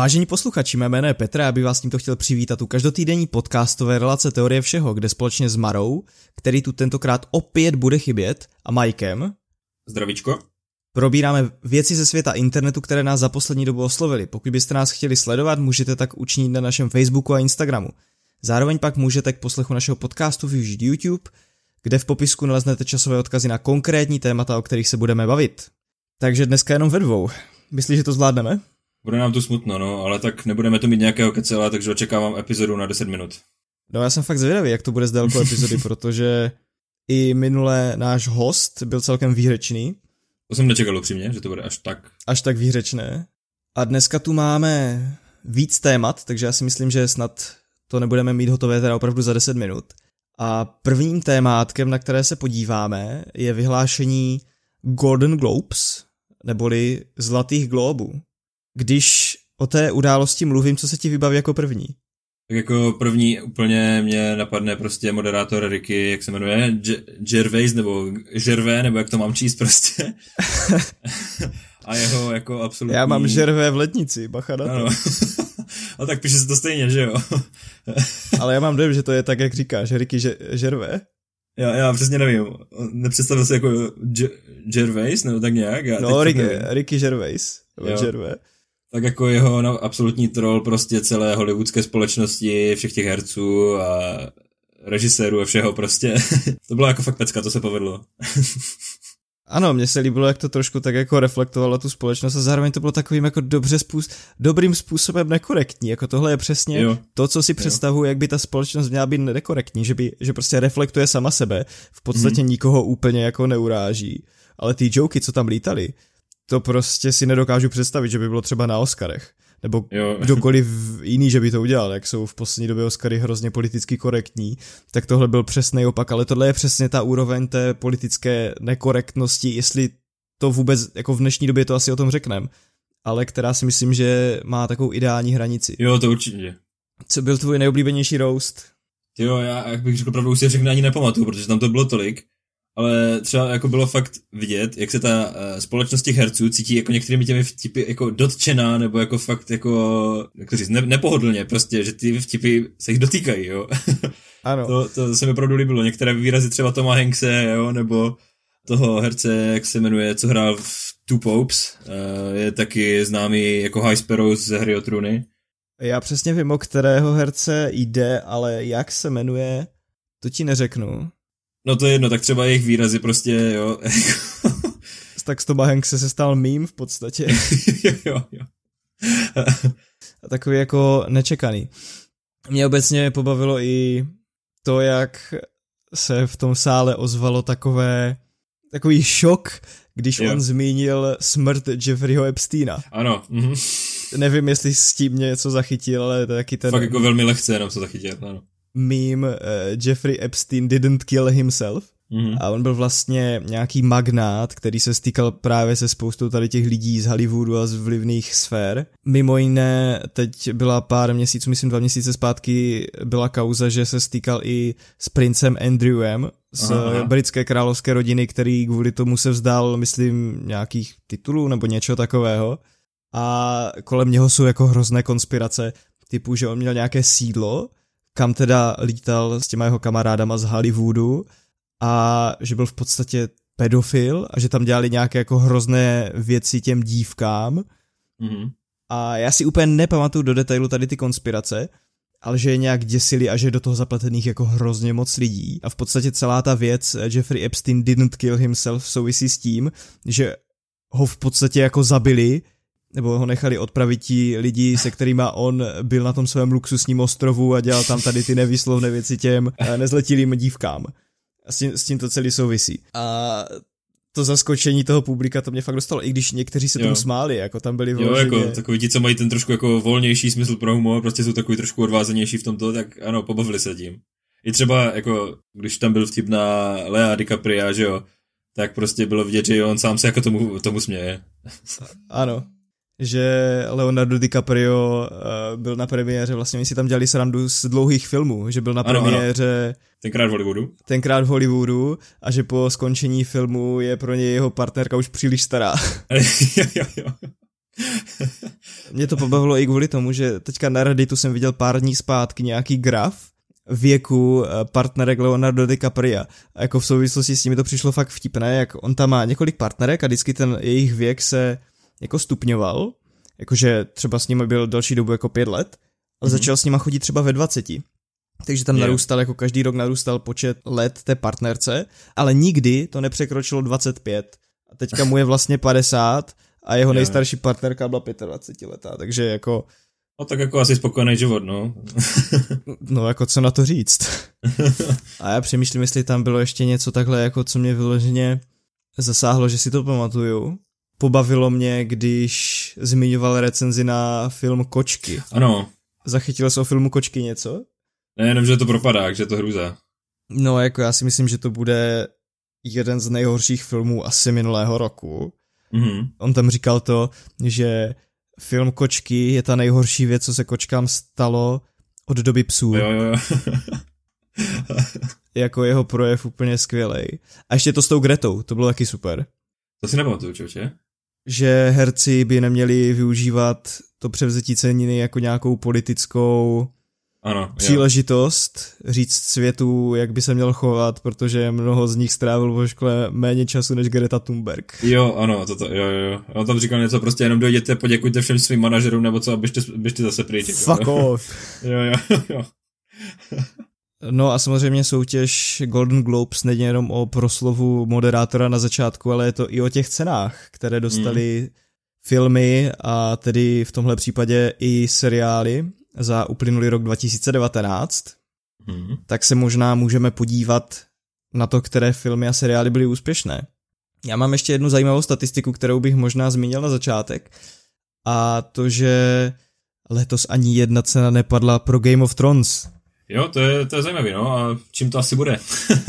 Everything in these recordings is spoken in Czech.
Vážení posluchači, mé jméno je Petra a bych vás tímto chtěl přivítat u každotýdenní podcastové relace Teorie všeho, kde společně s Marou, který tu tentokrát opět bude chybět, a Majkem. Zdravíčko. Probíráme věci ze světa internetu, které nás za poslední dobu oslovily. Pokud byste nás chtěli sledovat, můžete tak učinit na našem Facebooku a Instagramu. Zároveň pak můžete k poslechu našeho podcastu využít YouTube, kde v popisku naleznete časové odkazy na konkrétní témata, o kterých se budeme bavit. Takže dneska jenom ve dvou. Myslíš, že to zvládneme? Bude nám tu smutno, no, ale tak nebudeme to mít nějakého kecela, takže očekávám epizodu na 10 minut. No já jsem fakt zvědavý, jak to bude s délkou epizody, protože i minule náš host byl celkem výřečný. To jsem nečekal upřímně, že to bude až tak. Až tak výřečné. A dneska tu máme víc témat, takže já si myslím, že snad to nebudeme mít hotové teda opravdu za 10 minut. A prvním témátkem, na které se podíváme, je vyhlášení Golden Globes, neboli Zlatých globů. Když o té události mluvím, co se ti vybaví jako první? Tak jako první úplně mě napadne prostě moderátor Ricky, jak se jmenuje, Gervais nebo Gervais, nebo jak to mám číst prostě. a jeho jako absolutní... Já mám Žervé v letnici, bacha na to. Ano. a tak píše se to stejně, že jo? Ale já mám dojem, že to je tak, jak říkáš, Ricky Žervé. Já, já přesně nevím. Nepředstavil se jako Gervais, nebo tak nějak? Já no, Ricky, Ricky Gervais. Gervais tak jako jeho no, absolutní troll prostě celé hollywoodské společnosti, všech těch herců a režisérů a všeho prostě. to bylo jako fakt pecka, to se povedlo. Ano, mně se líbilo, jak to trošku tak jako reflektovalo tu společnost a zároveň to bylo takovým jako dobře způsob, dobrým způsobem nekorektní. Jako tohle je přesně jo. to, co si představuji, jak by ta společnost měla být nekorektní, že, by, že prostě reflektuje sama sebe, v podstatě mm. nikoho úplně jako neuráží. Ale ty joky, co tam lítali, to prostě si nedokážu představit, že by bylo třeba na Oscarech. Nebo jo. kdokoliv jiný, že by to udělal, jak jsou v poslední době Oscary hrozně politicky korektní, tak tohle byl přesný opak, ale tohle je přesně ta úroveň té politické nekorektnosti, jestli to vůbec, jako v dnešní době to asi o tom řekneme, ale která si myslím, že má takovou ideální hranici. Jo, to určitě. Co byl tvůj nejoblíbenější roast? Jo, já, jak bych řekl pravdu, už si všechny ani nepamatuju, protože tam to bylo tolik ale třeba jako bylo fakt vidět, jak se ta uh, společnost těch herců cítí jako některými těmi vtipy jako dotčená, nebo jako fakt jako, jak to říct, ne, nepohodlně prostě, že ty vtipy se jich dotýkají, jo. Ano. to, to se mi opravdu líbilo. Některé výrazy třeba Toma Hankse, jo, nebo toho herce, jak se jmenuje, co hrál v Two Popes, uh, je taky známý jako High Sparrow z hry o trůny. Já přesně vím, o kterého herce jde, ale jak se jmenuje, to ti neřeknu. No to je jedno, tak třeba jejich výrazy prostě, jo. tak z Toma Hankse se stal mím v podstatě. jo, jo, jo. A takový jako nečekaný. Mě obecně pobavilo i to, jak se v tom sále ozvalo takové, takový šok, když jo. on zmínil smrt Jeffreyho Epsteina. Ano. Mhm. Nevím, jestli s tím něco zachytil, ale to taky ten... Fakt jako velmi lehce jenom co zachytil, ano meme uh, Jeffrey Epstein didn't kill himself. Mm-hmm. A on byl vlastně nějaký magnát, který se stýkal právě se spoustou tady těch lidí z Hollywoodu a z vlivných sfér. Mimo jiné, teď byla pár měsíců, myslím dva měsíce zpátky, byla kauza, že se stýkal i s princem Andrewem z aha, britské královské rodiny, který kvůli tomu se vzdal, myslím, nějakých titulů nebo něco takového. A kolem něho jsou jako hrozné konspirace, typu, že on měl nějaké sídlo, kam teda lítal s těma jeho kamarádama z Hollywoodu a že byl v podstatě pedofil a že tam dělali nějaké jako hrozné věci těm dívkám. Mm-hmm. A já si úplně nepamatuju do detailu tady ty konspirace, ale že je nějak děsili a že je do toho zapletených jako hrozně moc lidí. A v podstatě celá ta věc Jeffrey Epstein didn't kill himself souvisí s tím, že ho v podstatě jako zabili nebo ho nechali odpravit ti lidi, se kterými on byl na tom svém luxusním ostrovu a dělal tam tady ty nevýslovné věci těm eh, nezletilým dívkám. A s tím, s tím to celý souvisí. A to zaskočení toho publika to mě fakt dostalo, i když někteří se jo. tomu smáli, jako tam byli vloženě... Jo, jako takový ti, co mají ten trošku jako volnější smysl pro humor, prostě jsou takový trošku odvázenější v tomto, tak ano, pobavili se tím. I třeba, jako, když tam byl vtip na Lea DiCaprio, že jo, tak prostě bylo vidět, že on sám se jako tomu, tomu směje. Ano, že Leonardo DiCaprio uh, byl na premiéře, vlastně oni si tam dělali srandu z dlouhých filmů, že byl na ano, premiéře... Ano. Tenkrát v Hollywoodu. Tenkrát v Hollywoodu a že po skončení filmu je pro něj jeho partnerka už příliš stará. jo, jo, jo. Mě to pobavilo i kvůli tomu, že teďka na Redditu jsem viděl pár dní zpátky nějaký graf věku eh, partnerek Leonardo DiCaprio. A jako v souvislosti s tím to přišlo fakt vtipné, jak on tam má několik partnerek a vždycky ten jejich věk se jako stupňoval, jakože třeba s nimi byl další dobu jako pět let, ale mm-hmm. začal s nima chodit třeba ve 20. Takže tam yeah. narůstal, jako každý rok narůstal počet let té partnerce, ale nikdy to nepřekročilo 25. A teďka mu je vlastně 50 a jeho yeah. nejstarší partnerka byla 25 letá, takže jako... No tak jako asi spokojený život, no. no jako co na to říct. a já přemýšlím, jestli tam bylo ještě něco takhle, jako co mě vyloženě zasáhlo, že si to pamatuju pobavilo mě, když zmiňoval recenzi na film Kočky. Ano. Zachytil jsi o filmu Kočky něco? Ne, jenom, že to propadá, že je to hruza. No, jako já si myslím, že to bude jeden z nejhorších filmů asi minulého roku. Mm-hmm. On tam říkal to, že film Kočky je ta nejhorší věc, co se kočkám stalo od doby psů. Jo, jo, jo. jako jeho projev úplně skvělej. A ještě to s tou Gretou, to bylo taky super. To si nepamatuju, čoče že herci by neměli využívat to převzetí ceniny jako nějakou politickou ano, příležitost jo. říct světu, jak by se měl chovat, protože mnoho z nich strávil vo škole méně času než Greta Thunberg. Jo, ano, toto, jo, jo. On tam říkal něco, prostě jenom dojděte, poděkujte všem svým manažerům, nebo co, a běžte, běžte zase pryč. Fuck jo. off. jo, jo, jo. No a samozřejmě soutěž Golden Globes není jenom o proslovu moderátora na začátku, ale je to i o těch cenách, které dostali mm. filmy a tedy v tomhle případě i seriály za uplynulý rok 2019. Mm. Tak se možná můžeme podívat na to, které filmy a seriály byly úspěšné. Já mám ještě jednu zajímavou statistiku, kterou bych možná zmínil na začátek. A to, že letos ani jedna cena nepadla pro Game of Thrones. Jo, to je, to je zajímavé, no a čím to asi bude?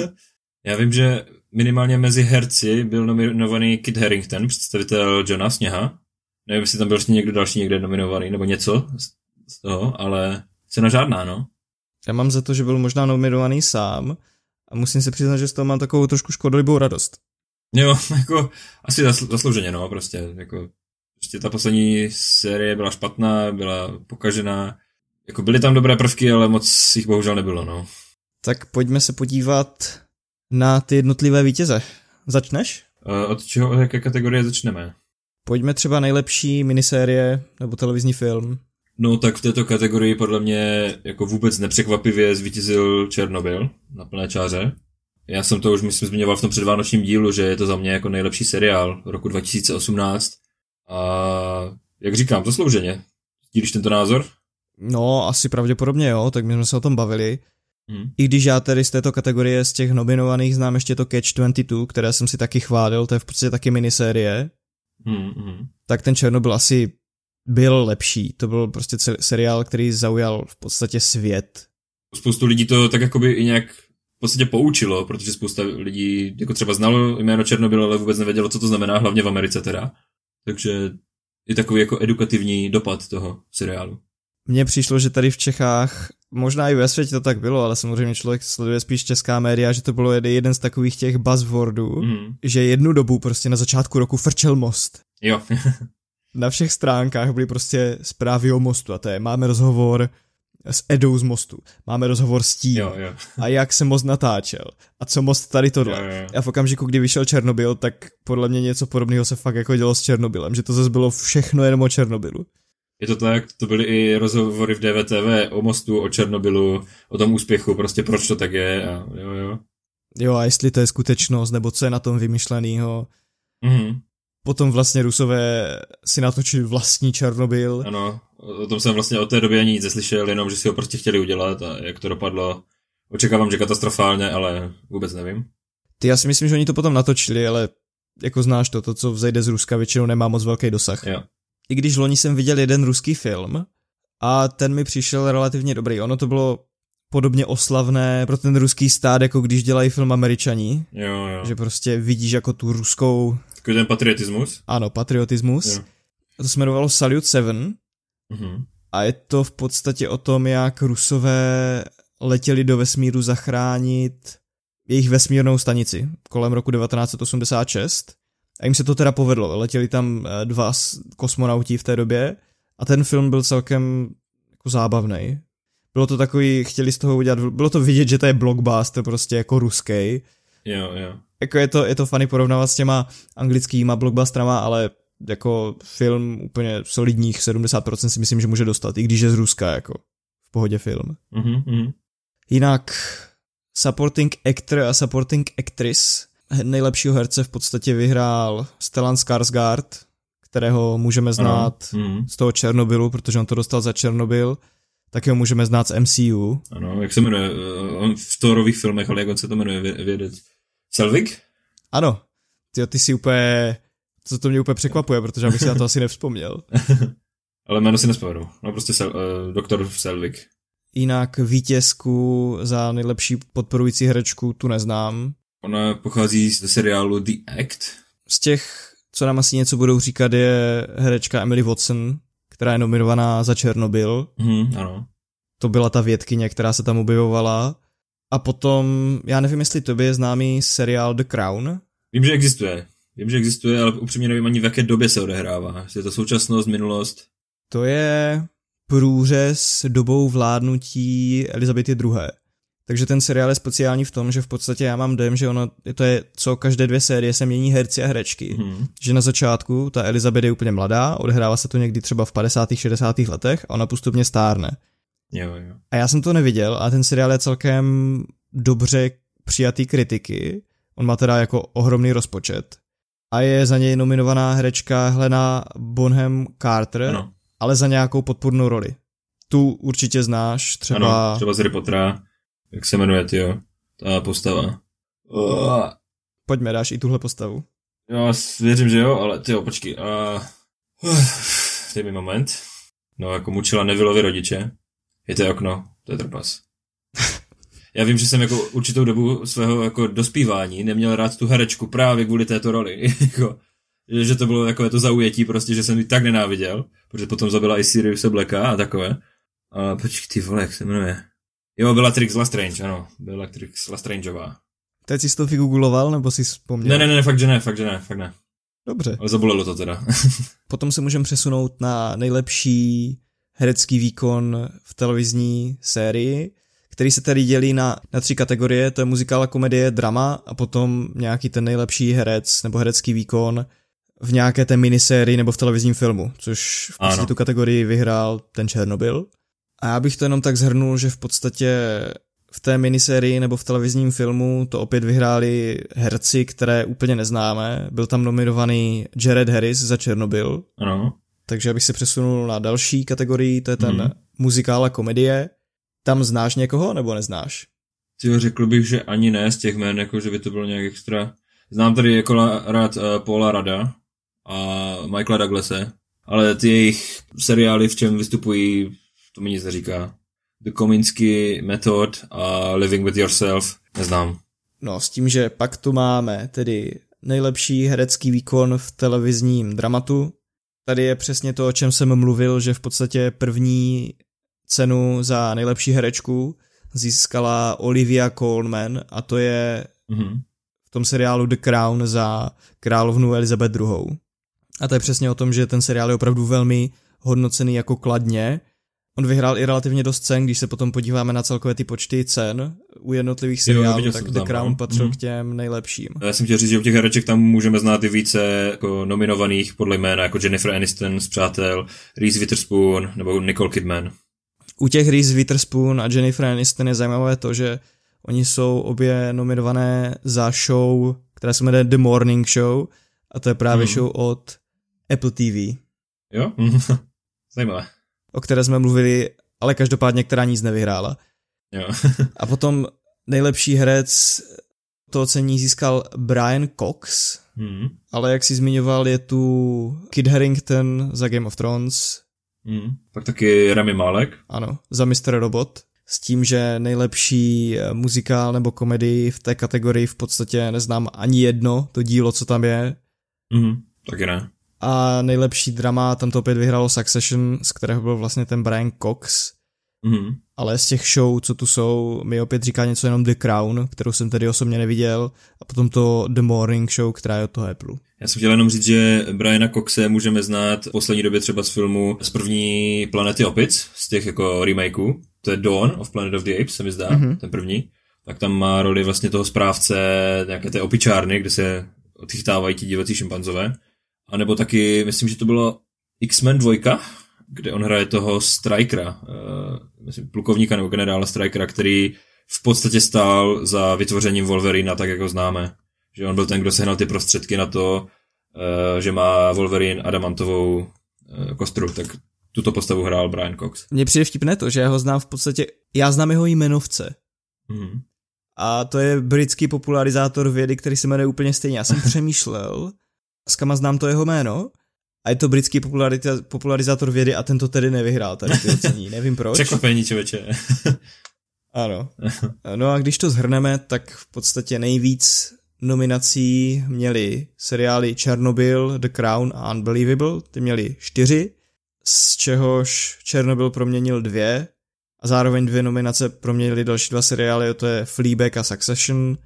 Já vím, že minimálně mezi herci byl nominovaný Kit Harington, představitel Johna Sněha. Nevím, jestli tam byl ještě někdo další někde nominovaný, nebo něco z toho, ale cena žádná, no. Já mám za to, že byl možná nominovaný sám a musím se přiznat, že z toho mám takovou trošku škodolibou radost. Jo, jako asi zaslouženě, no, prostě, jako, prostě ta poslední série byla špatná, byla pokažená, jako byly tam dobré prvky, ale moc jich bohužel nebylo, no. Tak pojďme se podívat na ty jednotlivé vítěze. Začneš? Od čeho, od jaké kategorie začneme? Pojďme třeba nejlepší minisérie nebo televizní film. No tak v této kategorii podle mě jako vůbec nepřekvapivě zvítězil Černobyl na plné čáře. Já jsem to už myslím zmiňoval v tom předvánočním dílu, že je to za mě jako nejlepší seriál roku 2018. A jak říkám, zaslouženě. Dílíš tento názor? No, asi pravděpodobně jo, tak my jsme se o tom bavili. Hmm. I když já tedy z této kategorie z těch nominovaných znám ještě to Catch 22, které jsem si taky chválil, to je v podstatě taky minisérie, hmm, hmm. tak ten Černobyl asi byl lepší. To byl prostě seriál, který zaujal v podstatě svět. Spoustu lidí to tak jakoby i nějak v podstatě poučilo, protože spousta lidí jako třeba znalo jméno Černobyl, ale vůbec nevědělo, co to znamená, hlavně v Americe teda. Takže je takový jako edukativní dopad toho seriálu mně přišlo, že tady v Čechách, možná i ve světě to tak bylo, ale samozřejmě člověk sleduje spíš česká média, že to bylo jeden z takových těch buzzwordů, mm. že jednu dobu prostě na začátku roku frčel most. Jo. na všech stránkách byly prostě zprávy o mostu a to je, máme rozhovor s Edou z mostu. Máme rozhovor s tím. Jo, jo. A jak se most natáčel. A co most tady tohle. Jo, jo. A v okamžiku, kdy vyšel Černobyl, tak podle mě něco podobného se fakt jako dělo s Černobylem. Že to zase bylo všechno jenom o Černobylu. Je to tak, to byly i rozhovory v DVTV o mostu, o Černobylu, o tom úspěchu, prostě proč to tak je a jo, jo. Jo, a jestli to je skutečnost, nebo co je na tom vymyšlenýho. Mhm. Potom vlastně Rusové si natočili vlastní Černobyl. Ano, o tom jsem vlastně od té doby ani nic neslyšel, jenom že si ho prostě chtěli udělat a jak to dopadlo. Očekávám, že katastrofálně, ale vůbec nevím. Ty já si myslím, že oni to potom natočili, ale jako znáš to, to, co vzejde z Ruska, většinou nemá moc velký dosah. Jo i když loni jsem viděl jeden ruský film a ten mi přišel relativně dobrý. Ono to bylo podobně oslavné pro ten ruský stát, jako když dělají film američani. Jo, jo. Že prostě vidíš jako tu ruskou... Takový ten patriotismus. Ano, patriotismus. Jo. to se jmenovalo Salute 7 Mhm. a je to v podstatě o tom, jak Rusové letěli do vesmíru zachránit jejich vesmírnou stanici kolem roku 1986 a jim se to teda povedlo. Letěli tam eh, dva kosmonauti v té době a ten film byl celkem jako zábavný. Bylo to takový, chtěli z toho udělat, bylo to vidět, že to je blockbuster prostě jako ruský. Jo, jo. Jako je to, je to funny porovnávat s těma anglickýma blockbusterama, ale jako film úplně solidních 70% si myslím, že může dostat, i když je z Ruska, jako v pohodě film. Mhm, mhm. Jinak supporting actor a supporting actress nejlepšího herce v podstatě vyhrál Stellan Skarsgård, kterého můžeme znát Ano, mhm. z toho Černobylu, protože on to dostal za Černobyl, tak ho můžeme znát z MCU. Ano, jak se jmenuje? eh, On v Thorových filmech, ale jak on se to jmenuje? Vě- Vědec. Selvig? Ano, ty, ty si úplně, to, to mě úplně překvapuje, protože já bych si na to asi nevzpomněl. Ale jméno si nespomenu. No prostě Sel, uh, doktor Selvig. Jinak vítězku za nejlepší podporující herečku tu neznám. Ona pochází ze seriálu The Act. Z těch, co nám asi něco budou říkat, je herečka Emily Watson, která je nominovaná za Černobyl. Mhm, ano. To byla ta vědkyně, která se tam objevovala. A potom, já nevím, jestli tobě je známý seriál The Crown. Vím, že existuje. Vím, že existuje, ale upřímně nevím ani v jaké době se odehrává. Je to současnost, minulost. To je průřez dobou vládnutí Elizabety II. Takže ten seriál je speciální v tom, že v podstatě já mám dojem, že ono, to je co každé dvě série se mění herci a herečky. Mhm. Že na začátku ta Elizabeth je úplně mladá, odehrává se to někdy třeba v 50. 60. letech a ona postupně stárne. Jo, jo. A já jsem to neviděl a ten seriál je celkem dobře přijatý kritiky. On má teda jako ohromný rozpočet. A je za něj nominovaná herečka Helena Bonham Carter, Ano, ale za nějakou podpůrnou roli. Tu určitě znáš, třeba... ano, třeba z Harry Pottera. Jak se jmenuje, jo? Ta postava. Uh, Pojďme, dáš i tuhle postavu. já věřím, že jo, ale ty jo, počkej. Uh, dej mi moment. No, jako mučila Nevillovi rodiče. Je to okno, to je trpas. Já vím, že jsem jako určitou dobu svého jako dospívání neměl rád tu herečku právě kvůli této roli. jako, že to bylo takové to zaujetí prostě, že jsem ji tak nenáviděl, protože potom zabila i Siriuse Blacka a takové. A počkej, ty vole, jak se jmenuje? Jo, byla Trix Lestrange, ano, byla Trix Lestrangeová. Teď jsi to vygoogloval, nebo jsi vzpomněl? Ne, ne, ne, fakt, že ne, fakt, že ne, fakt ne. Dobře. Ale zabolelo to teda. Potom se můžeme přesunout na nejlepší herecký výkon v televizní sérii, který se tady dělí na, na tři kategorie, to je muzikál, komedie, drama a potom nějaký ten nejlepší herec nebo herecký výkon v nějaké té minisérii nebo v televizním filmu, což v podstatě tu kategorii vyhrál ten Černobyl. A já bych to jenom tak zhrnul, že v podstatě v té minisérii nebo v televizním filmu to opět vyhráli herci, které úplně neznáme. Byl tam nominovaný Jared Harris za Černobyl, ano. takže abych se přesunul na další kategorii, to je ten Mhm. muzikál a komedie. Tam znáš někoho nebo neznáš? Tyjo, řekl bych, že ani ne z těch jmén, jako že by to bylo nějak extra. Znám tady jako rád uh, Paula Rada a Michaela Douglase, ale ty jejich seriály, v čem vystupují, to mi nic neříká. The Kominsky Method a Living with Yourself, neznám. No, s tím, že pak tu máme tedy nejlepší herecký výkon v televizním dramatu. Tady je přesně to, o čem jsem mluvil, že v podstatě první cenu za nejlepší herečku získala Olivia Colman a to je Mhm. v tom seriálu The Crown za královnu Elizabeth II. A to je přesně o tom, že ten seriál je opravdu velmi hodnocený jako kladně. On vyhrál i relativně dost cen, když se potom podíváme na celkové ty počty cen u jednotlivých seriálů, viděl tak The tam, Crown no. patřil Mhm. k těm nejlepším. Já jsem chtěl říct, že u těch hereček tam můžeme znát i více jako nominovaných podle jména, jako Jennifer Aniston z Přátel, Reese Witherspoon nebo Nicole Kidman. U těch Reese Witherspoon a Jennifer Aniston je zajímavé to, že oni jsou obě nominované za show, která se jmenuje The Morning Show a to je právě Mhm. show od Apple TV, Jo? Zajímavé. O které jsme mluvili, ale každopádně, která nic nevyhrála. Jo. A potom nejlepší herec to ocení získal Brian Cox, hmm. ale jak si zmiňoval, je tu Kid Harington za Game of Thrones, Hmm. Pak taky Rami Malek. ano, za Mr. Robot, s tím, že nejlepší eh, muzikál nebo komedii v té kategorii v podstatě neznám ani jedno, to dílo, co tam je. Hmm. Taky ne. A nejlepší drama, tam to opět vyhrálo Succession, z kterého byl vlastně ten Brian Cox. Mm-hmm. Ale z těch show, co tu jsou, mi opět říká něco jenom The Crown, kterou jsem tedy osobně neviděl, a potom to The Morning Show, která je od toho Apple. Já jsem chtěl jenom říct, že Briana Coxe můžeme znát v poslední době třeba z filmu z první Planety Opic, z těch jako remakeů. To je Dawn of Planet of the Apes, se mi zdá, mm-hmm. ten první. Tak tam má roli vlastně toho správce nějaké té opičárny, kde se odchytávají ti divocí šimpanzové. A nebo taky, myslím, že to bylo X-Men 2, kde on hraje toho Strikera, uh, myslím, plukovníka nebo generála Strikera, který v podstatě stál za vytvořením Wolverina, tak jak ho známe. Že on byl ten, kdo sehnal ty prostředky na to, uh, že má Wolverine adamantovou uh, kostru, tak tuto postavu hrál Brian Cox. Mně přijde vtipné to, že já ho znám v podstatě, já znám jeho jmenovce. Mm. A to je britský popularizátor vědy, který se jmenuje úplně stejně. Já jsem přemýšlel, s kama znám to jeho jméno, a je to britský popularizátor vědy a tento tedy nevyhrál tady ty ocení. Nevím proč. Překvapení, člověče. ano. No a když to zhrneme, tak v podstatě nejvíc nominací měli seriály Chernobyl, The Crown a Unbelievable. Ty měli čtyři, z čehož Chernobyl proměnil dvě a zároveň dvě nominace proměnili další dva seriály, to je Fleabag a Succession,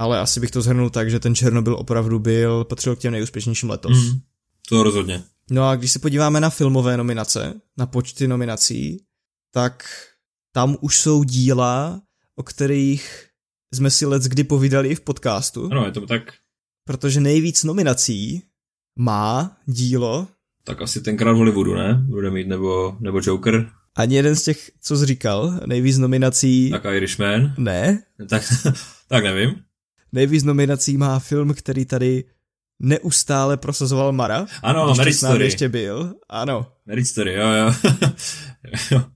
ale asi bych to zhrnul tak, že ten Černobyl opravdu byl, patřil k těm nejúspěšnějším letos. Mm, to rozhodně. No a když se podíváme na filmové nominace, na počty nominací, tak tam už jsou díla, o kterých jsme si let kdy povídali v podcastu. Ano, je to tak. Protože nejvíc nominací má dílo. Tak asi tenkrát v Hollywoodu, ne? Bude mít nebo, nebo Joker. Ani jeden z těch, co jsi říkal, nejvíc nominací... Tak Irishman? Ne. Tak, tak nevím. Nejvíc nominací má film, který tady neustále prosazoval Mara. Ano, Marriage Story. ještě byl. Ano. Marriage Story, jo, jo.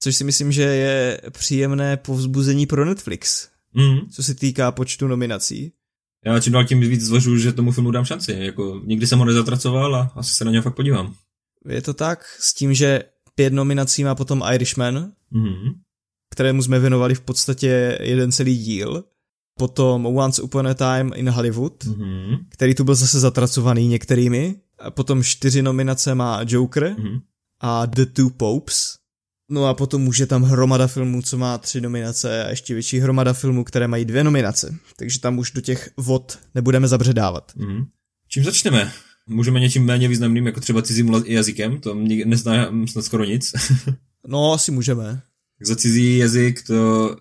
Což si myslím, že je příjemné povzbuzení pro Netflix, mm. co se týká počtu nominací. Já čím dál tím víc zvažuji, že tomu filmu dám šanci. Jako, nikdy jsem ho nezatracoval a asi se na něho fakt podívám. Je to tak, s tím, že pět nominací má potom Irishman, mm. kterému jsme věnovali v podstatě jeden celý díl. Potom Once Upon a Time in Hollywood, mm. který tu byl zase zatracovaný některými. A potom čtyři nominace má Joker mm. a The Two Popes. No a potom už je tam hromada filmů, co má tři nominace a ještě větší hromada filmů, které mají dvě nominace. Takže tam už do těch vod nebudeme zabředávat. Mm. Čím začneme? Můžeme něčím méně významným, jako třeba cizím jazykem, to neznám snad skoro nic. no, asi můžeme. Za cizí jazyk to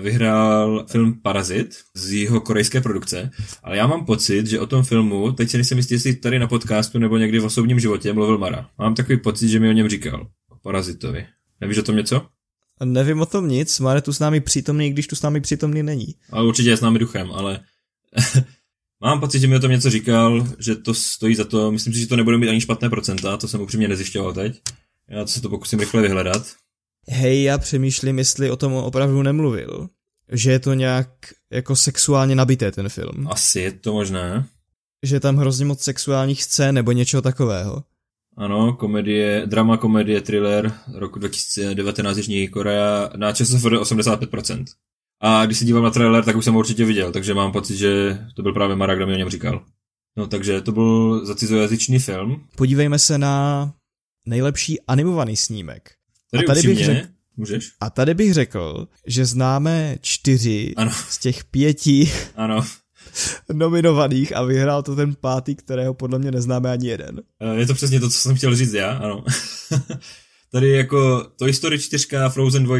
vyhrál film Parazit z jeho korejské produkce, ale já mám pocit, že o tom filmu, teď si nejsem jistý, jestli tady na podcastu nebo někdy v osobním životě mluvil Mara. Mám takový pocit, že mi o něm říkal. O Parazitovi. Nevíš o tom něco? Nevím o tom nic, Mare tu s námi přítomný, když tu s námi přítomný není. Ale určitě je s námi duchem, ale Mám pocit, že mi o tom něco říkal, že to stojí za to. Myslím si, že to nebude mít ani špatné procenta, to jsem upřímně nezjišťoval teď. Já se to pokusím rychle vyhledat. Hej, já přemýšlím, jestli o tom opravdu nemluvil. Že je to nějak jako sexuálně nabité ten film. Asi je to možné. Že je tam hrozně moc sexuálních scén nebo něčeho takového. Ano, komedie, drama, komedie, thriller roku 2019 Jižní Korea na ČSFD 85%. A když se dívám na trailer, tak už jsem ho určitě viděl, takže mám pocit, že to byl právě Mara, kdo mi o něm říkal. No takže to byl za cizojazyčný film. Podívejme se na nejlepší animovaný snímek. Tady, a tady bych řekl, Můžeš? A tady bych řekl, že známe čtyři ano. z těch pěti ano. nominovaných a vyhrál to ten pátý, kterého podle mě neznáme ani jeden. Eh, je to přesně to, co jsem chtěl říct já, ano. tady jako Toy Story 4, Frozen 2,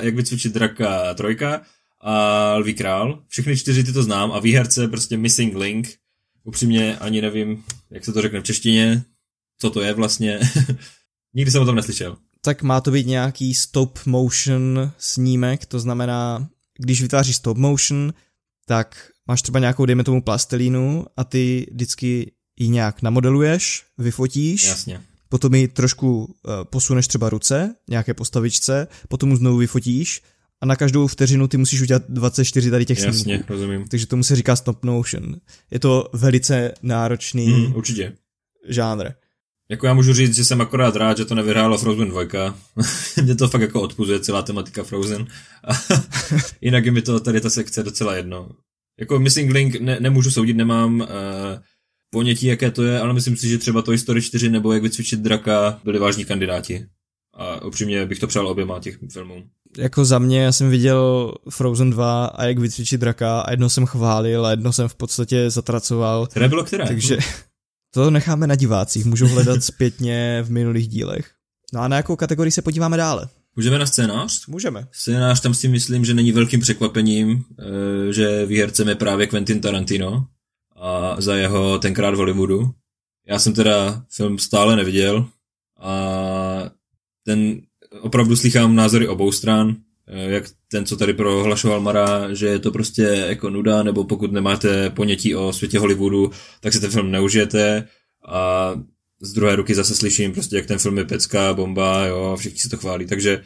Jak vycvičit draka 3 a Lví král. Všechny čtyři ty to znám a výherce prostě Missing Link. Upřímně ani nevím, jak se to řekne v češtině, co to je vlastně. Nikdy jsem o tom neslyšel. Tak má to být nějaký stop motion snímek, to znamená, když vytváříš stop motion, tak máš třeba nějakou, dejme tomu, plastelínu a ty vždycky ji nějak namodeluješ, vyfotíš. Jasně potom ji trošku uh, posuneš třeba ruce, nějaké postavičce, potom mu znovu vyfotíš a na každou vteřinu ty musíš udělat 24 tady těch Jasně, snímků. rozumím. Takže tomu se říká stop motion. Je to velice náročný mm, určitě. žánr. Jako já můžu říct, že jsem akorát rád, že to nevyhrálo Frozen 2. Mě to fakt jako odpuzuje celá tematika Frozen. Jinak je mi to tady ta sekce docela jedno. Jako Missing Link ne, nemůžu soudit, nemám uh, ponětí, jaké to je, ale myslím si, že třeba Toy Story 4 nebo Jak vycvičit draka byli vážní kandidáti. A upřímně bych to přál oběma těch filmů. Jako za mě, já jsem viděl Frozen 2 a Jak vycvičit draka a jedno jsem chválil a jedno jsem v podstatě zatracoval. Které bylo které? Takže to necháme na divácích, můžou hledat zpětně v minulých dílech. No a na jakou kategorii se podíváme dále? Můžeme na scénář? Můžeme. Scénář tam si myslím, že není velkým překvapením, eh, že výhercem je právě Quentin Tarantino a za jeho tenkrát v Hollywoodu. Já jsem teda film stále neviděl a ten opravdu slychám názory obou stran, jak ten, co tady prohlašoval Mara, že je to prostě jako nuda, nebo pokud nemáte ponětí o světě Hollywoodu, tak si ten film neužijete a z druhé ruky zase slyším prostě, jak ten film je pecka, bomba, jo, a všichni si to chválí, takže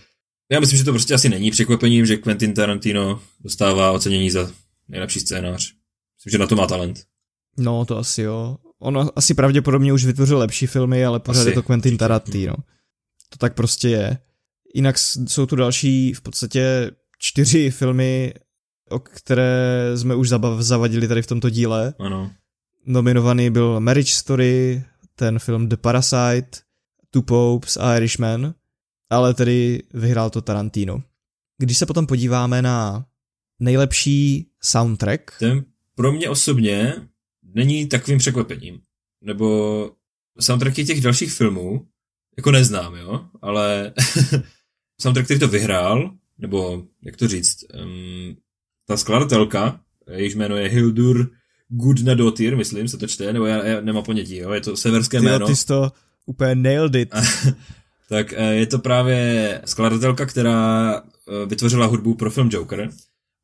já myslím, že to prostě asi není překvapením, že Quentin Tarantino dostává ocenění za nejlepší scénář. Myslím, že na to má talent. No, to asi jo. On asi pravděpodobně už vytvořil lepší filmy, ale pořád asi. je to Quentin Tarantino. To tak prostě je. Jinak jsou tu další v podstatě čtyři filmy, o které jsme už zavadili tady v tomto díle. Ano. Nominovaný byl Marriage Story, ten film The Parasite, Two Popes a Irishman, ale tedy vyhrál to Tarantino. Když se potom podíváme na nejlepší soundtrack... Ten pro mě osobně není takovým překvapením. Nebo soundtracky těch dalších filmů, jako neznám, jo, ale soundtrack, který to vyhrál, nebo jak to říct, um, ta skladatelka, jejíž jméno je Hildur Gudnadotir, myslím, se to čte, nebo já, já nemám ponětí, jo, je to severské ty, jméno. Ty jsi to úplně nailed it. tak eh, je to právě skladatelka, která eh, vytvořila hudbu pro film Joker.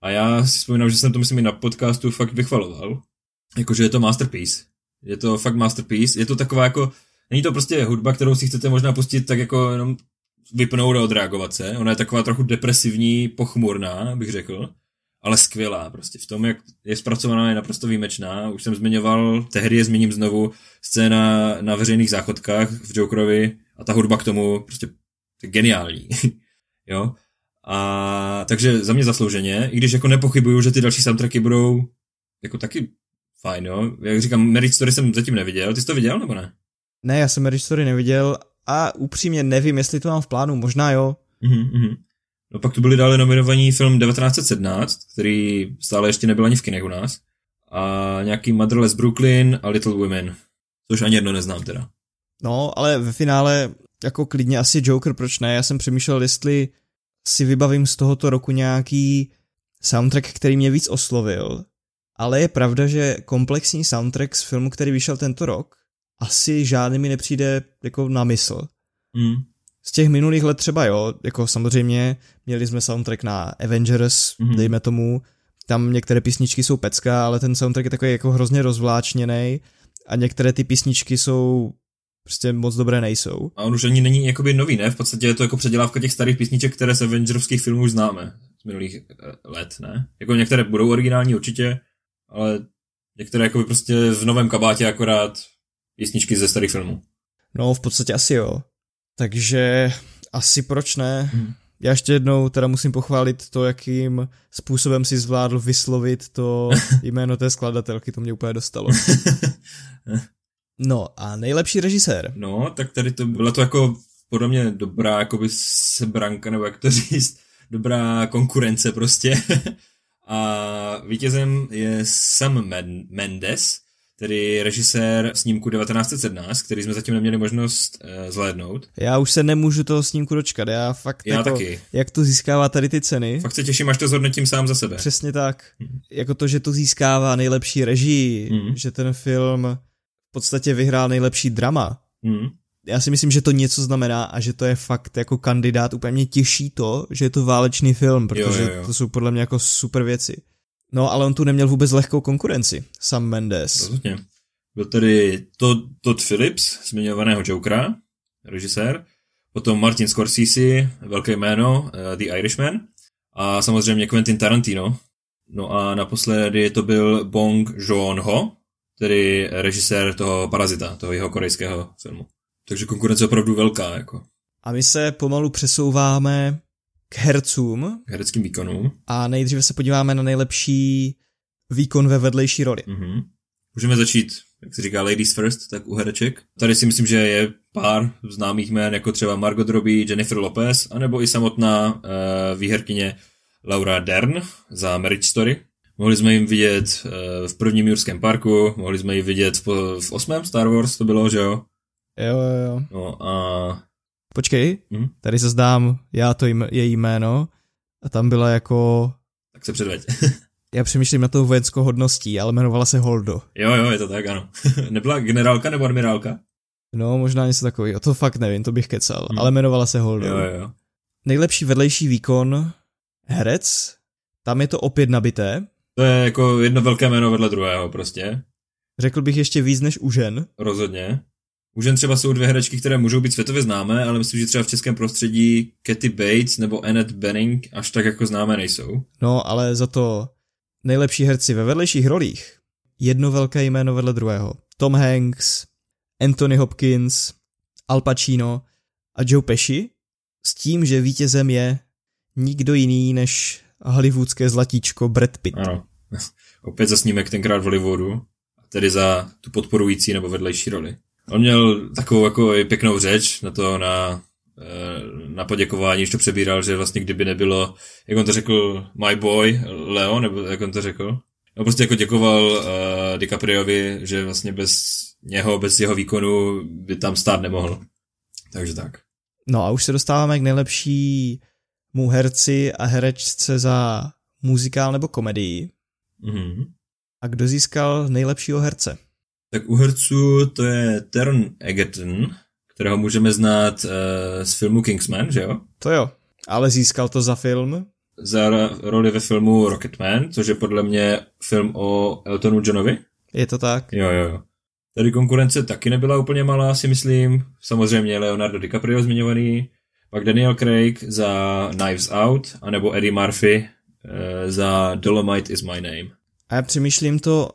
A já si vzpomínám, že jsem to myslím i na podcastu fakt vychvaloval. Jakože je to masterpiece. Je to fakt masterpiece. Je to taková jako, není to prostě hudba, kterou si chcete možná pustit tak jako jenom vypnout a odreagovat se. Ona je taková trochu depresivní, pochmurná, bych řekl ale skvělá prostě. V tom, jak je zpracovaná, je naprosto výjimečná. Už jsem zmiňoval, tehdy je zmíním znovu, scéna na veřejných záchodkách v Jokerovi a ta hudba k tomu prostě geniální. jo? A takže za mě zaslouženě, i když jako nepochybuju, že ty další soundtracky budou jako taky fajn, jo. Jak říkám, Marriage Story jsem zatím neviděl. Ty jsi to viděl, nebo ne? Ne, já jsem Marriage Story neviděl a upřímně nevím, jestli to mám v plánu, možná jo. Mm-hmm. No pak tu byli dále nominovaní film 1917, který stále ještě nebyl ani v kinech u nás. A nějaký Motherless Brooklyn a Little Women, což ani jedno neznám teda. No, ale ve finále jako klidně asi Joker, proč ne? Já jsem přemýšlel, jestli si vybavím z tohoto roku nějaký soundtrack, který mě víc oslovil. Ale je pravda, že komplexní soundtrack z filmu, který vyšel tento rok, asi žádný mi nepřijde jako na mysl. Mm z těch minulých let třeba jo, jako samozřejmě měli jsme soundtrack na Avengers, mm-hmm. dejme tomu, tam některé písničky jsou pecka, ale ten soundtrack je takový jako hrozně rozvláčněný a některé ty písničky jsou prostě moc dobré nejsou. A on už ani není jakoby nový, ne? V podstatě je to jako předělávka těch starých písniček, které z Avengerovských filmů už známe z minulých eh, let, ne? Jako některé budou originální určitě, ale některé jako prostě v novém kabátě akorát písničky ze starých filmů. No, v podstatě asi jo. Takže asi proč ne? Hmm. Já ještě jednou teda musím pochválit to, jakým způsobem si zvládl vyslovit to jméno té skladatelky, to mě úplně dostalo. No a nejlepší režisér? No, tak tady to byla to jako podle mě dobrá jakoby sebranka, nebo jak to říct, dobrá konkurence prostě. a vítězem je Sam Mendes, tedy režisér snímku 1917, který jsme zatím neměli možnost uh, zhlédnout. Já už se nemůžu toho snímku dočkat, já fakt já jako, taky. jak to získává tady ty ceny. Fakt se těším, až to zhodnotím sám za sebe. Přesně tak. Hmm. Jako to, že to získává nejlepší režii, hmm. že ten film v podstatě vyhrál nejlepší drama. Hmm. Já si myslím, že to něco znamená a že to je fakt jako kandidát. Úplně mě těší to, že je to válečný film, protože jo, jo, jo. to jsou podle mě jako super věci. No, ale on tu neměl vůbec lehkou konkurenci, Sam Mendes. Rozhodně. Byl tedy Todd, Todd Phillips, zmiňovaného Jokera, režisér, potom Martin Scorsese, velké jméno, uh, The Irishman, a samozřejmě Quentin Tarantino. No a naposledy to byl Bong Joon-ho, tedy režisér toho Parazita, toho jeho korejského filmu. Takže konkurence je opravdu velká, jako. A my se pomalu přesouváme k hercům. K hereckým výkonům. A nejdříve se podíváme na nejlepší výkon ve vedlejší roli. Mm-hmm. Můžeme začít jak se říká Ladies First, tak u hereček. Tady si myslím, že je pár známých jmén, jako třeba Margot Robbie, Jennifer Lopez, anebo i samotná uh, výherkyně Laura Dern za Marriage Story. Mohli jsme jim vidět uh, v prvním Jurském parku, mohli jsme ji vidět v, v osmém Star Wars, to bylo, že jo? Jo, jo, jo. No a... Počkej, hm? tady se zdám já to jim, její jméno a tam byla jako... Tak se předveď. já přemýšlím na tou vojenskou hodností, ale jmenovala se Holdo. Jo, jo, je to tak, ano. Nebyla generálka nebo admirálka? No, možná něco takového. To fakt nevím, to bych kecal, hmm. ale jmenovala se Holdo. Jo, jo. Nejlepší vedlejší výkon herec, tam je to opět nabité. To je jako jedno velké jméno vedle druhého prostě. Řekl bych ještě víc než u žen. Rozhodně. U žen třeba jsou dvě herečky, které můžou být světově známé, ale myslím, že třeba v českém prostředí Katy Bates nebo Annette Benning až tak jako známé nejsou. No, ale za to nejlepší herci ve vedlejších rolích. Jedno velké jméno vedle druhého. Tom Hanks, Anthony Hopkins, Al Pacino a Joe Pesci s tím, že vítězem je nikdo jiný než hollywoodské zlatíčko Brad Pitt. Ano, opět za snímek tenkrát v Hollywoodu, tedy za tu podporující nebo vedlejší roli. On měl takovou jako pěknou řeč na to, na, eh, na poděkování, když to přebíral, že vlastně kdyby nebylo, jak on to řekl, my boy, Leo, nebo jak on to řekl, No prostě jako děkoval uh, DiCapriovi, že vlastně bez něho, bez jeho výkonu by tam stát nemohl. Takže tak. No a už se dostáváme k nejlepší mu herci a herečce za muzikál nebo komedii. Mm-hmm. A kdo získal nejlepšího herce? Tak u herců to je Tern Egerton, kterého můžeme znát uh, z filmu Kingsman, že jo? To jo, ale získal to za film? Za roli ve filmu Rocketman, což je podle mě film o Eltonu Johnovi. Je to tak? Jo, jo, jo. Tady konkurence taky nebyla úplně malá, si myslím. Samozřejmě Leonardo DiCaprio zmiňovaný, pak Daniel Craig za Knives Out, anebo Eddie Murphy uh, za Dolomite is my name. A já přemýšlím to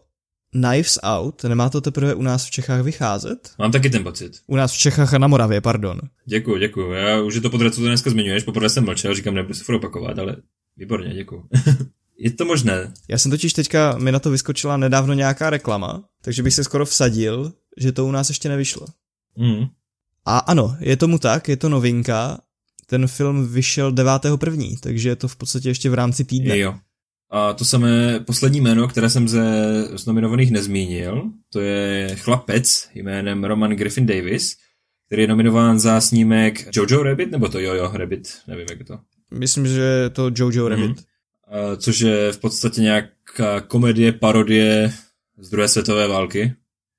Knives Out, nemá to teprve u nás v Čechách vycházet? Mám taky ten pocit. U nás v Čechách a na Moravě, pardon. Děkuji, děkuji. Já už je to podle, co to dneska zmiňuješ, poprvé jsem mlčel, říkám, nebudu se opakovat, ale výborně, děkuji. je to možné. Já jsem totiž teďka, mi na to vyskočila nedávno nějaká reklama, takže bych se skoro vsadil, že to u nás ještě nevyšlo. Mm. A ano, je tomu tak, je to novinka. Ten film vyšel 9.1., takže je to v podstatě ještě v rámci týdne. Jo. A to samé poslední jméno, které jsem ze z nominovaných nezmínil, to je chlapec jménem Roman Griffin Davis, který je nominován za snímek Jojo Rabbit, nebo to Jojo Rabbit, nevím jak je to. Myslím, že je to Jojo Rabbit. Mm-hmm. Což je v podstatě nějaká komedie, parodie z druhé světové války.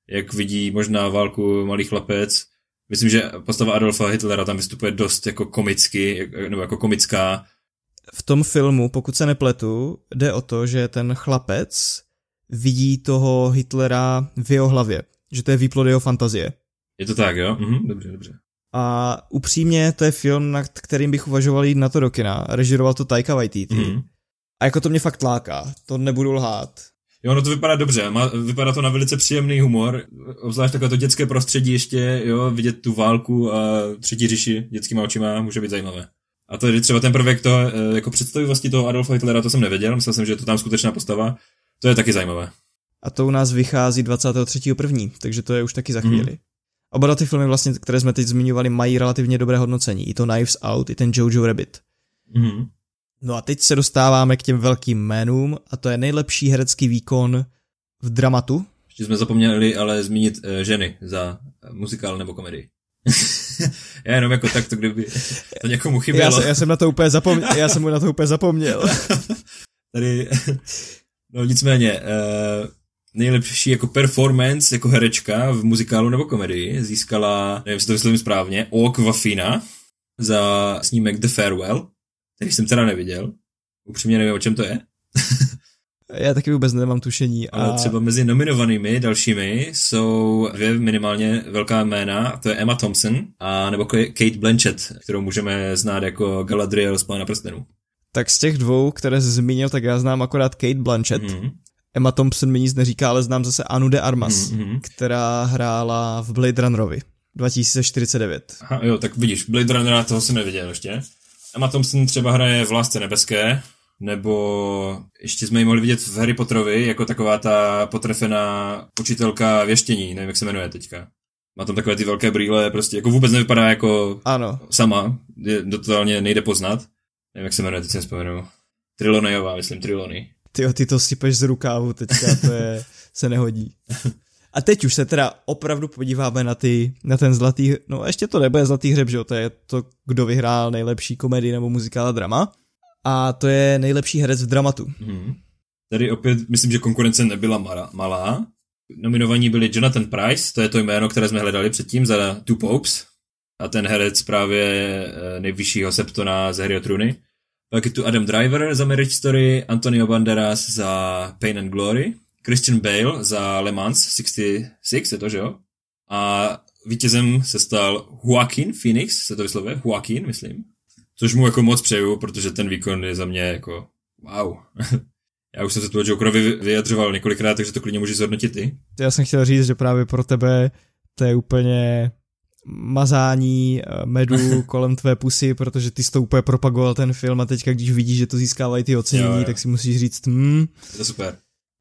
Jak vidí možná válku malý chlapec. Myslím, že postava Adolfa Hitlera tam vystupuje dost jako komicky, nebo jako komická v tom filmu, pokud se nepletu, jde o to, že ten chlapec vidí toho Hitlera v jeho hlavě, že to je výplod jeho fantazie. Je to tak, jo? Mhm, dobře, dobře. A upřímně, to je film, nad kterým bych uvažoval jít na to do kina. Režiroval to Taika Waititi. Mm. A jako to mě fakt láká, to nebudu lhát. Jo, no to vypadá dobře, má, vypadá to na velice příjemný humor, obzvlášť takové to dětské prostředí ještě, jo, vidět tu válku a třetí říši dětskýma očima může být zajímavé. A to je třeba ten prvek to, eh, jako vlastně toho Adolfa Hitlera, to jsem nevěděl, myslel jsem, že je to tam skutečná postava. To je taky zajímavé. A to u nás vychází 23.1., takže to je už taky za mhm. chvíli. Mm. Oba ty filmy, vlastně, které jsme teď zmiňovali, mají relativně dobré hodnocení. I to Knives Out, i ten Jojo Rabbit. Mm. No a teď se dostáváme k těm velkým jménům a to je nejlepší herecký výkon v dramatu. Ještě jsme zapomněli ale zmínit uh, ženy za muzikál nebo komedii. já jenom jako takto, kdyby to někomu chybělo. Já, já jsem na to úplně zapomněl. Já jsem mu na to úplně zapomněl. Tady, no nicméně, uh, nejlepší jako performance jako herečka v muzikálu nebo komedii získala, nevím, jestli to vyslovím správně, Ok Wafina za snímek The Farewell, který jsem teda neviděl. Upřímně nevím, o čem to je. Já taky vůbec nemám tušení. A... Ale třeba mezi nominovanými dalšími jsou dvě minimálně velká jména, to je Emma Thompson a nebo Kate Blanchett, kterou můžeme znát jako Galadriel z Pána prstenů. Tak z těch dvou, které jsi zmínil, tak já znám akorát Kate Blanchett. Mm-hmm. Emma Thompson mi nic neříká, ale znám zase Anu de Armas, mm-hmm. která hrála v Blade Runnerovi 2049. Aha, jo, tak vidíš, Blade Runnera toho jsem neviděl ještě. Emma Thompson třeba hraje v Lásce nebeské, nebo ještě jsme ji mohli vidět v Harry Potterovi, jako taková ta potrefená učitelka věštění, nevím, jak se jmenuje teďka. Má tam takové ty velké brýle, prostě jako vůbec nevypadá jako ano. sama, je, totálně nejde poznat. Nevím, jak se jmenuje, teď si vzpomenu. Trilonejová, myslím, Trilony. Ty, ty to sypeš z rukávu teďka, to je, se nehodí. A teď už se teda opravdu podíváme na, ty, na ten zlatý, no ještě to nebude zlatý hřeb, že jo, to je to, kdo vyhrál nejlepší komedii nebo muzikál a drama. A to je nejlepší herec v dramatu. Hmm. Tady opět myslím, že konkurence nebyla malá. malá. Nominovaní byli Jonathan Price, to je to jméno, které jsme hledali předtím za Two Popes. A ten herec právě eh, nejvyššího septona z Harry o Truny. Pak je tu Adam Driver za Marriage Story, Antonio Banderas za Pain and Glory, Christian Bale za Le Mans 66, je to, že jo? A vítězem se stal Joaquin Phoenix, se to vyslovuje? Joaquin, myslím. Což mu jako moc přeju, protože ten výkon je za mě jako wow. Já už jsem se tu Jokerovi vyjadřoval několikrát, takže to klidně můžeš zhodnotit ty. Já jsem chtěl říct, že právě pro tebe to je úplně mazání eh, medu kolem tvé pusy, protože ty jsi to úplně propagoval ten film a teďka, když vidíš, že to získávají ty ocenění, jo, jo. tak si musíš říct, hm, to je super.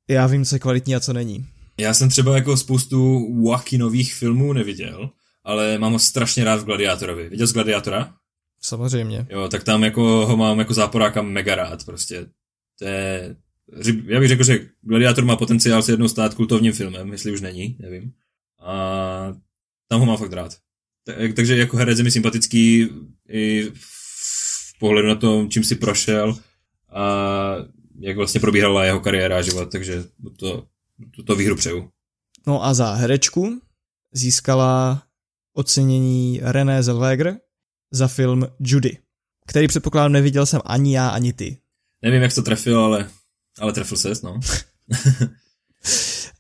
Já vím, co je kvalitní a co není. Já jsem třeba jako spoustu nových filmů neviděl, ale mám ho strašně rád v Gladiátorovi. Viděl jsi Gladiátora? Samozřejmě. Jo, tak tam jako ho mám jako záporáka mega rád prostě. To je, já bych řekl, že Gladiátor má potenciál se jednou stát kultovním filmem, jestli už není, nevím. A tam ho mám fakt rád. Takže jako herec je mi sympatický i v pohledu na to, čím si prošel a jak vlastně probíhala jeho kariéra a život, takže to, to, to výhru přeju. No a za herečku získala ocenění René Zellweger za film Judy, který předpokládám neviděl jsem ani já, ani ty. Nevím, jak to trefil, ale, ale trefil ses, no.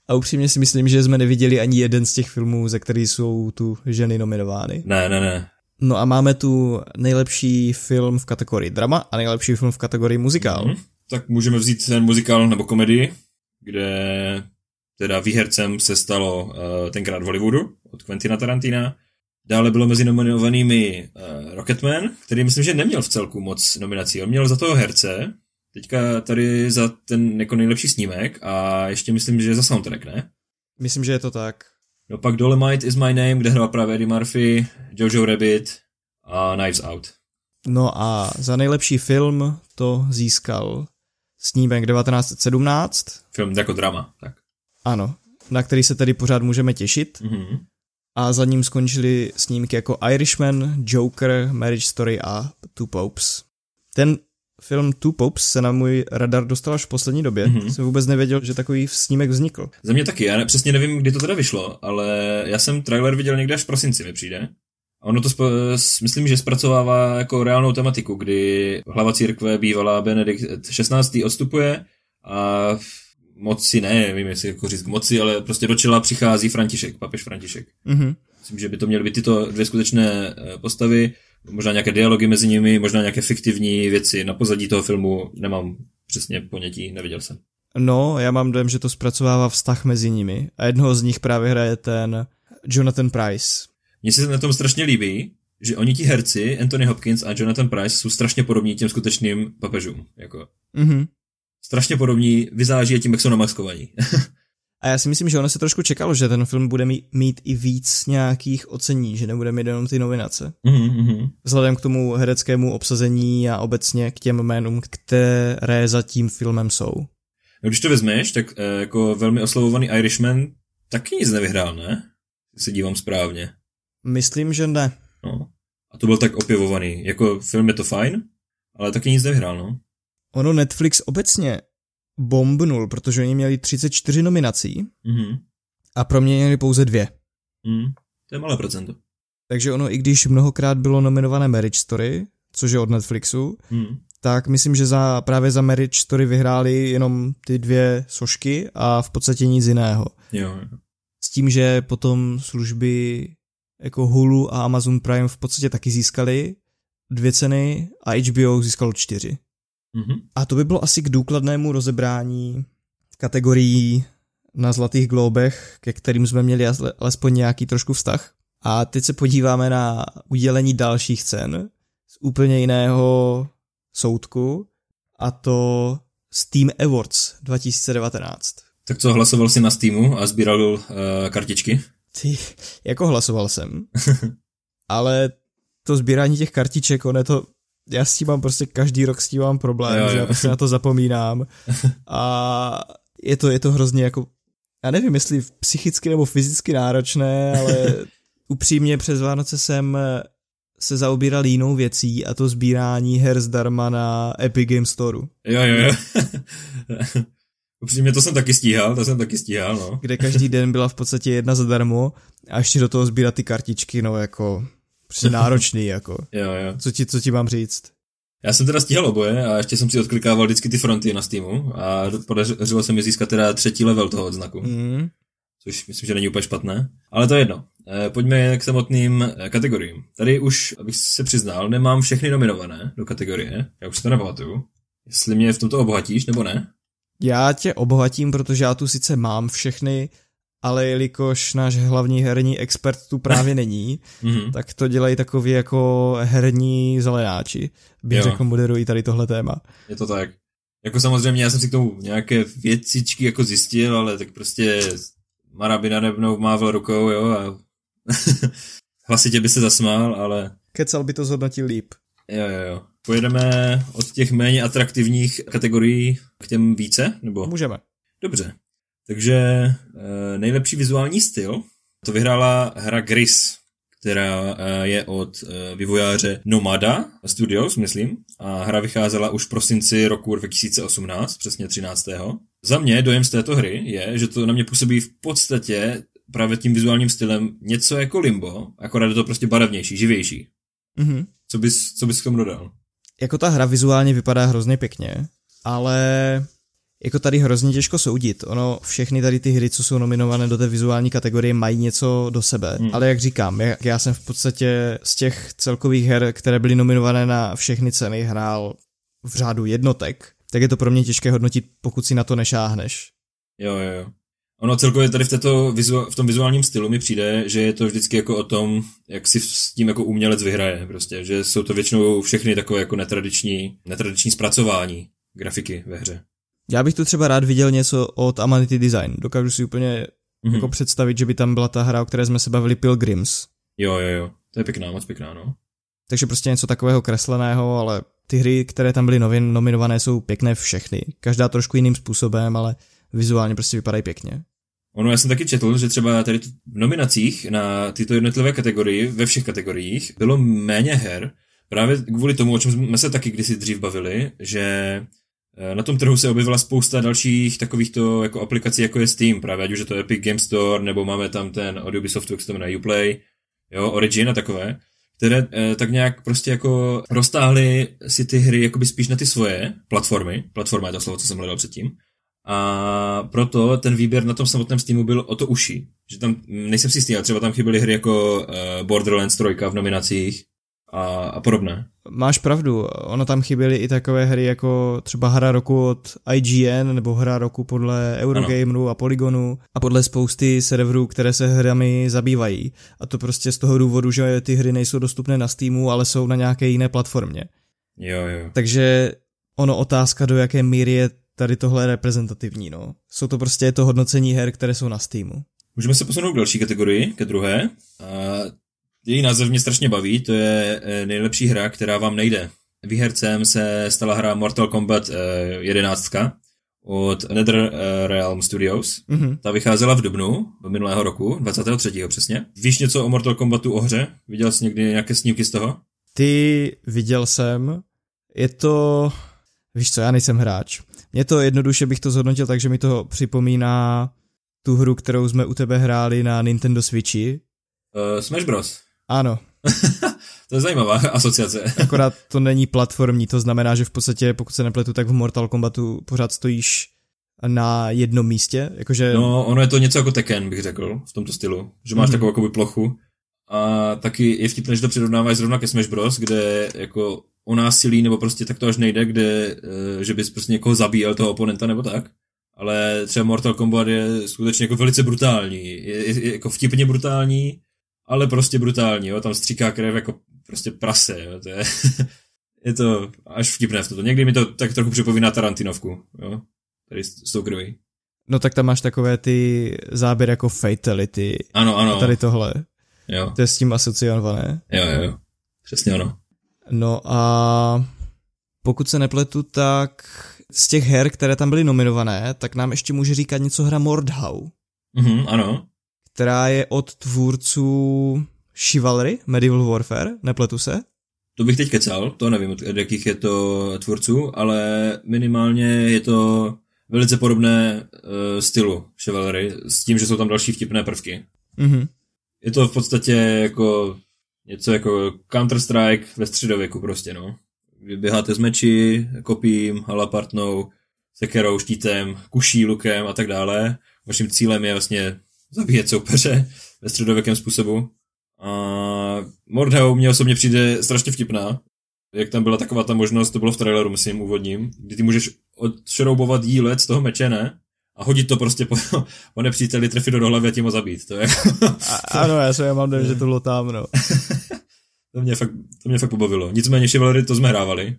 a upřímně si myslím, že jsme neviděli ani jeden z těch filmů, ze kterých jsou tu ženy nominovány. Ne, ne, ne. No a máme tu nejlepší film v kategorii drama a nejlepší film v kategorii muzikál. Mm-hmm. Tak můžeme vzít ten muzikál nebo komedii, kde teda výhercem se stalo uh, tenkrát v Hollywoodu od Quentina Tarantina Dále bylo mezi nominovanými uh, Rocketman, který myslím, že neměl v celku moc nominací. On měl za toho herce, teďka tady za ten jako nejlepší snímek a ještě myslím, že za soundtrack, ne? Myslím, že je to tak. No pak Dolomite is my name, kde hrál právě Eddie Murphy, Jojo Rabbit a Knives Out. No a za nejlepší film to získal snímek 1917. Film jako drama, tak. Ano, na který se tedy pořád můžeme těšit. Mm-hmm a za ním skončily snímky jako Irishman, Joker, Marriage Story a Two Popes. Ten film Two Popes se na můj radar dostal až v poslední době. Mm-hmm. Jsem vůbec nevěděl, že takový snímek vznikl. Za mě taky, já ne, přesně nevím, kdy to teda vyšlo, ale já jsem trailer viděl někde až v prosinci, mi přijde. A ono to sp- myslím, že zpracovává jako reálnou tematiku, kdy hlava církve bývalá Benedikt 16. odstupuje a moci, ne, nevím, jestli jako říct moci, ale prostě do čela přichází František, papež František. Mm-hmm. Myslím, že by to měly být tyto dvě skutečné eh, postavy, možná nějaké dialogy mezi nimi, možná nějaké fiktivní věci. Na pozadí toho filmu nemám přesně ponětí, neviděl jsem. No, já mám dojem, že to zpracovává vztah mezi nimi a jednoho z nich právě hraje ten Jonathan Price. Mně se na tom strašně líbí, že oni ti herci, Anthony Hopkins a Jonathan Price, jsou strašně podobní těm skutečným papežům. Jako. Mm-hmm strašně podobní, vyzáží je tím, jak jsou namaskovaní. A já si myslím, že ono se trošku čekalo, že ten film bude mít, mít i víc nějakých ocení, že nebude mít jenom ty nominace. Mm-hmm. Vzhledem k tomu hereckému obsazení a obecně k těm jménům, které za tím filmem jsou. No, když to vezmeš, tak e, jako velmi oslovovaný Irishman taky nic nevyhrál, ne? Se dívám správně. Myslím, že ne. No. A to byl tak opěvovaný. Jako film je to fajn, ale taky nic nevyhrál, no. Ono Netflix obecně bombnul, protože oni měli 34 nominací mm-hmm. a proměnili pouze dvě. Mm, to je malé procento. Takže ono, i když mnohokrát bylo nominované Marriage Story, což je od Netflixu, mm. tak myslím, že za, právě za Marriage Story vyhráli jenom ty dvě sošky a v podstatě nic jiného. Jo, jo. S tím, že potom služby jako Hulu a Amazon Prime v podstatě taky získali dvě ceny a HBO získalo čtyři. Mm-hmm. A to by bylo asi k důkladnému rozebrání kategorií na Zlatých globech, ke kterým jsme měli alespoň nějaký trošku vztah. A teď se podíváme na udělení dalších cen z úplně jiného soudku a to Steam Awards 2019. Tak co, hlasoval jsi na Steamu a sbíral uh, kartičky? Ty, jako hlasoval jsem, ale to sbírání těch kartiček, ono je to, já s tím mám prostě každý rok s tím mám problém, jo, jo. že já prostě na to zapomínám a je to, je to hrozně jako, já nevím, jestli psychicky nebo fyzicky náročné, ale upřímně přes Vánoce jsem se zaobíral jinou věcí a to sbírání her zdarma na Epic Game Store. Jo, jo, jo. Upřímně to jsem taky stíhal, to jsem taky stíhal, no. Kde každý den byla v podstatě jedna zadarmo a ještě do toho sbírat ty kartičky, no jako, prostě náročný, jako. jo, jo. Co ti, co ti mám říct? Já jsem teda stíhal oboje a ještě jsem si odklikával vždycky ty fronty na Steamu a podařilo se mi získat teda třetí level toho odznaku. Mm. Což myslím, že není úplně špatné. Ale to je jedno. Eh, pojďme k samotným eh, kategoriím. Tady už, abych se přiznal, nemám všechny nominované do kategorie. Já už si to nepamatuju. Jestli mě v tomto obohatíš, nebo ne? Já tě obohatím, protože já tu sice mám všechny, ale jelikož náš hlavní herní expert tu právě není, mm-hmm. tak to dělají takový jako herní zelenáči. Bych jo. řekl, moderují tady tohle téma. Je to tak. Jako samozřejmě, já jsem si k tomu nějaké věcičky jako zjistil, ale tak prostě Marabina nebnou mával rukou, jo, a hlasitě by se zasmál, ale... Kecal by to zhodnotil líp. Jo, jo, jo. Pojedeme od těch méně atraktivních kategorií k těm více, nebo? Můžeme. Dobře. Takže e, nejlepší vizuální styl, to vyhrála hra Gris, která e, je od e, vývojáře Nomada Studios, myslím, a hra vycházela už v prosinci roku 2018, přesně 13. Za mě dojem z této hry je, že to na mě působí v podstatě právě tím vizuálním stylem něco jako Limbo, akorát je to prostě barevnější, živější. Mm-hmm. Co bys, co bys k tomu dodal? Jako ta hra vizuálně vypadá hrozně pěkně, ale jako tady hrozně těžko soudit. Ono, všechny tady ty hry, co jsou nominované do té vizuální kategorie, mají něco do sebe. Hmm. Ale jak říkám, jak já jsem v podstatě z těch celkových her, které byly nominované na všechny ceny, hrál v řádu jednotek, tak je to pro mě těžké hodnotit, pokud si na to nešáhneš. Jo, jo, jo. Ono celkově tady v, této, v tom vizuálním stylu mi přijde, že je to vždycky jako o tom, jak si s tím jako umělec vyhraje prostě, že jsou to většinou všechny takové jako netradiční, netradiční zpracování grafiky ve hře. Já bych tu třeba rád viděl něco od Amanity Design. Dokážu si úplně mm-hmm. jako představit, že by tam byla ta hra, o které jsme se bavili, Pilgrims. Jo, jo, jo. To je pěkná, moc pěkná, no. Takže prostě něco takového kresleného, ale ty hry, které tam byly novin, nominované, jsou pěkné všechny. Každá trošku jiným způsobem, ale vizuálně prostě vypadají pěkně. Ono, já jsem taky četl, že třeba tady v nominacích na tyto jednotlivé kategorii, ve všech kategoriích, bylo méně her, právě kvůli tomu, o čem jsme se taky kdysi dřív bavili, že na tom trhu se objevila spousta dalších takovýchto jako aplikací, jako je Steam, právě ať už je to Epic Game Store, nebo máme tam ten od Ubisoftu, jak se to jmenuje, Uplay, jo, Origin a takové, které eh, tak nějak prostě jako roztáhly si ty hry jakoby spíš na ty svoje platformy, platforma je to slovo, co jsem hledal předtím, a proto ten výběr na tom samotném Steamu byl o to uší. Že tam, nejsem si jistý, ale třeba tam chyběly hry jako uh, Borderlands 3 v nominacích a, a podobné. Máš pravdu, ono tam chyběly i takové hry jako třeba hra roku od IGN nebo hra roku podle Eurogameru a Polygonu a podle spousty serverů, které se hrami zabývají. A to prostě z toho důvodu, že ty hry nejsou dostupné na Steamu, ale jsou na nějaké jiné platformě. Jo, jo. Takže ono otázka, do jaké míry je tady tohle reprezentativní, no. Jsou to prostě to hodnocení her, které jsou na Steamu. Můžeme se posunout k další kategorii, ke druhé. A její název mě strašně baví, to je eh, nejlepší hra, která vám nejde. Výhercem se stala hra Mortal Kombat 11 eh, od NetherRealm Studios. Mm-hmm. Ta vycházela v dubnu minulého roku, 23. přesně. Víš něco o Mortal Kombatu o hře? Viděl jsi někdy nějaké snímky z toho? Ty viděl jsem. Je to... Víš co, já nejsem hráč. Mě to jednoduše bych to zhodnotil tak, že mi to připomíná tu hru, kterou jsme u tebe hráli na Nintendo Switchi. Uh, Smash Bros. Ano. to je zajímavá asociace. Akorát to není platformní, to znamená, že v podstatě, pokud se nepletu, tak v Mortal Kombatu pořád stojíš na jednom místě, jakože... No, ono je to něco jako Tekken, bych řekl, v tomto stylu, že máš mm-hmm. takovou jakoby plochu a taky je vtipné, že to přirovnáváš zrovna ke Smash Bros, kde jako o násilí, nebo prostě tak to až nejde, kde, eh, že bys prostě někoho zabíjel, toho oponenta, nebo tak. Ale třeba Mortal Kombat je skutečně jako velice brutální. Je, je, je jako vtipně brutální, ale prostě brutální, jo. Tam stříká krev jako prostě prase, jo. To je je to až vtipné v toto. Někdy mi to tak trochu připomíná Tarantinovku, jo? Tady s, s tou krví. No tak tam máš takové ty záběry jako Fatality. Ano, ano. A tady tohle. Jo. To je s tím asociované. Jo, jo, jo. Přesně ono. No a pokud se nepletu, tak z těch her, které tam byly nominované, tak nám ještě může říkat něco hra Mordhau. Mhm, ano. Která je od tvůrců Chivalry, Medieval Warfare, nepletu se? To bych teď kecal, to nevím, od jakých je to tvůrců, ale minimálně je to velice podobné uh, stylu Chivalry, s tím, že jsou tam další vtipné prvky. Mm-hmm. Je to v podstatě jako něco jako Counter-Strike ve středověku prostě, no. Vy běháte s meči, kopím, halapartnou, sekerou, štítem, kuší, lukem a tak dále. Vaším cílem je vlastně zabíjet soupeře ve středověkém způsobu. A Mordhau mě osobně přijde strašně vtipná. Jak tam byla taková ta možnost, to bylo v traileru, myslím, úvodním, kdy ty můžeš odšroubovat jílec z toho meče, ne? A hodit to prostě po, po nepříteli, trefit do hlavy a tím ho zabít. To je a, ano, já jsem mám že to bylo tam, no. to, mě fakt, to mě fakt pobavilo. Nicméně Chivalry to jsme hrávali.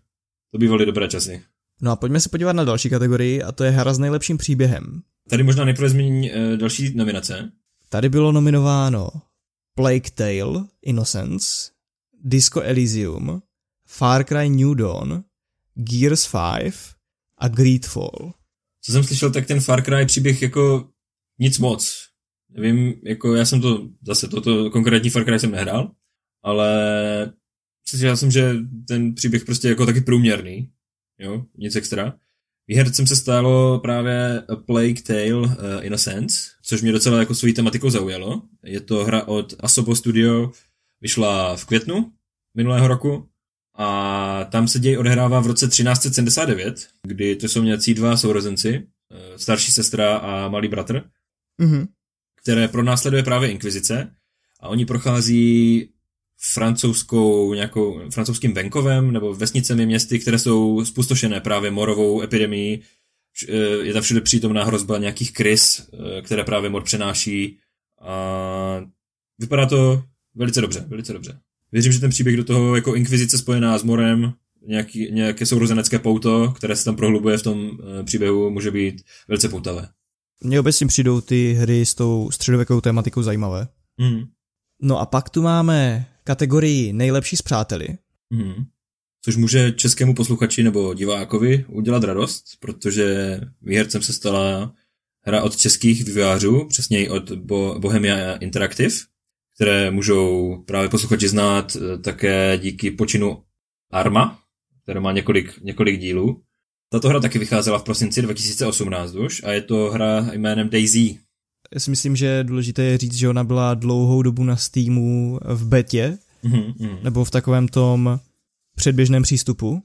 To bývaly dobré časy. No a pojďme se podívat na další kategorii a to je hra s nejlepším příběhem. Tady možná nejprve zmíní e, další nominace. Tady bylo nominováno Plague Tale, Innocence, Disco Elysium, Far Cry New Dawn, Gears 5 a Greedfall. Co jsem slyšel, tak ten Far Cry příběh jako nic moc. Nevím, jako já jsem to, zase toto konkrétní Far Cry jsem nehrál, ale já jsem, že ten příběh prostě jako taky průměrný, jo, nic extra. Výhercem se stalo právě A Plague Tale uh, Innocence, což mě docela jako svojí tematikou zaujalo. Je to hra od Asobo Studio, vyšla v květnu minulého roku a tam se děj odehrává v roce 1379, kdy to jsou nějací dva sourozenci, uh, starší sestra a malý bratr, mm-hmm. které pronásleduje právě inkvizice a oni prochází francouzskou, nějakou, francouzským venkovem nebo vesnicemi městy, které jsou spustošené právě morovou epidemií. Eh, je tam všude přítomná hrozba nějakých krys, eh, které právě mor přenáší. A vypadá to velice dobře, velice dobře. Věřím, že ten příběh do toho jako inkvizice spojená s morem, nějaký, nějaké sourozenecké pouto, které se tam prohlubuje v tom eh, příběhu, může být velice poutavé. Mně obecně přijdou ty hry s tou středověkou tématikou zajímavé. Mm. No a pak tu máme kategorii nejlepší z přáteli. Mm. Což může českému posluchači nebo divákovi udělat radost, protože výhercem se stala hra od českých vývojářů, přesněji od Bo- Bohemia Interactive, které můžou právě posluchači znát eh, také díky počinu Arma, které má několik, několik dílů. Tato hra taky vycházela v prosinci 2018 už a je to hra jménem Daisy, já si myslím, že důležité je říct, že ona byla dlouhou dobu na Steamu v betě, mm-hmm. nebo v takovém tom předběžném přístupu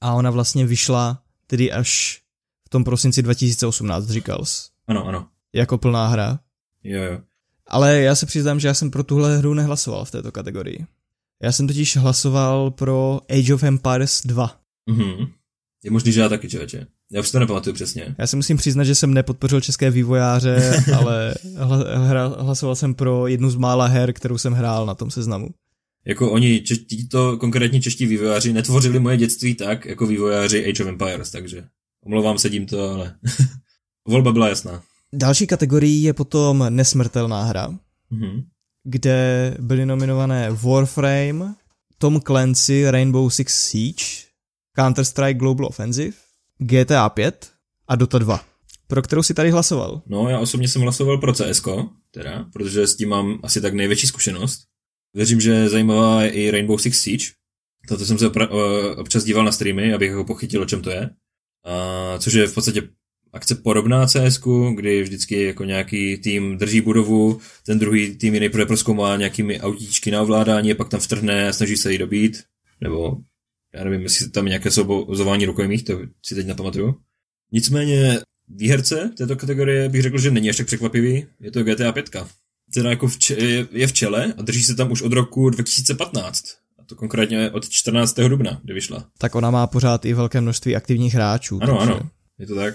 a ona vlastně vyšla tedy až v tom prosinci 2018, říkal jsi. Ano, ano. Jako plná hra. Jo, jo. Ale já se přiznám, že já jsem pro tuhle hru nehlasoval v této kategorii. Já jsem totiž hlasoval pro Age of Empires 2. Mhm. Je možný, že já taky, člověče. Já už to nepamatuju přesně. Já si musím přiznat, že jsem nepodpořil české vývojáře, ale hla, hlasoval jsem pro jednu z mála her, kterou jsem hrál na tom seznamu. Jako oni, to konkrétní čeští vývojáři, netvořili moje dětství tak, jako vývojáři Age of Empires, takže omlouvám se tímto, ale volba byla jasná. Další kategorií je potom nesmrtelná hra, mm-hmm. kde byly nominované Warframe, Tom Clancy Rainbow Six Siege, Counter-Strike Global Offensive, GTA 5 a Dota 2. Pro kterou si tady hlasoval? No, já osobně jsem hlasoval pro CSK, teda, protože s tím mám asi tak největší zkušenost. Věřím, že zajímavá je i Rainbow Six Siege. Toto jsem se opra- občas díval na streamy, abych ho pochytil, o čem to je. A, což je v podstatě akce podobná cs kdy vždycky jako nějaký tým drží budovu, ten druhý tým ji nejprve proskoumá nějakými autíčky na ovládání, pak tam vtrhne a snaží se jí dobít. Nebo já nevím, jestli tam nějaké sobozování rukojmích, to si teď nepamatuju. Nicméně výherce této kategorie bych řekl, že není až tak překvapivý, je to GTA 5. Teda jako v če- je v čele a drží se tam už od roku 2015. A to konkrétně od 14. dubna, kdy vyšla. Tak ona má pořád i velké množství aktivních hráčů. Ano, takže... ano, je to tak.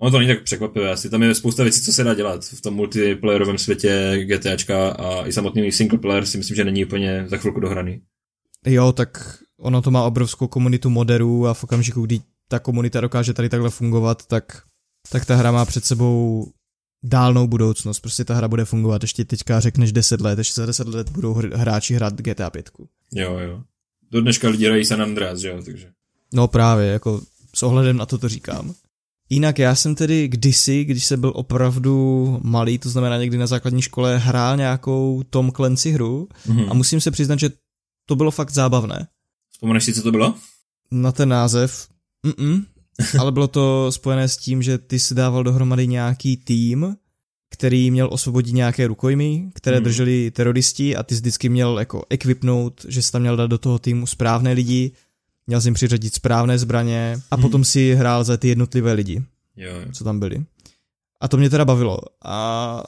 Ono to není tak překvapivé, asi tam je spousta věcí, co se dá dělat v tom multiplayerovém světě GTAčka a i samotný single player si myslím, že není úplně za chvilku dohraný. Jo, tak ono to má obrovskou komunitu moderů a v okamžiku, kdy ta komunita dokáže tady takhle fungovat, tak, tak ta hra má před sebou dálnou budoucnost. Prostě ta hra bude fungovat ještě teďka řekneš 10 let, ještě za 10 let budou hráči hrát GTA 5. Jo, jo. Do dneška lidi hrají San Andreas, že jo, takže. No právě, jako s ohledem na to to říkám. Jinak já jsem tedy kdysi, když jsem byl opravdu malý, to znamená někdy na základní škole, hrál nějakou Tom Clancy hru mm-hmm. a musím se přiznat, že to bylo fakt zábavné. Vzpomeneš si, co to bylo? Na ten název? Mm-mm. Ale bylo to spojené s tím, že ty si dával dohromady nějaký tým, který měl osvobodit nějaké rukojmy, které hmm. drželi teroristi a ty jsi vždycky měl jako equipnout, že jsi tam měl dát do toho týmu správné lidi, měl jsi jim přiřadit správné zbraně a hmm. potom si hrál za ty jednotlivé lidi, jo, jo. co tam byli. A to mě teda bavilo. A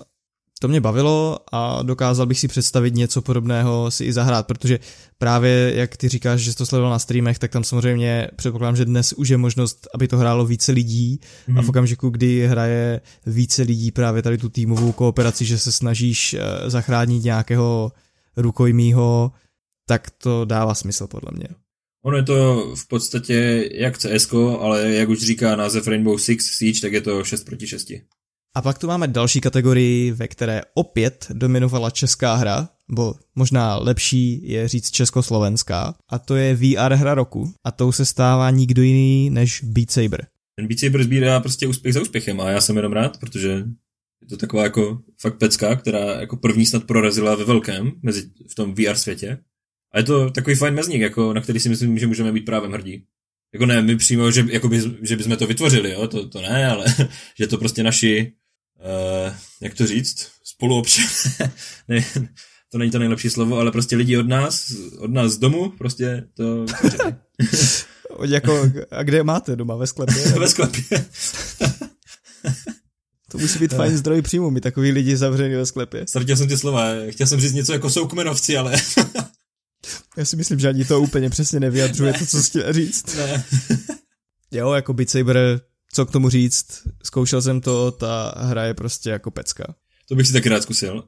to mě bavilo a dokázal bych si představit něco podobného si i zahrát, protože právě jak ty říkáš, že jsi to sledoval na streamech, tak tam samozřejmě předpokládám, že dnes už je možnost, aby to hrálo více lidí mm. a v mhm. okamžiku, kdy hraje více lidí právě tady tu týmovou kooperaci, že se snažíš eh, zachránit nějakého rukojmího, tak to dává smysl podle mě. Ono je to v podstatě jak CS, ale jak už říká název Rainbow Six Siege, tak je to 6 proti 6. A pak tu máme další kategorii, ve které opět dominovala česká hra, bo možná lepší je říct československá, a to je VR hra roku. A tou se stává nikdo jiný než Beat Saber. Ten Beat Saber sbírá prostě úspěch za úspěchem a já jsem jenom rád, protože je to taková jako fakt pecka, která jako první snad prorazila ve velkém mezi, v tom VR světě. A je to takový fajn mezník, jako, na který si myslím, že můžeme být právem hrdí. Jako ne, my přímo, že, jako by, že bychom to vytvořili, jo, to, to ne, ale že to prostě naši uh, jak to říct, spoluobčané, ne, to není to nejlepší slovo, ale prostě lidi od nás, od nás z domu, prostě to jako, a kde máte doma? Ve sklepě? Ve sklepě. to musí být fajn zdroj příjmu, mi takový lidi zavřený ve sklepě. Ztratil jsem ty slova, chtěl jsem říct něco jako jsou kmenovci, ale... Já si myslím, že ani to úplně přesně nevyjadřuje to, co jsi chtěl říct. Ne. jo, jako Beat Saber co k tomu říct, zkoušel jsem to, ta hra je prostě jako pecka. To bych si taky rád zkusil.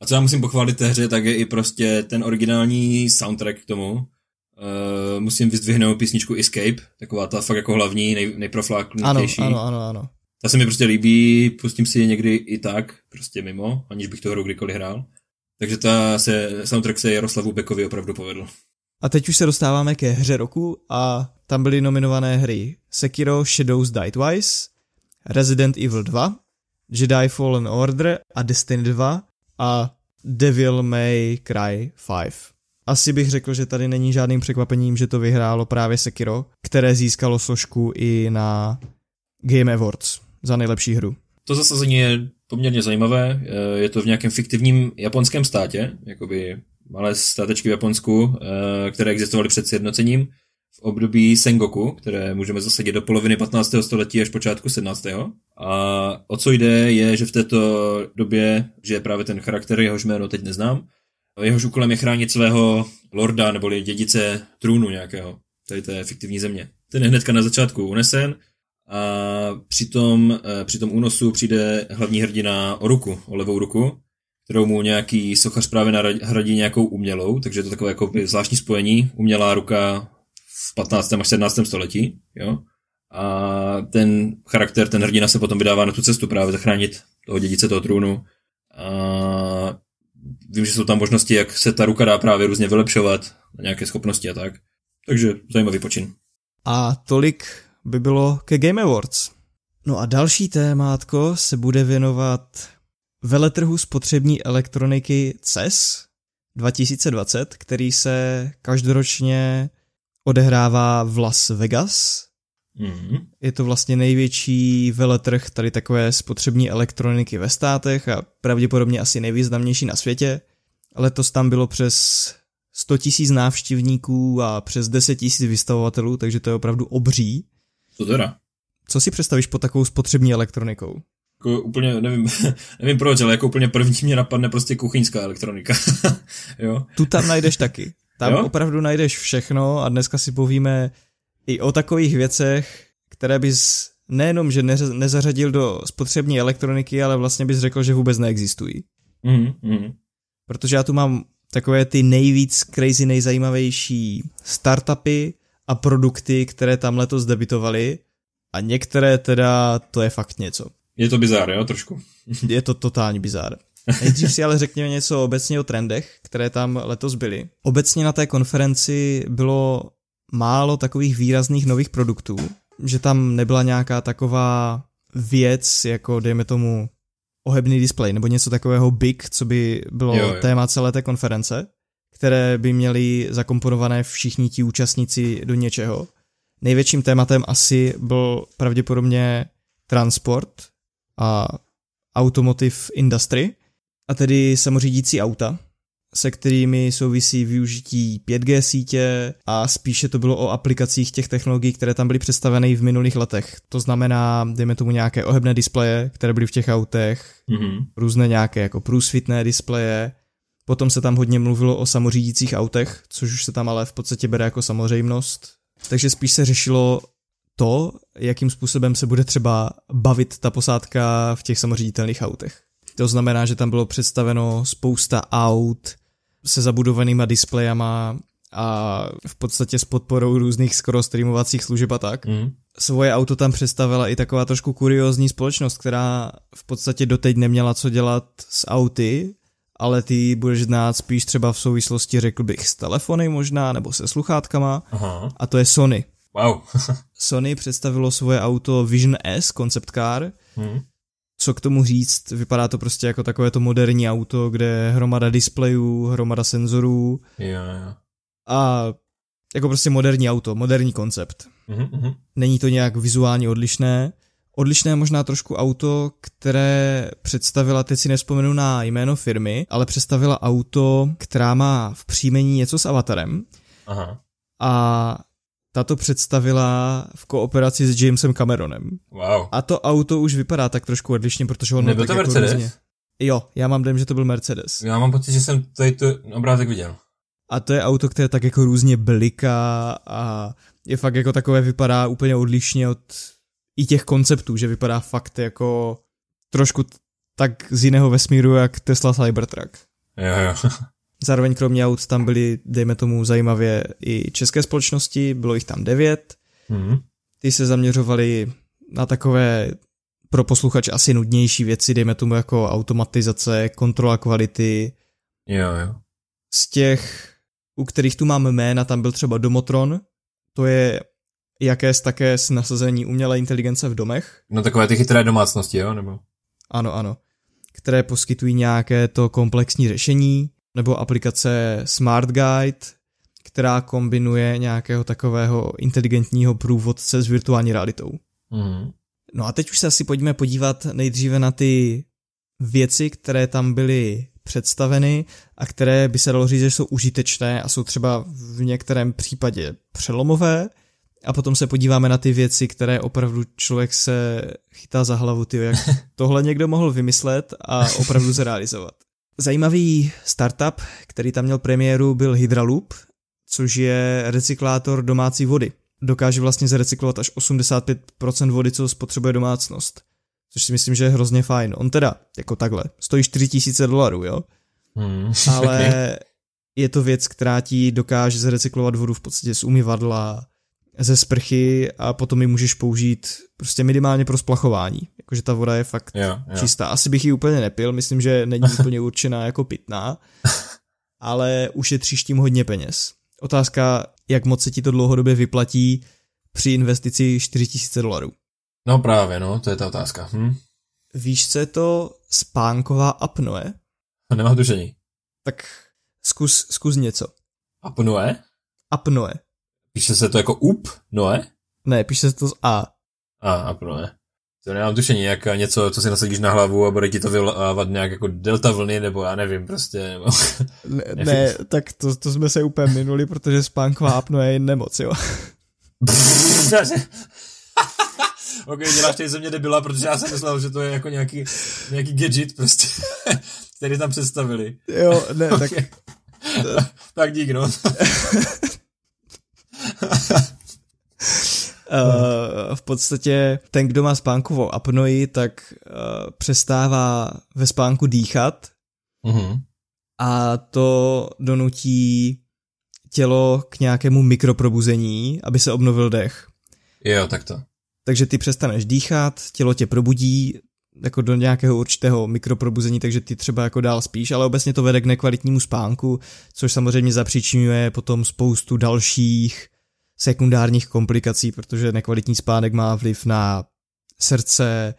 A co já musím pochválit té hře, tak je i prostě ten originální soundtrack k tomu. Uh, musím vyzdvihnout písničku Escape, taková ta fakt jako hlavní, nej, nejprofláknutější. Ano, ano, ano, ano. Ta se mi prostě líbí, pustím si je někdy i tak, prostě mimo, aniž bych tu hru kdykoliv hrál. Takže ta se, soundtrack se Jaroslavu Bekovi opravdu povedl. A teď už se dostáváme ke hře roku a tam byly nominované hry Sekiro Shadows Die Twice, Resident Evil 2, Jedi Fallen Order a Destiny 2 a Devil May Cry 5. Asi bych řekl, že tady není žádným překvapením, že to vyhrálo právě Sekiro, které získalo sošku i na Game Awards za nejlepší hru. To zasazení je poměrně zajímavé. Je to v nějakém fiktivním japonském státě, jakoby malé státečky v Japonsku, eh, které existovaly před sjednocením v období Sengoku, které můžeme zasadit do poloviny 15. století až počátku 17. A o co jde je, že v této době, že je právě ten charakter, jehož jméno teď neznám, jehož úkolem je chránit svého lorda neboli dědice trůnu nějakého, tady té fiktivní země. Ten je hnedka na začátku unesen a při tom, eh, při tom únosu přijde hlavní hrdina o ruku, o levou ruku, kterou mu nějaký sochař právě nahradí nějakou umělou, takže je to takové jako zvláštní spojení, umělá ruka v 15. až 17. století, jo. A ten charakter, ten hrdina se potom vydává na tu cestu právě zachránit toho dědice toho trůnu. A vím, že jsou tam možnosti, jak se ta ruka dá právě různě vylepšovat na nějaké schopnosti a tak. Takže zajímavý počin. A tolik by bylo ke Game Awards. No a další témátko se bude věnovat veletrhu spotřební elektroniky CES 2020, který se každoročně odehrává v Las Vegas. Mm-hmm. Je to vlastně největší veletrh tady takové spotřební elektroniky ve státech a pravděpodobně asi nejvýznamnější na světě. Letos tam bylo přes 100 tisíc návštěvníků a přes 10 tisíc vystavovatelů, takže to je opravdu obří. To teda. Co si představíš pod takovou spotřební elektronikou? Jako úplně, nevím, nevím proč, ale jako úplně první mě napadne prostě kuchyňská elektronika. jo? Tu tam najdeš taky. Tam jo? opravdu najdeš všechno a dneska si povíme i o takových věcech, které bys nejenom, že nezařadil do spotřební elektroniky, ale vlastně bys řekl, že vůbec neexistují. Mm, mm. Protože já tu mám takové ty nejvíc crazy, nejzajímavější startupy a produkty, které tam letos debitovaly a některé teda, to je fakt něco. Je to bizár, jo, trošku. je to totální bizár. Nejdřív si ale řekněme něco obecně o trendech, které tam letos byly. Obecně na té konferenci bylo málo takových výrazných nových produktů, že tam nebyla nějaká taková věc, jako dejme tomu ohebný display nebo něco takového big, co by bylo jo, jo. téma celé té konference, které by měly zakomponované všichni ti účastníci do něčeho. Největším tématem asi byl pravděpodobně transport a automotive industry, a tedy samořídící auta, se kterými souvisí využití 5G sítě a spíše to bylo o aplikacích těch technologií, které tam byly představeny v minulých letech. To znamená, dejme tomu nějaké ohebné displeje, které byly v těch autech, mm-hmm. různé nějaké jako průsvitné displeje, potom se tam hodně mluvilo o samořídících autech, což už se tam ale v podstatě bere jako samozřejmost. Takže spíš se řešilo to, jakým způsobem se bude třeba bavit ta posádka v těch samoříditelných autech. To znamená, že tam bylo představeno spousta aut se zabudovanýma displejama a v podstatě s podporou různých skoro streamovacích služeb a tak. Mm. Svoje auto tam představila i taková trošku kuriozní společnost, která v podstatě doteď neměla co dělat s auty, ale ty budeš znát spíš třeba v souvislosti, řekl bych, s telefony možná, nebo se sluchátkama, Aha. a to je Sony. Wow. Sony představilo svoje auto Vision S, concept car, hmm co k tomu říct, vypadá to prostě jako takové to moderní auto, kde je hromada displejů, hromada senzorů. Jo, jo. A jako prostě moderní auto, moderní koncept. Mm-hmm. Není to nějak vizuálně odlišné. Odlišné možná trošku auto, které představila, teď si nespomenu na jméno firmy, ale představila auto, která má v příjmení něco s avatarem. Aha. A tato představila v kooperaci s Jamesem Cameronem. Wow. A to auto už vypadá tak trošku odlišně, protože on Nebyl to jako Mercedes? Různě... Jo, já mám dojem, že to byl Mercedes. Já mám pocit, že jsem tady to obrázek viděl. A to je auto, které tak jako různě bliká a je fakt jako takové, vypadá úplně odlišně od i těch konceptů, že vypadá fakt jako trošku tak z jiného vesmíru, jak Tesla Cybertruck. Jo, jo. Zároveň kromě aut tam byly, dejme tomu zajímavě, i české společnosti, bylo jich tam devět. Mm. Ty se zaměřovali na takové pro posluchače asi nudnější věci, dejme tomu jako automatizace, kontrola kvality. Jo, jo. Z těch, u kterých tu máme jména, tam byl třeba Domotron, to je jakési také s nasazení umělé inteligence v domech. No takové ty chytré domácnosti, jo? Nebo? Ano, ano. Které poskytují nějaké to komplexní řešení nebo aplikace Smart Guide, která kombinuje nějakého takového inteligentního průvodce s virtuální realitou. Mm. No a teď už se asi pojďme podívat nejdříve na ty věci, které tam byly představeny a které by se dalo říct, že jsou užitečné a jsou třeba v některém případě přelomové. A potom se podíváme na ty věci, které opravdu člověk se chytá za hlavu, tyjo, jak tohle někdo mohl vymyslet a opravdu zrealizovat. Zajímavý startup, který tam měl premiéru, byl Hydraloop, což je recyklátor domácí vody. Dokáže vlastně zrecyklovat až 85% vody, co spotřebuje domácnost. Což si myslím, že je hrozně fajn. On teda, jako takhle, stojí 4000 dolarů, jo? Hmm, Ale je to věc, která ti dokáže zrecyklovat vodu v podstatě z umyvadla, ze sprchy a potom ji můžeš použít prostě minimálně pro splachování. Jakože ta voda je fakt jo, jo. čistá. Asi bych ji úplně nepil, myslím, že není úplně určená jako pitná, ale ušetříš tím hodně peněz. Otázka, jak moc se ti to dlouhodobě vyplatí při investici 4000 dolarů. No právě, no, to je ta otázka. Hm? Víš, co je to spánková apnoe? Nemám tušení. Tak zkus, zkus něco. Apnoe? Apnoe. Píše se to jako up, Noe? Ne, píše se to z A. A, apnoe. To nemám tušení, jak něco, co si nasadíš na hlavu a bude ti to vyvolávat nějak jako delta vlny, nebo já nevím, prostě, nebo... Ne, ne tak to, to jsme se úplně minuli, protože spánková apnoe je nemoc, jo. ok, děláš tady ze mě debila, protože já jsem myslel, že to je jako nějaký, nějaký gadget prostě, který tam představili. Jo, ne, tak... tak dík, no. Uh, v podstatě ten, kdo má spánkovou apnoji, tak uh, přestává ve spánku dýchat, uh-huh. a to donutí tělo k nějakému mikroprobuzení, aby se obnovil dech. Jo, tak to. Takže ty přestaneš dýchat, tělo tě probudí jako do nějakého určitého mikroprobuzení, takže ty třeba jako dál spíš, ale obecně to vede k nekvalitnímu spánku, což samozřejmě zapříčinuje potom spoustu dalších sekundárních komplikací, protože nekvalitní spánek má vliv na srdce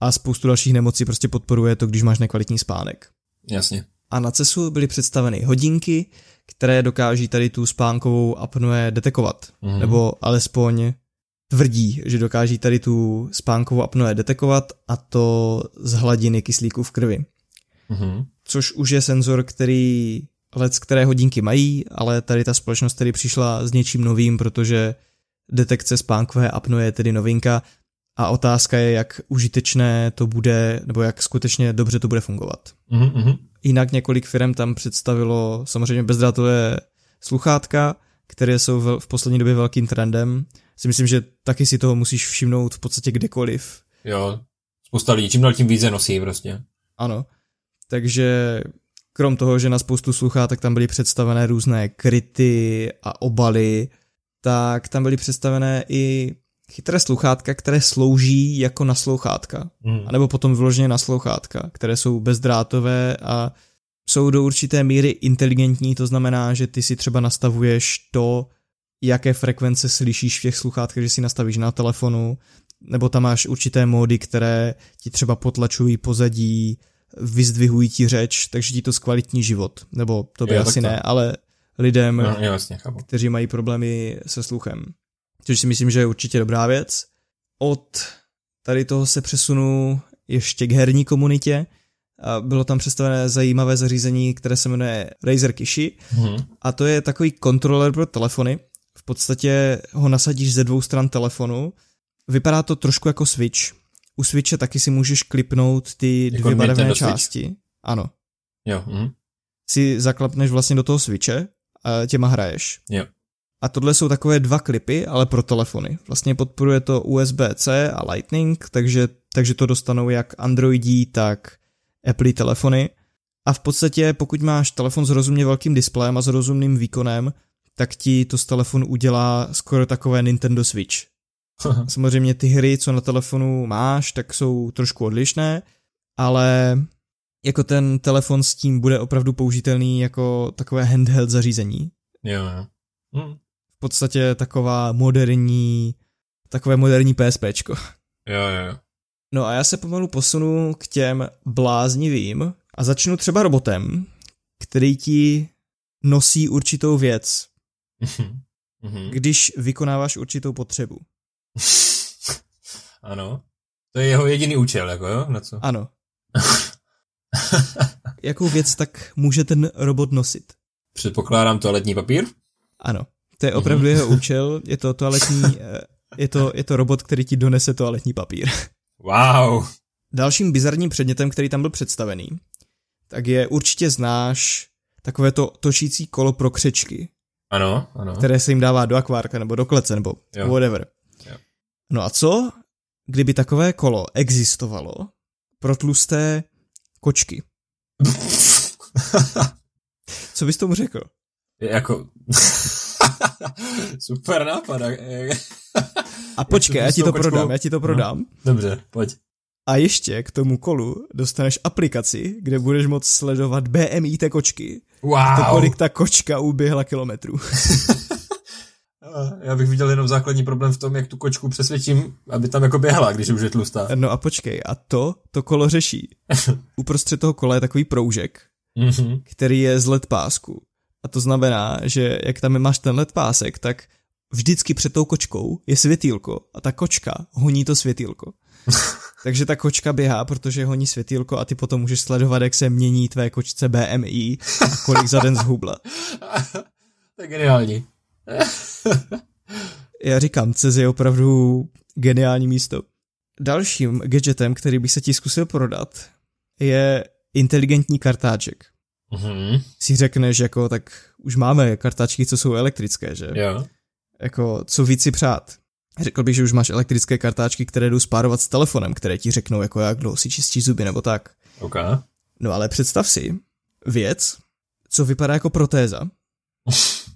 a spoustu dalších nemocí prostě podporuje to, když máš nekvalitní spánek. Jasně. A na CESu byly představeny hodinky, které dokáží tady tu spánkovou apnoe detekovat, mm. nebo alespoň tvrdí, že dokáží tady tu spánkovou apnoe detekovat a to z hladiny kyslíku v krvi. Mm. Což už je senzor, který let, které hodinky mají, ale tady ta společnost tady přišla s něčím novým, protože detekce spánkové apnoe je tedy novinka a otázka je, jak užitečné to bude, nebo jak skutečně dobře to bude fungovat. Mm-hmm. Jinak několik firm tam představilo samozřejmě bezdrátové sluchátka, které jsou v poslední době velkým trendem. Si myslím, že taky si toho musíš všimnout v podstatě kdekoliv. Jo, spousta lidí čím dál tím více nosí prostě. Ano, takže krom toho, že na spoustu sluchátek tam byly představené různé kryty a obaly, tak tam byly představené i chytré sluchátka, které slouží jako naslouchátka, hmm. anebo potom vyloženě naslouchátka, které jsou bezdrátové a jsou do určité míry inteligentní, to znamená, že ty si třeba nastavuješ to, jaké frekvence slyšíš v těch sluchátkách, že si nastavíš na telefonu, nebo tam máš určité módy, které ti třeba potlačují pozadí, vyzdvihují ti řeč, takže ti to zkvalitní život. Nebo to by jo, asi ne, ale lidem, no, jo, jasně, kteří mají problémy se sluchem což si myslím, že je určitě dobrá věc. Od tady toho se přesunu ještě k herní komunitě. Bylo tam představené zajímavé zařízení, které se jmenuje Razer Kishi mm-hmm. a to je takový kontroler pro telefony. V podstatě ho nasadíš ze dvou stran telefonu. Vypadá to trošku jako Switch. U Switche taky si můžeš klipnout ty jako dvě barevné části. Switch. Ano. Jo. Mm. Si zaklapneš vlastně do toho Switche a těma hraješ. Jo. A tohle jsou takové dva klipy, ale pro telefony. Vlastně podporuje to USB-C a Lightning, takže, takže to dostanou jak Androidí, tak Apple telefony. A v podstatě, pokud máš telefon s rozumně velkým displejem a s rozumným výkonem, tak ti to z telefonu udělá skoro takové Nintendo Switch. Samozřejmě ty hry, co na telefonu máš, tak jsou trošku odlišné, ale jako ten telefon s tím bude opravdu použitelný jako takové handheld zařízení. Jo, jo. Hm v podstatě taková moderní, takové moderní PSPčko. Jo, jo, jo. No a já se pomalu posunu k těm bláznivým a začnu třeba robotem, který ti nosí určitou věc, mhm. když vykonáváš určitou potřebu. ano. To je jeho jediný účel, jako jo? Na co? Ano. Jakou věc tak může ten robot nosit? Předpokládám toaletní papír? Ano. To je opravdu mm-hmm. jeho účel, je to toaletní, eh, je to, je to robot, který ti donese toaletní papír. Wow. Dalším bizarním předmětem, který tam byl představený, tak je určitě znáš takové to točící kolo pro křečky. Ano, ano. Které se jim dává do akvárka nebo do klece nebo jo. whatever. No a co, kdyby takové kolo existovalo pro tlusté kočky? co bys tomu řekl? Jako... Super nápad. A počkej, já ti to prodám, já ti to prodám. No, dobře, pojď. A ještě k tomu kolu dostaneš aplikaci, kde budeš moct sledovat BMI té kočky. Wow. To, kolik ta kočka uběhla kilometrů. Já bych viděl jenom základní problém v tom, jak tu kočku přesvědčím, aby tam jako běhla, když už je tlustá. No a počkej, a to, to kolo řeší. Uprostřed toho kola je takový proužek, mm-hmm. který je z LED pásku. A to znamená, že jak tam máš ten LED pásek, tak vždycky před tou kočkou je světýlko a ta kočka honí to světýlko. Takže ta kočka běhá, protože honí světýlko a ty potom můžeš sledovat, jak se mění tvé kočce BMI a kolik za den zhubla. to je geniální. Já říkám, CES je opravdu geniální místo. Dalším gadgetem, který bych se ti zkusil prodat, je inteligentní kartáček. Mm-hmm. Si řekneš, jako, tak už máme kartačky, co jsou elektrické, že? Jo. Jako, co víc si přát? Řekl bych, že už máš elektrické kartáčky, které jdou spárovat s telefonem, které ti řeknou, jako jak dlouho si čistíš zuby nebo tak. OK. No ale představ si věc, co vypadá jako protéza.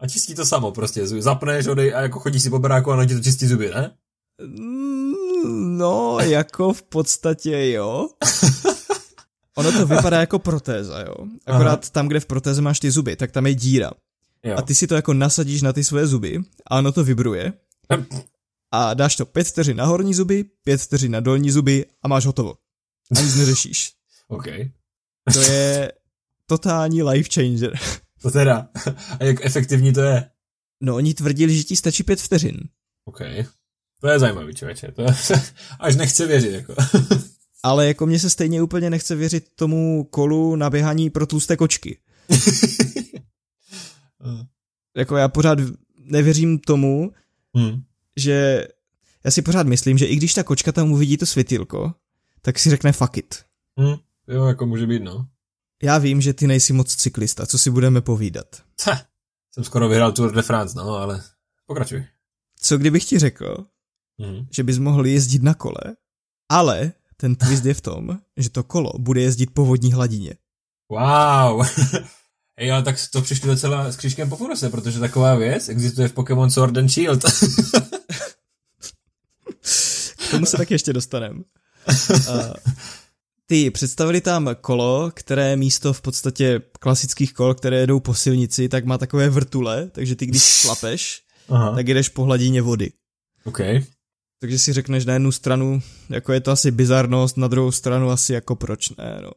A čistí to samo prostě. Zapneš, odej a jako chodíš si po baráku a na ti to čistí zuby, ne? Mm, no, jako v podstatě jo. Ono to vypadá jako protéza, jo. Akorát Aha. tam, kde v protéze máš ty zuby, tak tam je díra. Jo. A ty si to jako nasadíš na ty svoje zuby a ono to vibruje. A dáš to pět vteřin na horní zuby, pět vteřin na dolní zuby a máš hotovo. A nic neřešíš. OK. To je totální life changer. To teda. A jak efektivní to je? No, oni tvrdili, že ti stačí pět vteřin. OK. To je zajímavý, člověče. To je, až nechce věřit, jako. Ale jako mně se stejně úplně nechce věřit tomu kolu na běhání pro tlusté kočky. jako já pořád nevěřím tomu, hmm. že já si pořád myslím, že i když ta kočka tam uvidí to světilko, tak si řekne fuck it. Hmm. Jo, jako může být, no. Já vím, že ty nejsi moc cyklista, co si budeme povídat. Ha, jsem skoro vyhrál Tour de France, no, ale pokračuj. Co kdybych ti řekl, hmm. že bys mohl jezdit na kole, ale ten twist je v tom, že to kolo bude jezdit po vodní hladině. Wow! Ej, ale tak to přišli docela s křížkem po funuse, protože taková věc existuje v Pokémon Sword and Shield. K tomu se tak ještě dostaneme. ty představili tam kolo, které místo v podstatě klasických kol, které jedou po silnici, tak má takové vrtule, takže ty když šlapeš, Aha. tak jdeš po hladině vody. Okay. Takže si řekneš na jednu stranu, jako je to asi bizarnost, na druhou stranu asi jako proč ne, no.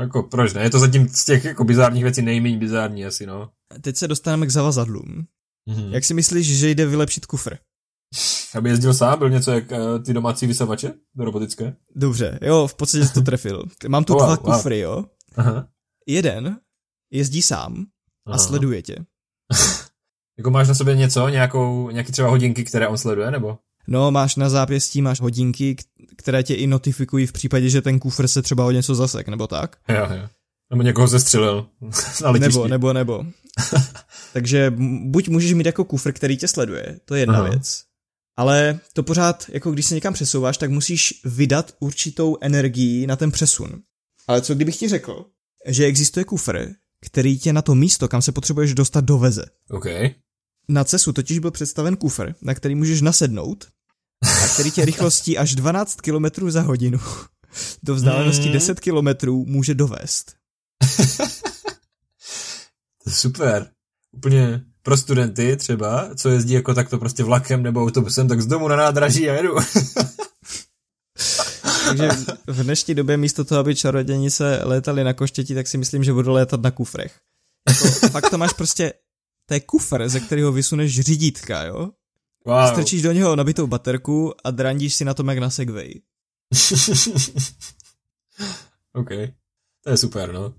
Jako proč ne? Je to zatím z těch jako bizárních věcí nejméně bizární asi, no. Teď se dostaneme k zavazadlům. Mm-hmm. Jak si myslíš, že jde vylepšit kufr? Aby jezdil sám, byl něco jak uh, ty domácí vysavače robotické? Dobře, jo, v podstatě to trefil. Mám tu dva wow, kufry, jo. Aha. Jeden jezdí sám a Aha. sleduje tě. jako máš na sobě něco, nějakou, nějaký třeba hodinky, které on sleduje, nebo? No, máš na zápěstí, máš hodinky, které tě i notifikují v případě, že ten kufr se třeba o něco zasek, nebo tak? Jo, jo. Nebo někoho zestřelil na Nebo, nebo, nebo. Takže buď můžeš mít jako kufr, který tě sleduje, to je jedna Aha. věc. Ale to pořád, jako když se někam přesouváš, tak musíš vydat určitou energii na ten přesun. Ale co kdybych ti řekl, že existuje kufr, který tě na to místo, kam se potřebuješ dostat, doveze. Okay. Na CESu totiž byl představen kufr, na který můžeš nasednout a který tě rychlostí až 12 km za hodinu do vzdálenosti mm. 10 km může dovést. Super. Úplně pro studenty třeba, co jezdí jako takto prostě vlakem nebo autobusem, tak z domu na nádraží a jedu. Takže v dnešní době místo toho, aby čaroděni se létali na koštěti, tak si myslím, že budou létat na kufrech. Jako, fakt to máš prostě, to je kufr, ze kterého vysuneš řídítka, jo? Wow. Strčíš do něho nabitou baterku a drandíš si na tom jak na Segway. OK. To je super, no.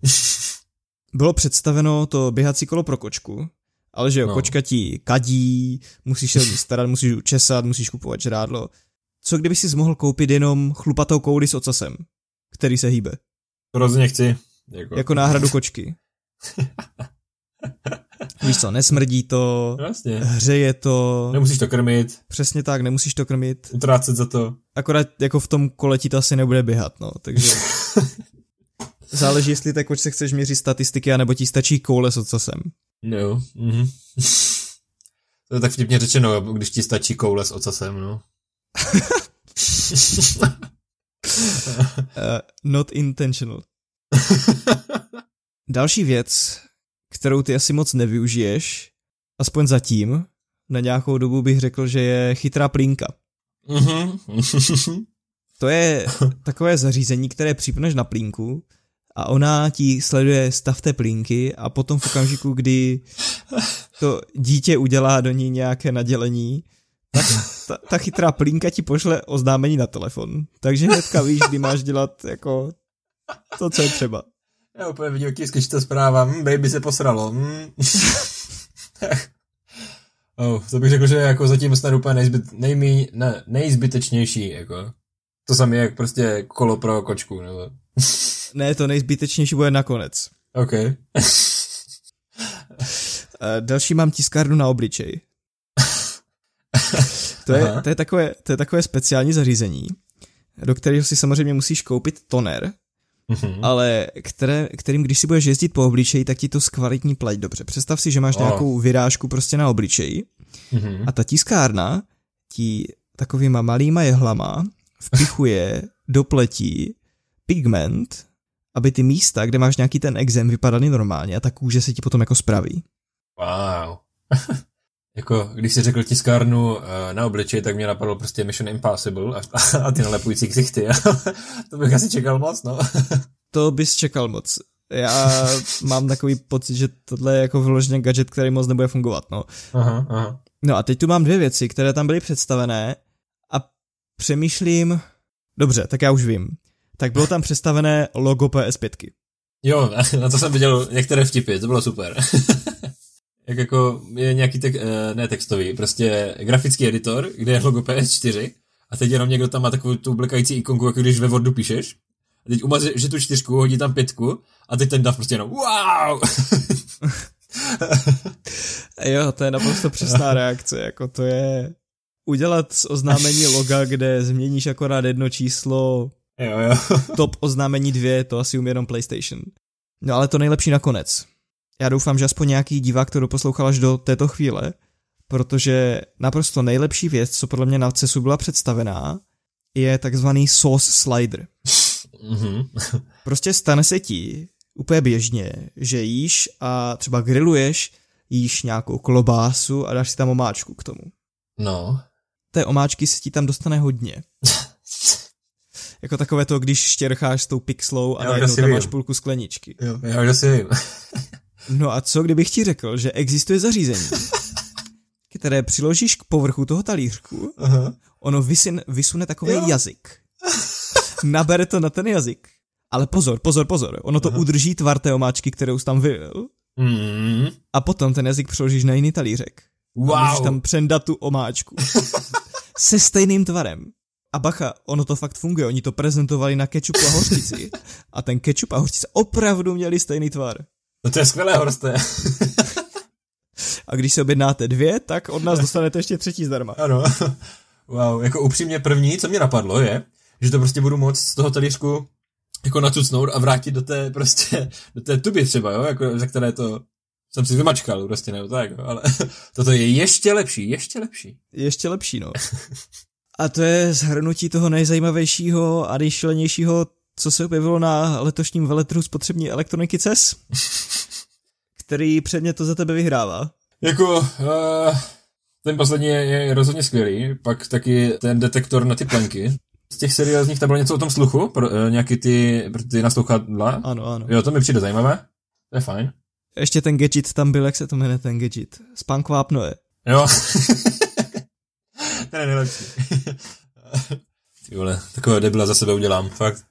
Bylo představeno to běhací kolo pro kočku, ale že jo, no. kočka ti kadí, musíš se starat, musíš učesat, musíš kupovat žrádlo. Co kdyby si mohl koupit jenom chlupatou kouli s ocasem, který se hýbe? To rozhodně chci. Jako, jako náhradu kočky. Víš co, nesmrdí to, Vlastně. hřeje to. Nemusíš to krmit. Přesně tak, nemusíš to krmit. Utrácet za to. Akorát jako v tom kole ti to asi nebude běhat, no, takže... Záleží, jestli té kočce chceš měřit statistiky, anebo ti stačí koule s ocasem. No, mhm. to je tak vtipně řečeno, když ti stačí koule s ocasem, no. uh, not intentional. Další věc, kterou ty asi moc nevyužiješ, aspoň zatím, na nějakou dobu bych řekl, že je chytrá plínka. Mm-hmm. to je takové zařízení, které připneš na plínku a ona ti sleduje stav té plínky a potom v okamžiku, kdy to dítě udělá do ní nějaké nadělení, tak ta, ta chytrá plínka ti pošle oznámení na telefon. Takže hnedka víš, kdy máš dělat jako to, co je třeba. Já úplně vidím, jaký to zpráva. Hm, baby se posralo. Hm. oh, to bych řekl, že jako zatím snad úplně nejzbyt, nejmí, ne, nejzbytečnější. Jako. To samé jak prostě kolo pro kočku. Nebo... ne, to nejzbytečnější bude nakonec. OK. Další mám tiskárnu na obličej. to, je, to, je takové, to je takové speciální zařízení, do kterého si samozřejmě musíš koupit toner, mm-hmm. ale které, kterým když si budeš jezdit po obličeji, tak ti to zkvalitní pleť dobře. Představ si, že máš oh. nějakou vyrážku prostě na obličeji mm-hmm. a ta tiskárna ti takovýma malýma jehlama vpichuje do pletí pigment, aby ty místa, kde máš nějaký ten exém, vypadaly normálně a ta kůže se ti potom jako spraví. Wow. jako, když jsi řekl tiskárnu uh, na obličej, tak mě napadlo prostě Mission Impossible a, a ty nalepující ksichty. to bych asi čekal moc, no. to bys čekal moc. Já mám takový pocit, že tohle je jako vyloženě gadget, který moc nebude fungovat, no. Aha, aha. No a teď tu mám dvě věci, které tam byly představené a přemýšlím, dobře, tak já už vím. Tak bylo tam představené logo PS5. Jo, na to jsem viděl některé vtipy, to bylo super. Jak jako je nějaký, tek, eh, ne textový, prostě grafický editor, kde je logo PS4 a teď jenom někdo tam má takovou tu blekající ikonku, jako když ve Wordu píšeš. A teď umaže, že tu čtyřku, hodí tam pětku a teď ten dav prostě jenom wow! jo, to je naprosto přesná reakce, jako to je udělat z oznámení loga, kde změníš akorát jedno číslo, jo, jo. top oznámení dvě, to asi umí jenom PlayStation. No ale to nejlepší nakonec. Já doufám, že aspoň nějaký divák to doposlouchal až do této chvíle, protože naprosto nejlepší věc, co podle mě na CESu byla představená, je takzvaný sauce slider. Mm-hmm. prostě stane se ti úplně běžně, že jíš a třeba grilluješ, jíš nějakou klobásu a dáš si tam omáčku k tomu. No. Té omáčky se ti tam dostane hodně. jako takové to, když štěrcháš s tou pixlou a najednou tam máš půlku skleničky. Jo, já si vím. no a co, kdybych ti řekl, že existuje zařízení, které přiložíš k povrchu toho talířku, Aha. ono vysin, vysune takový jo. jazyk. Nabere to na ten jazyk. Ale pozor, pozor, pozor, ono to Aha. udrží tvar té omáčky, kterou jsi tam vylil. Mm. A potom ten jazyk přeložíš na jiný talířek. Wow. A můžeš tam přendat tu omáčku. Se stejným tvarem. A bacha, ono to fakt funguje, oni to prezentovali na kečupu a hořčici. A ten kečup a hořčice opravdu měli stejný tvar. No to je skvělé, Horste. a když se objednáte dvě, tak od nás dostanete ještě třetí zdarma. Ano. Wow, jako upřímně první, co mě napadlo je, že to prostě budu moct z toho talířku jako nacucnout a vrátit do té prostě, do té tuby třeba, jo, jako, za které to jsem si vymačkal prostě, nebo tak, jo, ale toto je ještě lepší, ještě lepší. Ještě lepší, no. A to je zhrnutí toho nejzajímavějšího a nejšilenějšího, co se objevilo na letošním veletrhu spotřební elektroniky CES, který předmět to za tebe vyhrává. Jako, uh, ten poslední je, je rozhodně skvělý, pak taky ten detektor na ty plenky. Z těch seriózních tam bylo něco o tom sluchu, pro, uh, nějaký ty, ty naslouchadla. Ano, ano. Jo, to mi přijde zajímavé. To je fajn. Ještě ten gadget tam byl, jak se to jmenuje ten gadget? Spunk vápnoje. Jo. ten je nejlepší. Ty vole, takové debila za sebe udělám, fakt.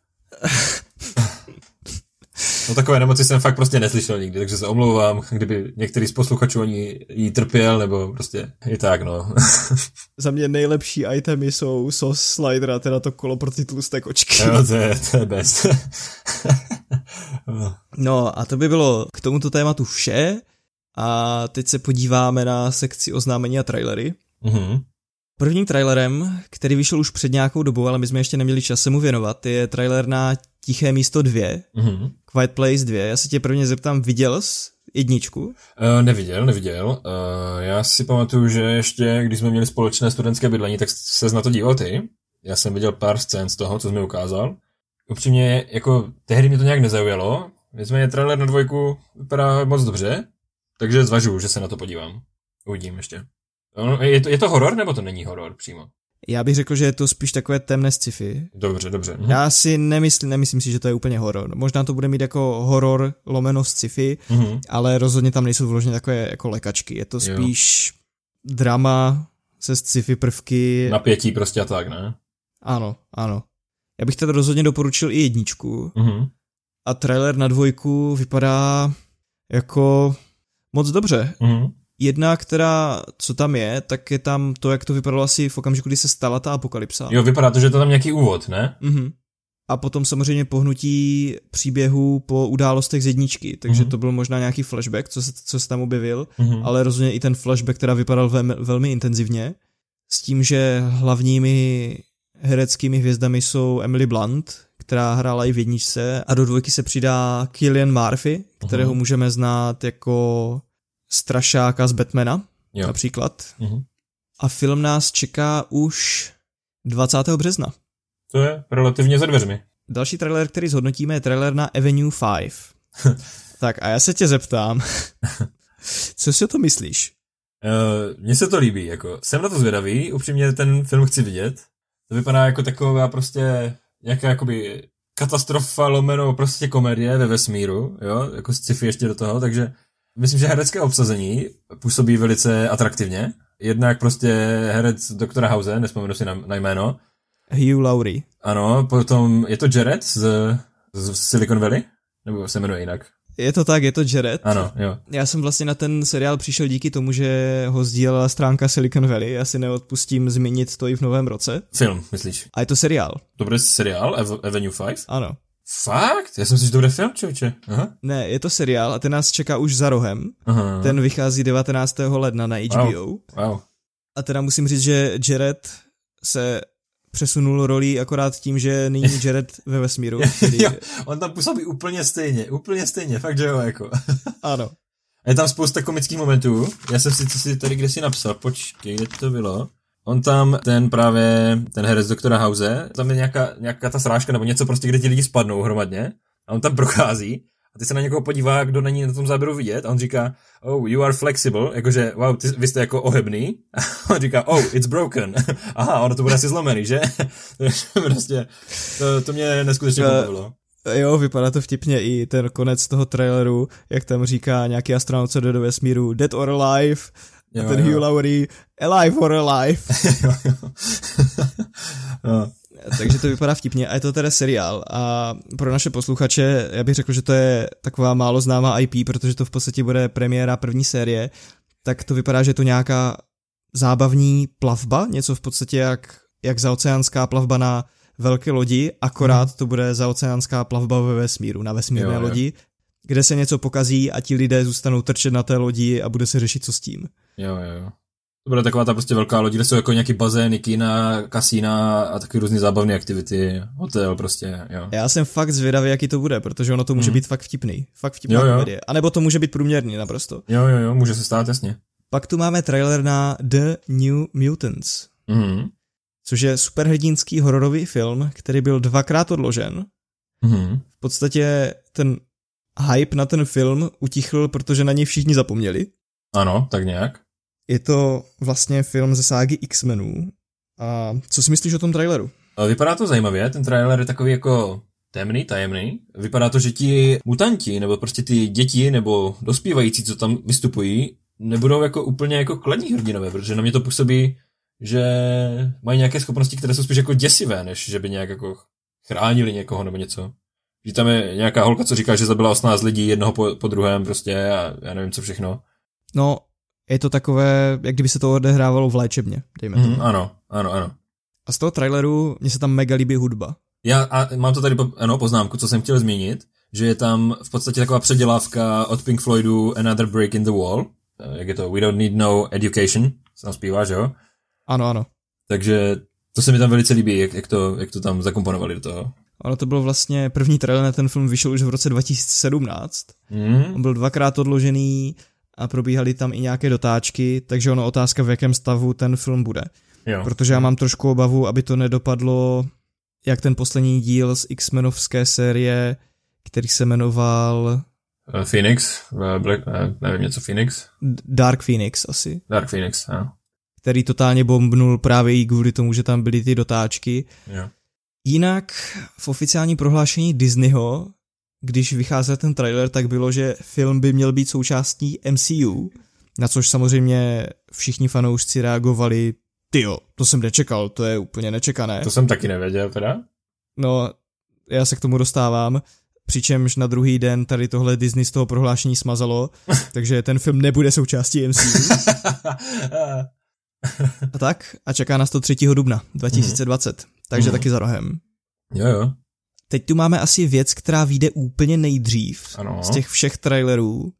No takové nemoci jsem fakt prostě neslyšel nikdy, takže se omlouvám, kdyby některý z posluchačů ani jí trpěl, nebo prostě i tak, no. Za mě nejlepší itemy jsou sos slider a teda to kolo pro ty tlusté kočky. Jo, to je, to je best. no a to by bylo k tomuto tématu vše a teď se podíváme na sekci oznámení a trailery. Mm-hmm. Prvním trailerem, který vyšel už před nějakou dobou, ale my jsme ještě neměli čas se mu věnovat, je trailer na Tiché místo 2, mm-hmm. Quiet Place 2. Já se tě prvně zeptám, viděl jsi jedničku? Uh, neviděl, neviděl. Uh, já si pamatuju, že ještě, když jsme měli společné studentské bydlení, tak se na to díval ty. Já jsem viděl pár scén z toho, co jsi mi ukázal. Upřímně, jako tehdy mě to nějak nezaujalo, nicméně trailer na dvojku vypadá moc dobře, takže zvažuju, že se na to podívám. Uvidím ještě. Je to, je to horor, nebo to není horor přímo? Já bych řekl, že je to spíš takové temné sci-fi. Dobře, dobře. Mhm. Já si nemyslím, nemyslím si, že to je úplně horor. Možná to bude mít jako horor lomeno sci-fi, mhm. ale rozhodně tam nejsou vloženě takové jako lekačky. Je to spíš jo. drama se sci-fi prvky. Napětí prostě a tak, ne? Ano, ano. Já bych teda rozhodně doporučil i jedničku. Mhm. A trailer na dvojku vypadá jako moc dobře. Mhm. Jedna, která, co tam je, tak je tam to, jak to vypadalo asi v okamžiku, kdy se stala ta apokalypsa. Jo, vypadá to, že to tam nějaký úvod, ne? Mhm. A potom samozřejmě pohnutí příběhu po událostech z jedničky, takže mm-hmm. to byl možná nějaký flashback, co se, co se tam objevil, mm-hmm. ale rozhodně i ten flashback, která vypadal velmi, velmi intenzivně, s tím, že hlavními hereckými hvězdami jsou Emily Blunt, která hrála i v jedničce a do dvojky se přidá Killian Murphy, kterého uh-huh. můžeme znát jako strašáka z Batmana jo. například. Uh-huh. A film nás čeká už 20. března. To je relativně za dveřmi. Další trailer, který zhodnotíme, je trailer na Avenue 5. tak a já se tě zeptám, co si o to myslíš? Uh, mně se to líbí, jako jsem na to zvědavý, upřímně ten film chci vidět. To vypadá jako taková prostě nějaká jakoby katastrofa lomeno prostě komedie ve vesmíru, jo, jako sci-fi ještě do toho, takže myslím, že herecké obsazení působí velice atraktivně. Jednak prostě herec doktora House, nespomenu si na, na jméno. Hugh Laurie. Ano, potom je to Jared z, z Silicon Valley? Nebo se jmenuje jinak? Je to tak, je to Jared. Ano, jo. Já jsem vlastně na ten seriál přišel díky tomu, že ho sdílela stránka Silicon Valley. Já si neodpustím zmínit to i v novém roce. Film, myslíš? A je to seriál. To bude seriál Avenue 5? Ano. Fakt? Já jsem si, že to bude film, člověče. Aha. Ne, je to seriál a ten nás čeká už za rohem. Aha. Ten vychází 19. ledna na HBO. Wow. wow. A teda musím říct, že Jared se přesunul roli akorát tím, že není Jared ve vesmíru. Který... jo, on tam působí úplně stejně, úplně stejně, fakt, že jo, jako. ano. A je tam spousta komických momentů. Já jsem si, si tady kde si napsal, počkej, kde to bylo? On tam, ten právě, ten herec doktora House, tam je nějaká, nějaká ta srážka nebo něco prostě, kde ti lidi spadnou hromadně a on tam prochází a ty se na někoho podívá, kdo není na tom záběru vidět a on říká, oh, you are flexible, jakože, wow, ty, vy jste jako ohebný. A on říká, oh, it's broken. Aha, ono to bude asi zlomený, že? prostě, to, to mě neskutečně uh, pobavilo. Jo, vypadá to vtipně i ten konec toho traileru, jak tam říká nějaký astronaut, co jde do vesmíru, dead or alive, jo, a ten jo. Hugh Laurie, alive or alive. jo, jo. no. Takže to vypadá vtipně a je to teda seriál a pro naše posluchače já bych řekl, že to je taková málo známá IP, protože to v podstatě bude premiéra první série, tak to vypadá, že je to nějaká zábavní plavba, něco v podstatě jak, jak zaoceánská plavba na velké lodi, akorát hmm. to bude zaoceánská plavba ve vesmíru, na vesmírné jo, jo. lodi, kde se něco pokazí a ti lidé zůstanou trčet na té lodi a bude se řešit, co s tím. Jo, jo, jo. To bude taková ta prostě velká loď, kde jsou jako nějaký bazény, kina, kasína a taky různé zábavné aktivity, hotel prostě, jo. Já jsem fakt zvědavý, jaký to bude, protože ono to může mm. být fakt vtipný. Fakt vtipná jo, jo. komedie. A nebo to může být průměrný naprosto. Jo, jo, jo, může se stát, jasně. Pak tu máme trailer na The New Mutants. Mm. Což je superhrdinský hororový film, který byl dvakrát odložen. Mm. V podstatě ten hype na ten film utichl, protože na něj všichni zapomněli. Ano, tak nějak. Je to vlastně film ze ságy X-Menů. A co si myslíš o tom traileru? Vypadá to zajímavě, ten trailer je takový jako temný, tajemný. Vypadá to, že ti mutanti, nebo prostě ty děti, nebo dospívající, co tam vystupují, nebudou jako úplně jako kladní hrdinové, protože na mě to působí, že mají nějaké schopnosti, které jsou spíš jako děsivé, než že by nějak jako chránili někoho nebo něco. Že tam je nějaká holka, co říká, že zabila 18 lidí jednoho po, po druhém prostě a já nevím co všechno. No, je to takové, jak kdyby se to odehrávalo v léčebně, dejme mm, tomu. Ano, ano, ano. A z toho traileru mně se tam mega líbí hudba. Já a mám to tady, ano, poznámku, co jsem chtěl zmínit, že je tam v podstatě taková předělávka od Pink Floydu Another Break in the Wall, eh, jak je to We Don't Need No Education, se tam zpívá, že jo? Ano, ano. Takže to se mi tam velice líbí, jak, jak, to, jak to tam zakomponovali do toho. Ono to byl vlastně první trailer na ten film vyšel už v roce 2017. Mm. On byl dvakrát odložený, a probíhaly tam i nějaké dotáčky, takže ono otázka, v jakém stavu ten film bude. Jo. Protože já mám trošku obavu, aby to nedopadlo jak ten poslední díl z X-menovské série, který se jmenoval... Uh, Phoenix, uh, Black, uh, nevím, něco Phoenix? Dark Phoenix asi. Dark Phoenix, jo. Který totálně bombnul právě i kvůli tomu, že tam byly ty dotáčky. Jo. Jinak v oficiální prohlášení Disneyho když vycházel ten trailer, tak bylo, že film by měl být součástí MCU, na což samozřejmě všichni fanoušci reagovali, tyjo, to jsem nečekal, to je úplně nečekané. To jsem taky nevěděl teda. No, já se k tomu dostávám, přičemž na druhý den tady tohle Disney z toho prohlášení smazalo, takže ten film nebude součástí MCU. a tak, a čeká nás to 3. dubna 2020, mm. takže mm. taky za rohem. Jo, jo. Teď tu máme asi věc, která vyjde úplně nejdřív ano. z těch všech trailerů,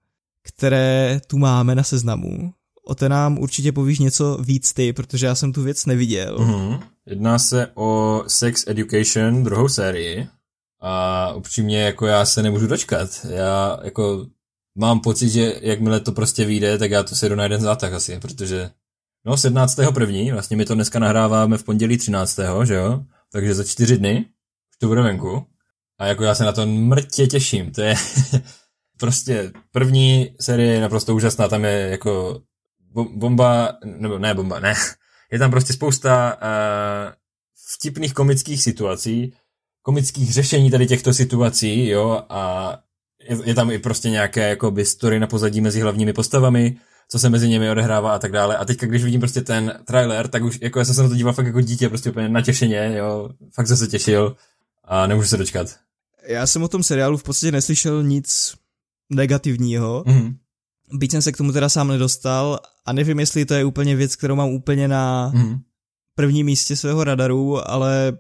které tu máme na seznamu. O té nám určitě povíš něco víc ty, protože já jsem tu věc neviděl. Uh-huh. Jedná se o Sex Education druhou sérii. A upřímně jako já se nemůžu dočkat. Já jako mám pocit, že jakmile to prostě vyjde, tak já to sedu na jeden zátah asi, protože no 17. první, vlastně my to dneska nahráváme v pondělí 13. že jo? Takže za čtyři dny to bude venku. A jako já se na to mrtě těším. To je prostě první série je naprosto úžasná, tam je jako bomba, nebo ne bomba, ne. Je tam prostě spousta uh, vtipných komických situací, komických řešení tady těchto situací, jo, a je, je tam i prostě nějaké jako story na pozadí mezi hlavními postavami, co se mezi nimi odehrává a tak dále. A teďka, když vidím prostě ten trailer, tak už jako já jsem se na to díval fakt jako dítě, prostě úplně natěšeně, jo, fakt jsem se těšil a nemůžu se dočkat. Já jsem o tom seriálu v podstatě neslyšel nic negativního, mm-hmm. byť jsem se k tomu teda sám nedostal a nevím, jestli to je úplně věc, kterou mám úplně na mm-hmm. prvním místě svého radaru, ale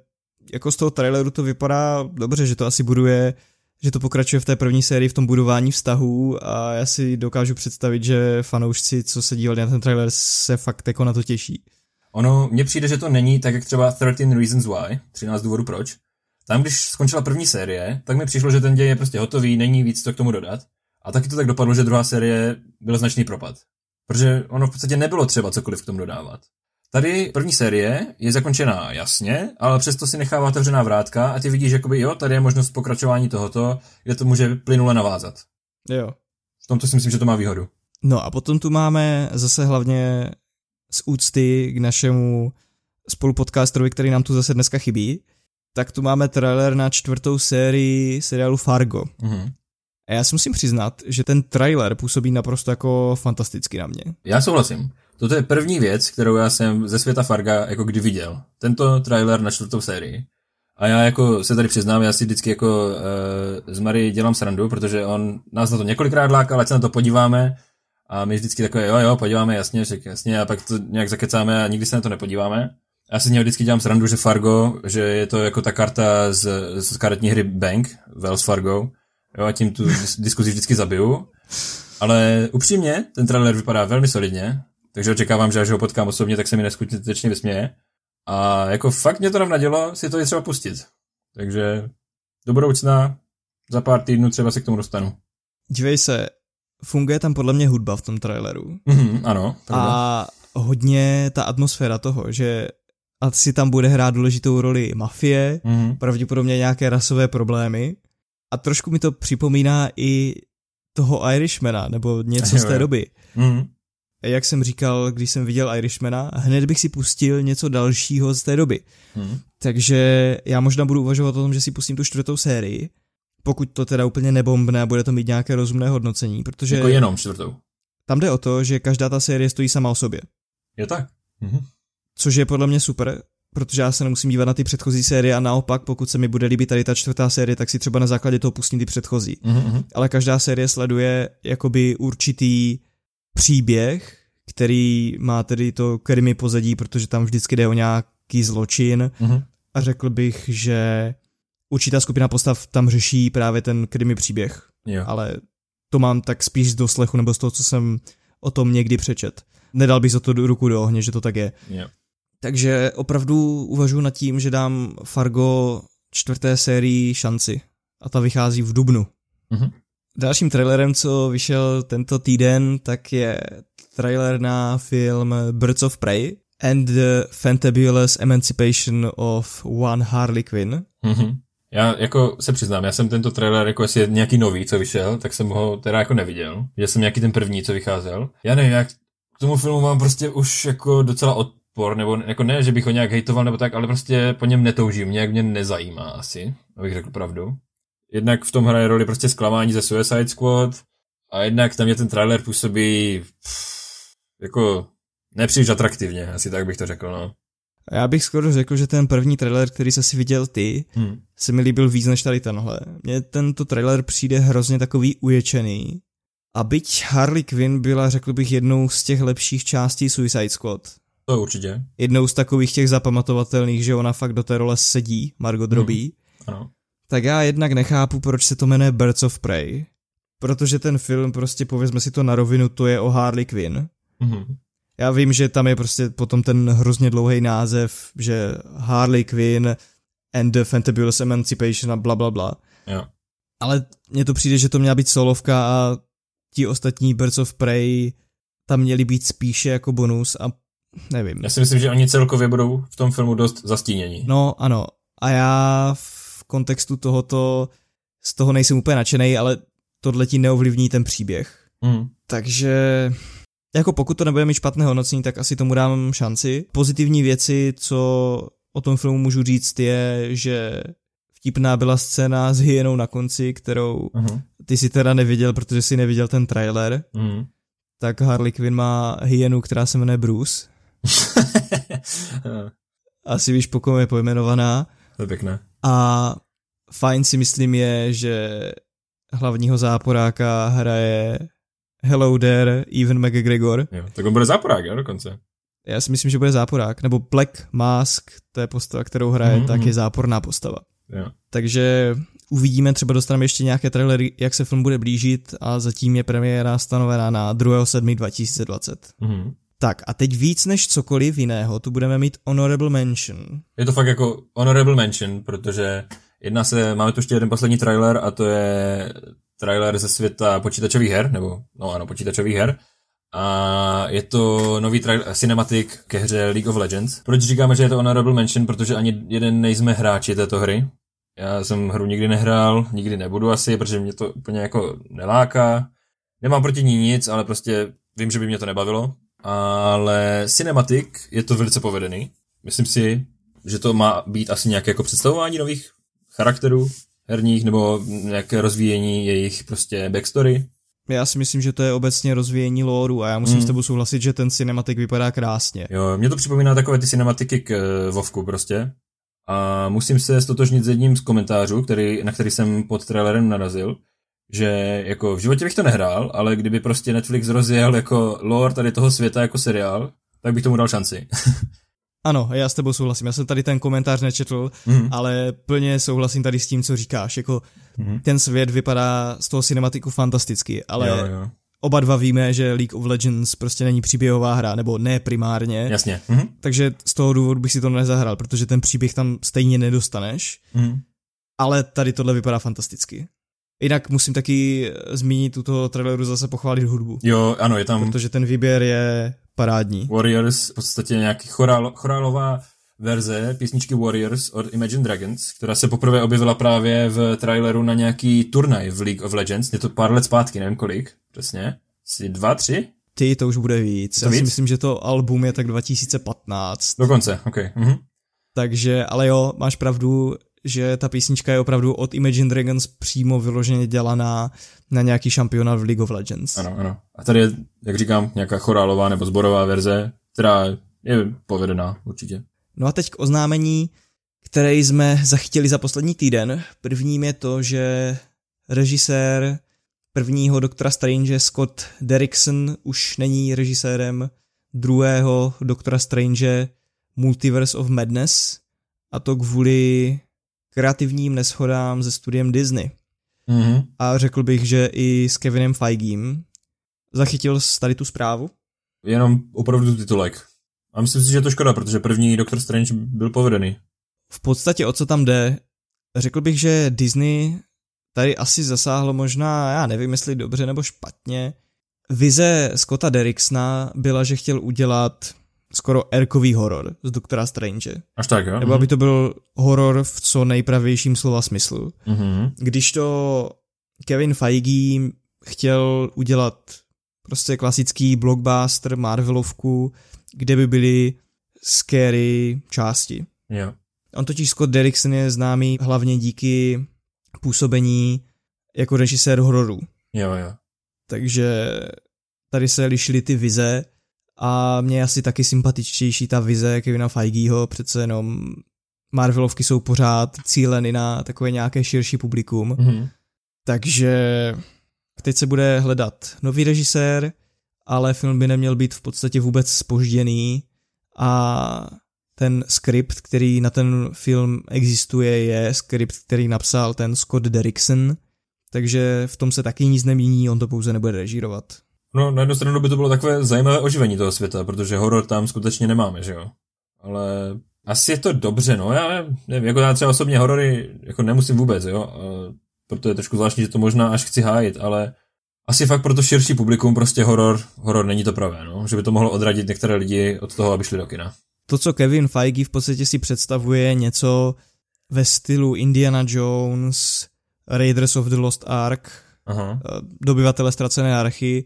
jako z toho traileru to vypadá dobře, že to asi buduje že to pokračuje v té první sérii v tom budování vztahů a já si dokážu představit, že fanoušci, co se dívali na ten trailer, se fakt jako na to těší. Ono, mně přijde, že to není tak, jak třeba 13 Reasons Why, 13 důvodů proč. Tam, když skončila první série, tak mi přišlo, že ten děj je prostě hotový, není víc co k tomu dodat. A taky to tak dopadlo, že druhá série byl značný propad. Protože ono v podstatě nebylo třeba cokoliv k tomu dodávat. Tady první série je zakončená jasně, ale přesto si nechává otevřená vrátka a ty vidíš, jakoby jo, tady je možnost pokračování tohoto, kde to může plynule navázat. Jo. V tomto si myslím, že to má výhodu. No a potom tu máme zase hlavně z úcty k našemu spolupodcasterovi, který nám tu zase dneska chybí, tak tu máme trailer na čtvrtou sérii seriálu Fargo. Mm-hmm. A já si musím přiznat, že ten trailer působí naprosto jako fantasticky na mě. Já souhlasím. Toto je první věc, kterou já jsem ze světa Farga jako kdy viděl. Tento trailer na čtvrtou sérii. A já jako se tady přiznám, já si vždycky jako uh, z Mary dělám srandu, protože on nás na to několikrát lákal, ať se na to podíváme. A my vždycky takové, jo, jo, podíváme, jasně, řek, jasně, a pak to nějak zakecáme a nikdy se na to nepodíváme. Já si z něho vždycky dělám srandu, že Fargo, že je to jako ta karta z, z karetní hry Bank, Wells Fargo, jo, a tím tu diskuzi vždycky zabiju. Ale upřímně, ten trailer vypadá velmi solidně, takže očekávám, že až ho potkám osobně, tak se mi neskutečně vysměje. A jako fakt mě to navnadilo si to je třeba pustit. Takže do budoucna za pár týdnů třeba se k tomu dostanu. Dívej se, funguje tam podle mě hudba v tom traileru. Mm-hmm, ano. Pravda. A hodně ta atmosféra toho, že asi tam bude hrát důležitou roli mafie, mm-hmm. pravděpodobně nějaké rasové problémy. A trošku mi to připomíná i toho Irishmana, nebo něco z té doby. Mm-hmm jak jsem říkal, když jsem viděl Irishmana, hned bych si pustil něco dalšího z té doby. Hmm. Takže já možná budu uvažovat o tom, že si pustím tu čtvrtou sérii, pokud to teda úplně nebombne a bude to mít nějaké rozumné hodnocení, protože... Jako jenom čtvrtou. Tam jde o to, že každá ta série stojí sama o sobě. Je tak. Mhm. Což je podle mě super, protože já se nemusím dívat na ty předchozí série a naopak, pokud se mi bude líbit tady ta čtvrtá série, tak si třeba na základě toho pustím ty předchozí. Mm-hmm. Ale každá série sleduje jakoby určitý příběh, který má tedy to krimi pozadí, protože tam vždycky jde o nějaký zločin mm-hmm. a řekl bych, že určitá skupina postav tam řeší právě ten krimi příběh. Jo. Ale to mám tak spíš z doslechu nebo z toho, co jsem o tom někdy přečet. Nedal bych za to ruku do ohně, že to tak je. Jo. Takže opravdu uvažuji nad tím, že dám Fargo čtvrté sérii šanci. A ta vychází v Dubnu. Mm-hmm. Dalším trailerem, co vyšel tento týden, tak je trailer na film Birds of Prey and the Fantabulous Emancipation of One Harley Quinn. Mm-hmm. Já jako se přiznám, já jsem tento trailer, jako jestli je nějaký nový, co vyšel, tak jsem ho teda jako neviděl. Viděl jsem nějaký ten první, co vycházel. Já nevím, jak k tomu filmu mám prostě už jako docela odpor, nebo jako ne, že bych ho nějak hejtoval nebo tak, ale prostě po něm netoužím, nějak mě nezajímá asi, abych řekl pravdu jednak v tom hraje roli prostě zklamání ze Suicide Squad a jednak tam je ten trailer působí pff, jako nepříliš atraktivně, asi tak bych to řekl, no. Já bych skoro řekl, že ten první trailer, který jsi si viděl ty, hmm. se mi líbil víc než tady tenhle. Mně tento trailer přijde hrozně takový uječený. A byť Harley Quinn byla, řekl bych, jednou z těch lepších částí Suicide Squad. To určitě. Jednou z takových těch zapamatovatelných, že ona fakt do té role sedí, Margot hmm. Robbie. Ano tak já jednak nechápu, proč se to jmenuje Birds of Prey. Protože ten film prostě, povězme si to na rovinu, to je o Harley Quinn. Mm-hmm. Já vím, že tam je prostě potom ten hrozně dlouhý název, že Harley Quinn and the Fantabulous Emancipation a bla bla bla. Jo. Ale mně to přijde, že to měla být solovka a ti ostatní Birds of Prey tam měli být spíše jako bonus a nevím. Já si myslím, že oni celkově budou v tom filmu dost zastínění. No, ano. A já v kontextu tohoto z toho nejsem úplně nadšený, ale tohle ti neovlivní ten příběh. Mm. Takže jako pokud to nebude mít špatné hodnocení, tak asi tomu dám šanci. Pozitivní věci, co o tom filmu můžu říct, je, že vtipná byla scéna s hyenou na konci, kterou uh-huh. ty si teda neviděl, protože si neviděl ten trailer. Uh-huh. Tak Harley Quinn má hyenu, která se jmenuje Bruce. Asi víš, po kom je pojmenovaná. To je pěkné. A fajn si myslím je, že hlavního záporáka hraje Hello There, Evan McGregor. Jo, tak on bude záporák, jo, dokonce. Já si myslím, že bude záporák, nebo Black Mask, to je postava, kterou hraje, mm-hmm. tak je záporná postava. Jo. Takže uvidíme, třeba dostaneme ještě nějaké trailery, jak se film bude blížit a zatím je premiéra stanovená na 2.7.2020. Mm-hmm. Tak a teď víc než cokoliv jiného, tu budeme mít Honorable Mention. Je to fakt jako Honorable Mention, protože jedna se, máme tu ještě jeden poslední trailer a to je trailer ze světa počítačových her, nebo no ano, počítačových her. A je to nový trailer, cinematic ke hře League of Legends. Proč říkáme, že je to honorable mention? Protože ani jeden nejsme hráči této hry. Já jsem hru nikdy nehrál, nikdy nebudu asi, protože mě to úplně jako neláká. Nemám proti ní nic, ale prostě vím, že by mě to nebavilo. Ale cinematic je to velice povedený. Myslím si, že to má být asi nějaké jako představování nových charakterů, herních nebo nějaké rozvíjení jejich prostě backstory. Já si myslím, že to je obecně rozvíjení lore a já musím mm. s tebou souhlasit, že ten cinematik vypadá krásně. Jo, mě to připomíná takové ty cinematiky k uh, Vovku prostě. A musím se stotožnit s jedním z komentářů, který, na který jsem pod trailerem narazil, že jako v životě bych to nehrál, ale kdyby prostě Netflix rozjel jako lore tady toho světa jako seriál, tak bych tomu dal šanci. Ano, já s tebou souhlasím. Já jsem tady ten komentář nečetl, mm. ale plně souhlasím tady s tím, co říkáš. Jako mm. ten svět vypadá z toho cinematiku fantasticky, ale jo, jo. oba dva víme, že League of Legends prostě není příběhová hra, nebo ne primárně. Jasně. Mm. Takže z toho důvodu bych si to nezahrál, protože ten příběh tam stejně nedostaneš. Mm. Ale tady tohle vypadá fantasticky. Jinak musím taky zmínit u toho traileru zase pochválit hudbu. Jo, ano, je tam... Protože ten výběr je parádní. Warriors, v podstatě nějaký chorál, chorálová verze písničky Warriors od Imagine Dragons, která se poprvé objevila právě v traileru na nějaký turnaj v League of Legends. Je to pár let zpátky, nevím kolik, přesně. Asi dva, tři? Ty, to už bude víc. To Já víc? si myslím, že to album je tak 2015. Dokonce, ok. Mhm. Takže, ale jo, máš pravdu, že ta písnička je opravdu od Imagine Dragons přímo vyloženě dělaná na nějaký šampionát v League of Legends. Ano, ano. A tady je, jak říkám, nějaká chorálová nebo zborová verze, která je povedená určitě. No a teď k oznámení, které jsme zachytili za poslední týden. Prvním je to, že režisér prvního Doktora Strange Scott Derrickson už není režisérem druhého Doktora Strange Multiverse of Madness a to kvůli kreativním neschodám se studiem Disney. Mhm. A řekl bych, že i s Kevinem Feigem zachytil jsi tady tu zprávu? Jenom opravdu titulek. A myslím si, že je to škoda, protože první Doctor Strange byl povedený. V podstatě o co tam jde, řekl bych, že Disney tady asi zasáhlo možná, já nevím, jestli dobře nebo špatně. Vize Scotta Derricksona byla, že chtěl udělat skoro erkový horor z Doktora Strange. Až tak, jo? Nebo aby to byl horor v co nejpravějším slova smyslu. Mhm. Když to Kevin Feige chtěl udělat prostě klasický blockbuster, Marvelovku, kde by byly scary části. Jo. On totiž Scott Derrickson je známý hlavně díky působení jako režisér hororů. Jo, jo. Takže tady se lišily ty vize a mě je asi taky sympatičtější ta vize Kevina Feigeho, přece jenom Marvelovky jsou pořád cíleny na takové nějaké širší publikum. Mhm. Takže teď se bude hledat nový režisér, ale film by neměl být v podstatě vůbec spožděný a ten skript, který na ten film existuje, je skript, který napsal ten Scott Derrickson, takže v tom se taky nic nemění, on to pouze nebude režírovat. No, na jednu stranu by to bylo takové zajímavé oživení toho světa, protože horor tam skutečně nemáme, že jo? Ale Asi je to dobře, no, já nevím, jako já třeba osobně horory jako nemusím vůbec, jo, proto je trošku zvláštní, že to možná až chci hájit, ale asi fakt pro to širší publikum prostě horor, horor není to pravé, no, že by to mohlo odradit některé lidi od toho, aby šli do kina. To, co Kevin Feige v podstatě si představuje něco ve stylu Indiana Jones, Raiders of the Lost Ark, Aha. Eh, dobyvatele ztracené archy,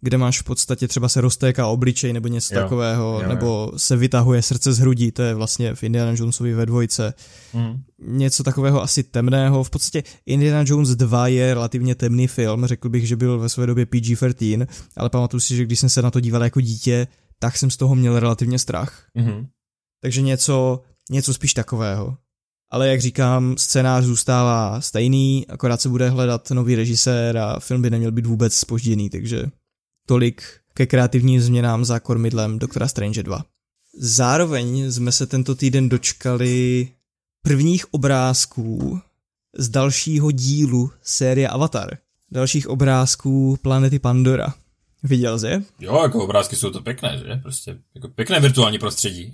kde máš v podstatě třeba se roztéká obličej nebo něco jo, takového, jo, nebo jo. se vytahuje srdce z hrudí, to je vlastně v Indiana Jonesovi ve dvojce. Mm. Něco takového asi temného. V podstatě Indiana Jones 2 je relativně temný film, řekl bych, že byl ve své době PG-13, ale pamatuju si, že když jsem se na to díval jako dítě, tak jsem z toho měl relativně strach. Mm-hmm. Takže něco, něco spíš takového. Ale jak říkám, scénář zůstává stejný, akorát se bude hledat nový režisér a film by neměl být vůbec spožděný, takže tolik ke kreativním změnám za kormidlem Doktora Strange 2. Zároveň jsme se tento týden dočkali prvních obrázků z dalšího dílu série Avatar. Dalších obrázků planety Pandora. Viděl jsi? Jo, jako obrázky jsou to pěkné, že? Prostě jako pěkné virtuální prostředí.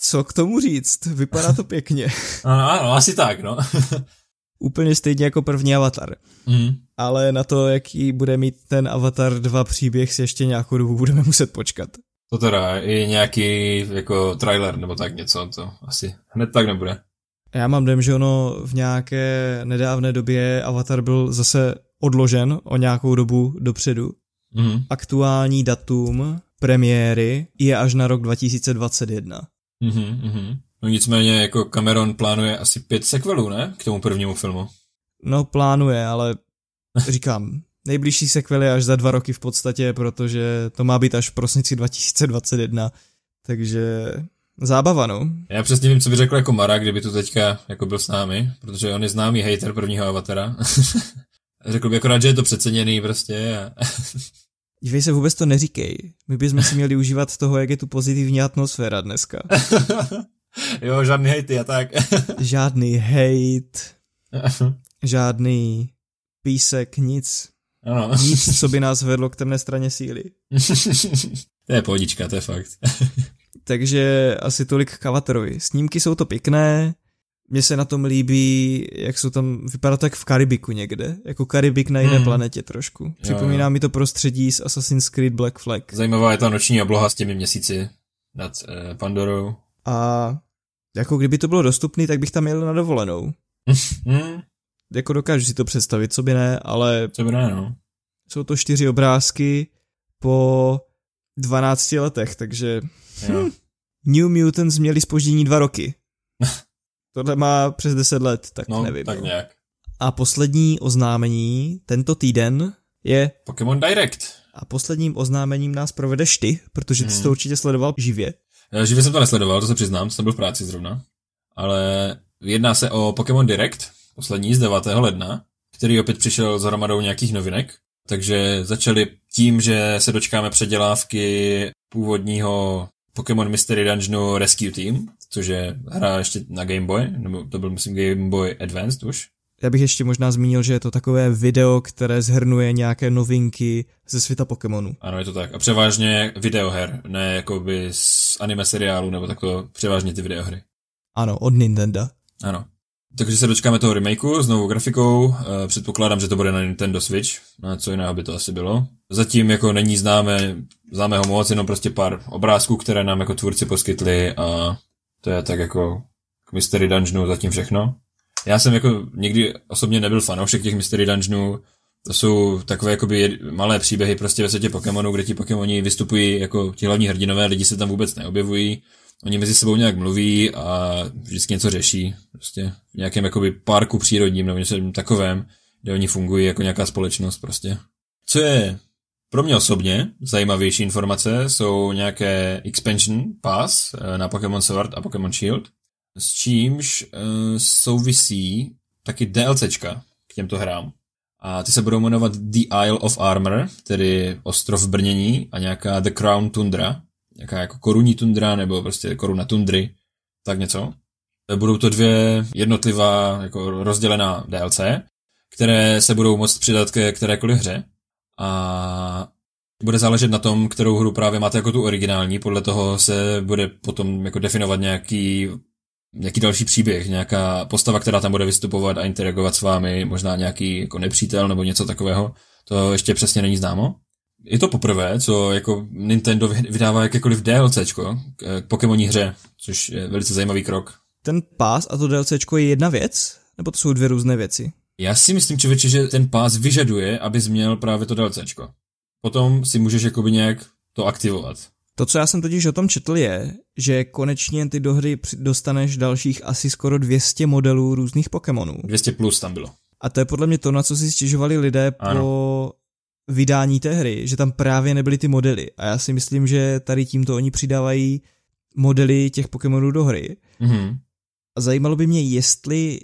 Co k tomu říct? Vypadá to pěkně. ano, ano, asi tak, no. Úplně stejně jako první Avatar. Mm. Ale na to, jaký bude mít ten Avatar 2 příběh, si ještě nějakou dobu budeme muset počkat. To teda, i nějaký jako trailer nebo tak něco, to asi hned tak nebude. Já mám dojem, že ono v nějaké nedávné době Avatar byl zase odložen o nějakou dobu dopředu. Mm. Aktuální datum premiéry je až na rok 2021. Mm-hmm, mm-hmm. No nicméně jako Cameron plánuje asi pět sequelů, ne? K tomu prvnímu filmu. No plánuje, ale říkám, nejbližší sequel je až za dva roky v podstatě, protože to má být až v prosinci 2021, takže zábava, no. Já přesně vím, co by řekl jako Mara, kdyby tu teďka jako byl s námi, protože on je známý hater prvního avatara. řekl by akorát, že je to přeceněný prostě. A... Dívej se, vůbec to neříkej. My bychom si měli užívat toho, jak je tu pozitivní atmosféra dneska. Jo, žádný hejty a tak. žádný hejt, žádný písek, nic. Ano. Nic, co by nás vedlo k temné straně síly. to je pohodička, to je fakt. Takže asi tolik k Avaterovi. Snímky jsou to pěkné, mně se na tom líbí, jak jsou tam, vypadá to jak v Karibiku někde, jako Karibik na jiné hmm. planetě trošku. Připomíná jo. mi to prostředí z Assassin's Creed Black Flag. Zajímavá je ta noční obloha s těmi měsíci nad eh, Pandorou. A jako kdyby to bylo dostupné, tak bych tam jel na dovolenou. Hmm. Jako dokážu si to představit, co by ne, ale... Co by ne, no. Jsou to čtyři obrázky po 12 letech, takže... Hm. New Mutants měli spoždění dva roky. Tohle má přes 10 let, tak no, nevím. tak jo. nějak. A poslední oznámení tento týden je... Pokémon Direct. A posledním oznámením nás provedeš ty, protože ty hmm. jsi to určitě sledoval živě. Já živě jsem to nesledoval, to se přiznám, jsem byl v práci zrovna. Ale jedná se o Pokémon Direct, poslední z 9. ledna, který opět přišel s hromadou nějakých novinek. Takže začali tím, že se dočkáme předělávky původního Pokémon Mystery Dungeonu Rescue Team, což je hra ještě na Game Boy, nebo to byl myslím Game Boy Advanced už. Já bych ještě možná zmínil, že je to takové video, které zhrnuje nějaké novinky ze světa Pokémonu. Ano, je to tak. A převážně videoher, ne jakoby z anime seriálu, nebo takto převážně ty videohry. Ano, od Nintendo. Ano. Takže se dočkáme toho remakeu s novou grafikou. Eh, předpokládám, že to bude na Nintendo Switch. Na co jiného by to asi bylo. Zatím jako není známe, známého moc, jenom prostě pár obrázků, které nám jako tvůrci poskytli a to je tak jako k Mystery Dungeonu zatím všechno. Já jsem jako nikdy osobně nebyl fanoušek těch Mystery Dungeonů, to jsou takové jakoby malé příběhy prostě ve světě Pokémonu, kde ti Pokémoni vystupují jako ti hlavní hrdinové, lidi se tam vůbec neobjevují. Oni mezi sebou nějak mluví a vždycky něco řeší. Prostě v nějakém jakoby parku přírodním nebo něco takovém, kde oni fungují jako nějaká společnost prostě. Co je pro mě osobně zajímavější informace jsou nějaké expansion pass eh, na Pokémon Sword a Pokémon Shield, s čímž uh, souvisí taky DLCčka k těmto hrám. A ty se budou jmenovat The Isle of Armor, tedy ostrov brnění a nějaká The Crown Tundra, nějaká jako korunní tundra nebo prostě koruna tundry, tak něco. Budou to dvě jednotlivá jako rozdělená DLC, které se budou moct přidat ke kterékoliv hře. A Bude záležet na tom, kterou hru právě máte jako tu originální, podle toho se bude potom jako definovat nějaký nějaký další příběh, nějaká postava, která tam bude vystupovat a interagovat s vámi, možná nějaký jako nepřítel nebo něco takového, to ještě přesně není známo. Je to poprvé, co jako Nintendo vydává jakékoliv DLCčko k Pokémoní hře, což je velice zajímavý krok. Ten pás a to DLCčko je jedna věc? Nebo to jsou dvě různé věci? Já si myslím, člověče, že ten pás vyžaduje, abys měl právě to DLCčko. Potom si můžeš jakoby nějak to aktivovat. To, co já jsem totiž o tom četl, je, že konečně ty do hry dostaneš dalších asi skoro 200 modelů různých Pokémonů. 200 plus tam bylo. A to je podle mě to, na co si stěžovali lidé ano. po vydání té hry, že tam právě nebyly ty modely. A já si myslím, že tady tímto oni přidávají modely těch Pokémonů do hry. Mm-hmm. A zajímalo by mě, jestli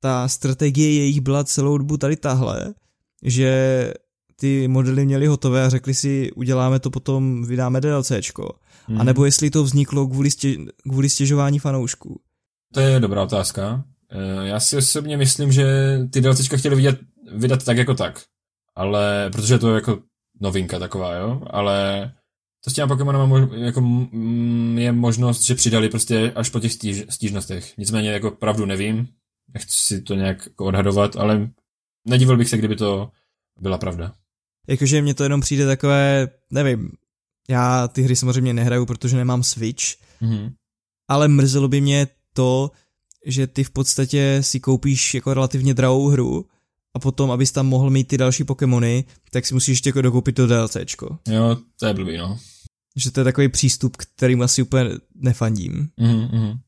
ta strategie jejich byla celou dobu tady tahle, že ty modely měli hotové a řekli si, uděláme to potom, vydáme DLCčko. Hmm. A nebo jestli to vzniklo kvůli, stě, kvůli stěžování fanoušků. To je dobrá otázka. Eh, já si osobně myslím, že ty DLCčka chtěli vydat, vydat tak jako tak. Ale, protože to je jako novinka taková, jo, ale to s těma Pokémonama jako je možnost, že přidali prostě až po těch stíž, stížnostech. Nicméně jako pravdu nevím, nechci si to nějak jako odhadovat, ale nedivil bych se, kdyby to byla pravda. Jakože mně to jenom přijde takové, nevím, já ty hry samozřejmě nehraju, protože nemám Switch, mm-hmm. ale mrzelo by mě to, že ty v podstatě si koupíš jako relativně drahou hru a potom, abys tam mohl mít ty další Pokémony, tak si musíš ještě jako dokoupit to DLCčko. Jo, to je blbý, no. Že to je takový přístup, kterým asi úplně nefandím. Mm-hmm.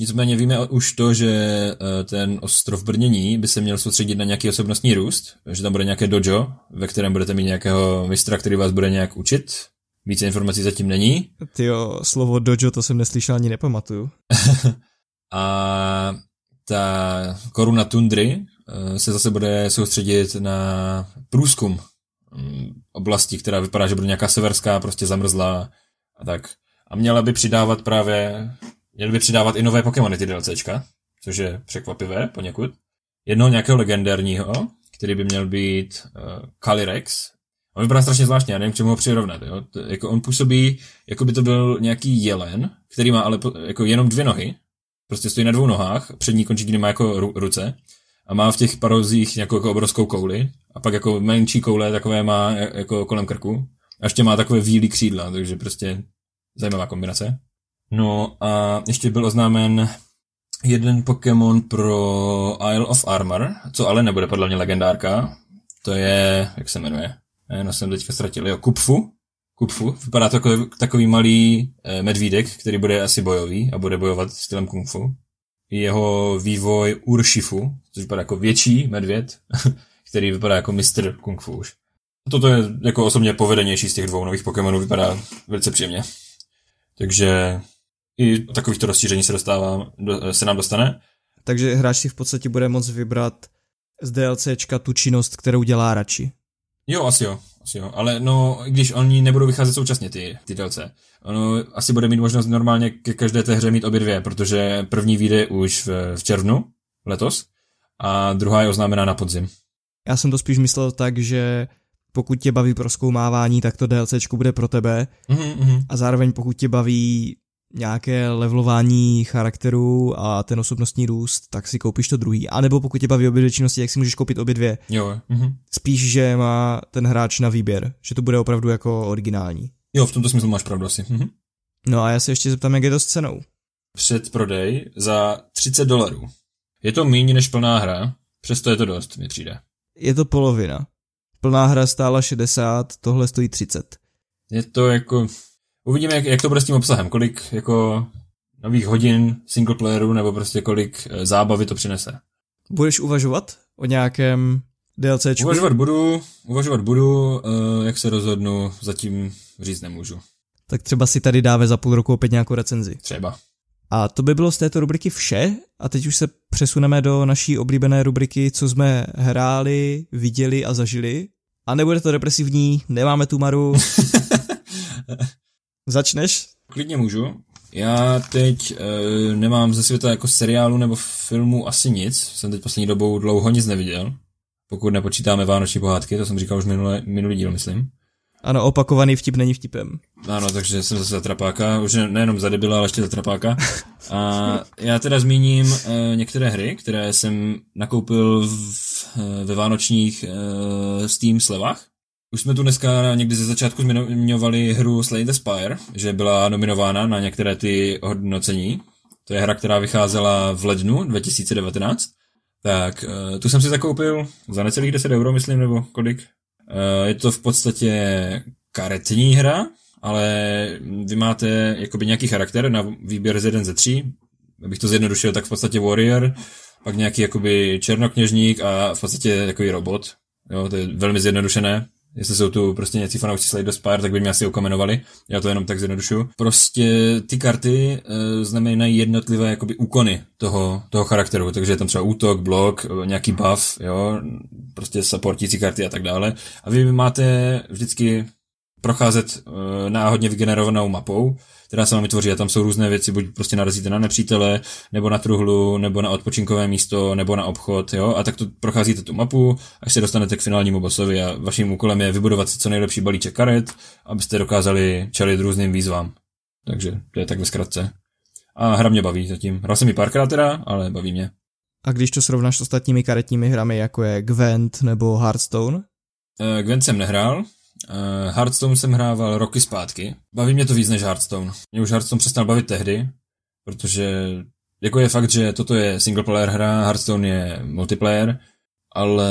Nicméně víme už to, že eh, ten ostrov brnění by se měl soustředit na nějaký osobnostní růst, že tam bude nějaké dojo, ve kterém budete mít nějakého mistra, který vás bude nějak učit. Více informací zatím není. Tyjo, slovo dojo to jsem neslyšel ani nepamatuju. a ta koruna tundry eh, se zase bude soustředit na průzkum mm, oblasti, která vypadá, že bude nějaká severská, prostě zamrzlá a tak. A měla by přidávat právě Měli by přidávat i nové Pokémony ty DLCčka, což je překvapivé poněkud. Jednoho nějakého legendárního, který by měl být uh, Calyrex. On vypadá strašně zvláštně, já nevím, k čemu ho přirovnat. Jo? To, jako on působí, jako by to byl nějaký jelen, který má ale po, jako jenom dvě nohy, prostě stojí na dvou nohách, přední končetiny má jako ru, ruce a má v těch parozích nějakou jako obrovskou kouli a pak jako menší koule takové má jako kolem krku a ještě má takové vílý křídla, takže prostě zajímavá kombinace. No a ještě byl oznámen jeden Pokémon pro Isle of Armor, co ale nebude podle mě legendárka. To je, jak se jmenuje? No jsem teďka ztratil, jo, Kupfu. Kupfu. Vypadá to jako takový malý eh, medvídek, který bude asi bojový a bude bojovat stylem kung fu. Jeho vývoj Urshifu, což vypadá jako větší medvěd, který vypadá jako mistr kung fu už. Toto je jako osobně povedenější z těch dvou nových Pokémonů, vypadá velice příjemně. Takže i takovýchto rozšíření se dostává, do, se nám dostane. Takže hráč si v podstatě bude moct vybrat z DLCčka tu činnost, kterou dělá radši. Jo, asi jo, asi jo. Ale no, když oni nebudou vycházet současně ty, ty DLC, ono asi bude mít možnost normálně ke každé té hře mít obě dvě, protože první vyjde už v, v červnu letos a druhá je oznámená na podzim. Já jsem to spíš myslel tak, že pokud tě baví proskoumávání, tak to DLCčko bude pro tebe mm-hmm. a zároveň pokud tě baví nějaké levelování charakteru a ten osobnostní růst, tak si koupíš to druhý. A nebo pokud tě baví obě dvě činnosti, jak si můžeš koupit obě dvě. Jo. Mhm. Spíš, že má ten hráč na výběr, že to bude opravdu jako originální. Jo, v tomto smyslu máš pravdu asi. Mhm. No a já se ještě zeptám, jak je to s cenou. Předprodej za 30 dolarů. Je to méně než plná hra, přesto je to dost, mi přijde. Je to polovina. Plná hra stála 60, tohle stojí 30. Je to jako, Uvidíme, jak, jak to bude s tím obsahem, kolik jako nových hodin singleplayeru nebo prostě kolik e, zábavy to přinese. Budeš uvažovat o nějakém DLCčku? Uvažovat budu, uvažovat budu, uh, jak se rozhodnu, zatím říct nemůžu. Tak třeba si tady dáme za půl roku opět nějakou recenzi. Třeba. A to by bylo z této rubriky vše a teď už se přesuneme do naší oblíbené rubriky, co jsme hráli, viděli a zažili. A nebude to depresivní, nemáme tu Maru. Začneš? Klidně můžu. Já teď e, nemám ze světa jako seriálu nebo filmu asi nic. Jsem teď poslední dobou dlouho nic neviděl. Pokud nepočítáme Vánoční pohádky, to jsem říkal už minule, minulý díl, myslím. Ano, opakovaný vtip není vtipem. Ano, takže jsem zase trapáka, už nejenom za debila, ale ještě za trapáka. A já teda zmíním uh, některé hry, které jsem nakoupil v, uh, ve vánočních uh, Steam slevách. Už jsme tu dneska někdy ze začátku zmiňovali hru Slay the Spire, že byla nominována na některé ty hodnocení. To je hra, která vycházela v lednu 2019. Tak, uh, tu jsem si zakoupil za necelých 10 euro, myslím, nebo kolik? Uh, je to v podstatě karetní hra, ale vy máte jakoby nějaký charakter na výběr z 1 ze 3. Abych to zjednodušil, tak v podstatě warrior, pak nějaký jakoby černokněžník a v podstatě takový robot. Jo, to je velmi zjednodušené. Jestli jsou tu prostě nějací fanoušci Slade Spire, tak by mě asi okomenovali. Já to jenom tak zjednodušu. Prostě ty karty e, znamenají jednotlivé jakoby úkony toho, toho charakteru. Takže je tam třeba útok, blok, nějaký buff, jo, prostě supportící karty a tak dále. A vy máte vždycky procházet e, náhodně vygenerovanou mapou, která se vám vytvoří a tam jsou různé věci, buď prostě narazíte na nepřítele, nebo na truhlu, nebo na odpočinkové místo, nebo na obchod, jo, a tak to procházíte tu mapu, až se dostanete k finálnímu bossovi a vaším úkolem je vybudovat si co nejlepší balíček karet, abyste dokázali čelit různým výzvám. Takže to je tak ve zkratce. A hra mě baví zatím. Hrál jsem ji párkrát teda, ale baví mě. A když to srovnáš s ostatními karetními hrami, jako je Gwent nebo Hearthstone? Uh, Gwent jsem nehrál, Uh, Hearthstone jsem hrával roky zpátky. Baví mě to víc než Hearthstone. Mě už Hearthstone přestal bavit tehdy, protože jako je fakt, že toto je single player hra, Hearthstone je multiplayer, ale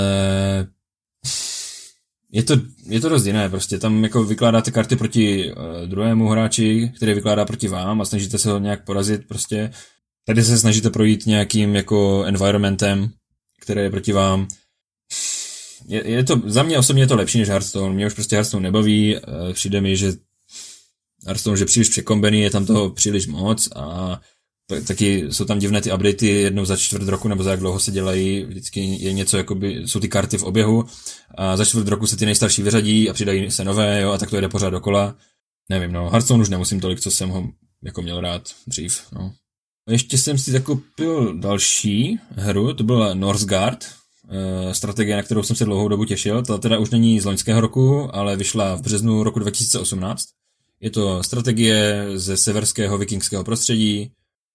je to, je to dost jiné, prostě tam jako vykládáte karty proti uh, druhému hráči, který vykládá proti vám a snažíte se ho nějak porazit prostě. Tady se snažíte projít nějakým jako environmentem, který je proti vám je, je to, za mě osobně je to lepší než Hearthstone. Mě už prostě Hearthstone nebaví, eh, přijde mi, že Hearthstone, že příliš překombený, je tam toho příliš moc a taky jsou tam divné ty updaty jednou za čtvrt roku, nebo za jak dlouho se dělají, vždycky je něco, jakoby, jsou ty karty v oběhu a za čtvrt roku se ty nejstarší vyřadí a přidají se nové, jo, a tak to jde pořád dokola. Nevím, no, Hearthstone už nemusím tolik, co jsem ho jako měl rád dřív, no. Ještě jsem si zakoupil další hru, to byla Northgard, strategie, na kterou jsem se dlouhou dobu těšil. Ta teda už není z loňského roku, ale vyšla v březnu roku 2018. Je to strategie ze severského vikingského prostředí,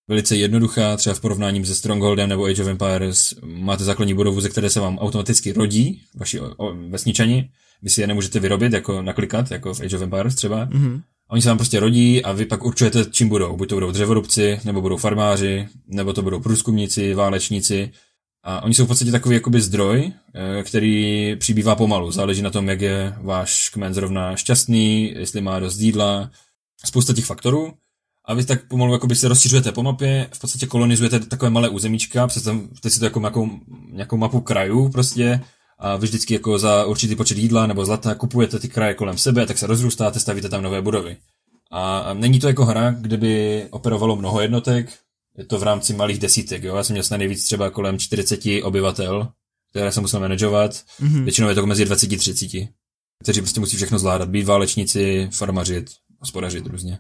velice jednoduchá, třeba v porovnání se Strongholdem nebo Age of Empires. Máte základní budovu, ze které se vám automaticky rodí vaši vesničani. Vy si je nemůžete vyrobit, jako naklikat, jako v Age of Empires třeba. Mm-hmm. Oni se vám prostě rodí a vy pak určujete, čím budou. Buď to budou dřevorubci, nebo budou farmáři, nebo to budou průzkumníci, válečníci a oni jsou v podstatě takový jakoby zdroj, eh, který přibývá pomalu. Záleží na tom, jak je váš kmen zrovna šťastný, jestli má dost jídla, spousta těch faktorů. A vy tak pomalu jakoby se rozšiřujete po mapě, v podstatě kolonizujete takové malé územíčka, představte si to jako nějakou, nějakou mapu krajů prostě, a vy vždycky jako za určitý počet jídla nebo zlata kupujete ty kraje kolem sebe, tak se rozrůstáte, stavíte tam nové budovy. A není to jako hra, kde by operovalo mnoho jednotek, je to v rámci malých desítek, jo. Já jsem měl snad nejvíc třeba kolem 40 obyvatel, které jsem musel manažovat. Mm-hmm. Většinou je to mezi 20 a 30, kteří prostě musí všechno zvládat. Být válečníci, farmařit, hospodařit různě.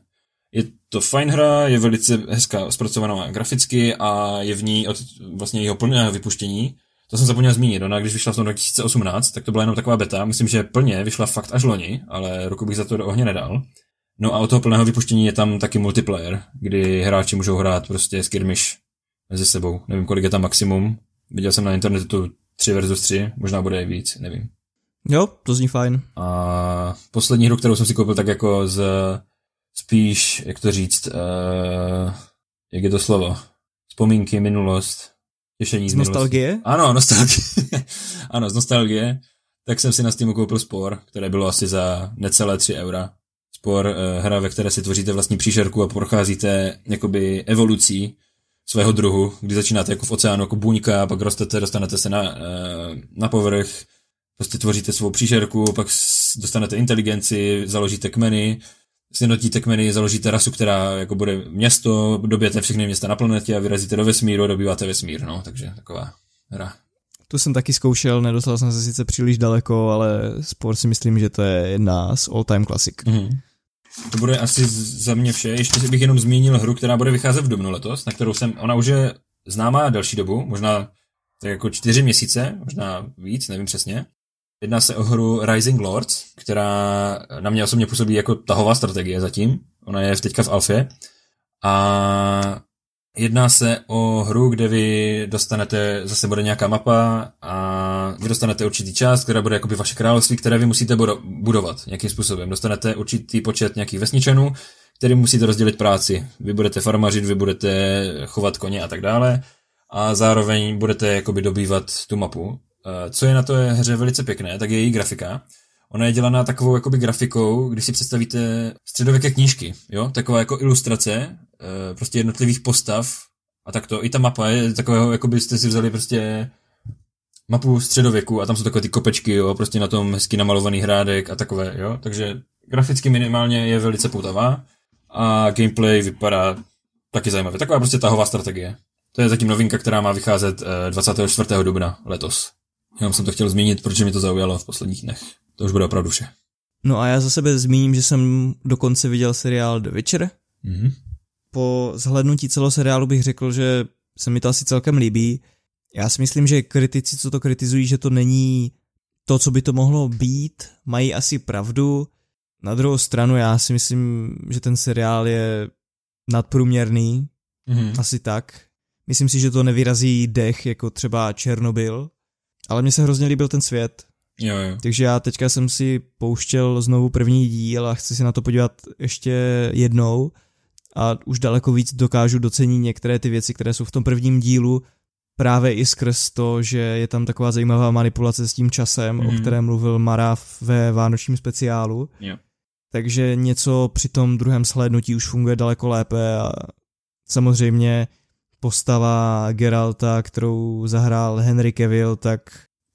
Je to fajn hra, je velice hezká zpracovaná graficky a je v ní od vlastně jeho plného vypuštění. To jsem zapomněl zmínit, ona když vyšla v tom 2018, tak to byla jenom taková beta, myslím, že plně vyšla fakt až loni, ale ruku bych za to do ohně nedal. No a od toho plného vypuštění je tam taky multiplayer, kdy hráči můžou hrát prostě skirmish mezi sebou. Nevím, kolik je tam maximum. Viděl jsem na internetu tu 3 versus 3, možná bude i víc, nevím. Jo, to zní fajn. A poslední hru, kterou jsem si koupil tak jako z spíš, jak to říct, uh, jak je to slovo? Vzpomínky, minulost, těšení z, z nostalgie? Ano, nostalgie. ano, z nostalgie. Tak jsem si na Steamu koupil spor, které bylo asi za necelé 3 eura spor, eh, hra, ve které si tvoříte vlastní příšerku a procházíte jakoby evolucí svého druhu, kdy začínáte jako v oceánu, jako buňka, pak rostete, dostanete se na, eh, na povrch, prostě tvoříte svou příšerku, pak dostanete inteligenci, založíte kmeny, sjednotíte kmeny, založíte rasu, která jako bude město, dobijete všechny města na planetě a vyrazíte do vesmíru, dobýváte vesmír, no, takže taková hra. Tu jsem taky zkoušel, nedostal jsem se sice příliš daleko, ale sport si myslím, že to je jedna z all-time klasik. Mm-hmm. To bude asi za mě vše. Ještě bych jenom zmínil hru, která bude vycházet v dubnu letos, na kterou jsem, ona už je známá delší dobu, možná tak jako čtyři měsíce, možná víc, nevím přesně. Jedná se o hru Rising Lords, která na mě osobně působí jako tahová strategie zatím. Ona je teďka v alfě. A jedná se o hru, kde vy dostanete, zase bude nějaká mapa a vy dostanete určitý část, která bude jakoby vaše království, které vy musíte budovat nějakým způsobem. Dostanete určitý počet nějakých vesničanů, který musíte rozdělit práci. Vy budete farmařit, vy budete chovat koně a tak dále a zároveň budete jakoby dobývat tu mapu. Eh, co je na to hře velice pěkné, tak je její grafika. Ona je dělaná takovou jakoby grafikou, když si představíte středověké knížky, jo? Taková jako ilustrace, prostě jednotlivých postav a tak to. I ta mapa je takového, jako byste si vzali prostě mapu středověku a tam jsou takové ty kopečky, jo, prostě na tom hezky namalovaný hrádek a takové, jo. Takže graficky minimálně je velice poutavá a gameplay vypadá taky zajímavě. Taková prostě tahová strategie. To je zatím novinka, která má vycházet 24. Eh, dubna letos. Jenom jsem to chtěl zmínit, protože mi to zaujalo v posledních dnech. To už bude opravdu vše. No a já za sebe zmíním, že jsem dokonce viděl seriál The Witcher. Mm-hmm. Po zhlednutí celého seriálu bych řekl, že se mi to asi celkem líbí. Já si myslím, že kritici, co to kritizují, že to není to, co by to mohlo být, mají asi pravdu. Na druhou stranu já si myslím, že ten seriál je nadprůměrný, mm-hmm. asi tak. Myslím si, že to nevyrazí dech jako třeba Černobyl, ale mně se hrozně líbil ten svět. Jo, jo. Takže já teďka jsem si pouštěl znovu první díl a chci si na to podívat ještě jednou a už daleko víc dokážu docenit některé ty věci, které jsou v tom prvním dílu, právě i skrz to, že je tam taková zajímavá manipulace s tím časem, mm. o mhm. kterém mluvil Mara ve vánočním speciálu. Jo. Takže něco při tom druhém slednutí už funguje daleko lépe a samozřejmě postava Geralta, kterou zahrál Henry Cavill, tak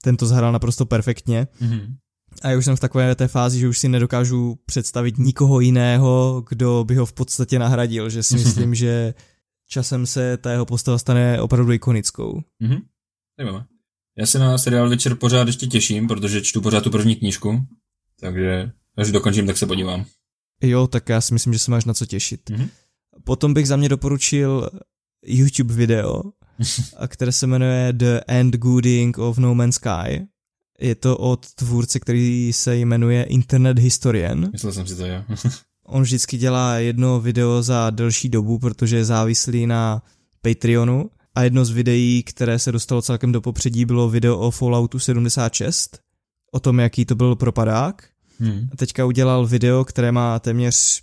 ten to zahrál naprosto perfektně. Mm-hmm. A já už jsem v takové té fázi, že už si nedokážu představit nikoho jiného, kdo by ho v podstatě nahradil, že si myslím, že časem se ta jeho postava stane opravdu ikonickou. Mm-hmm. Já se na seriál večer pořád ještě těším, protože čtu pořád tu první knížku, takže až dokončím, tak se podívám. Jo, tak já si myslím, že se máš na co těšit. Mm-hmm. Potom bych za mě doporučil YouTube video, které se jmenuje The End Gooding of No Man's Sky. Je to od tvůrce, který se jmenuje Internet Historian. Myslel jsem si to, jo. On vždycky dělá jedno video za delší dobu, protože je závislý na Patreonu a jedno z videí, které se dostalo celkem do popředí, bylo video o Falloutu 76, o tom, jaký to byl propadák. Hmm. A teďka udělal video, které má téměř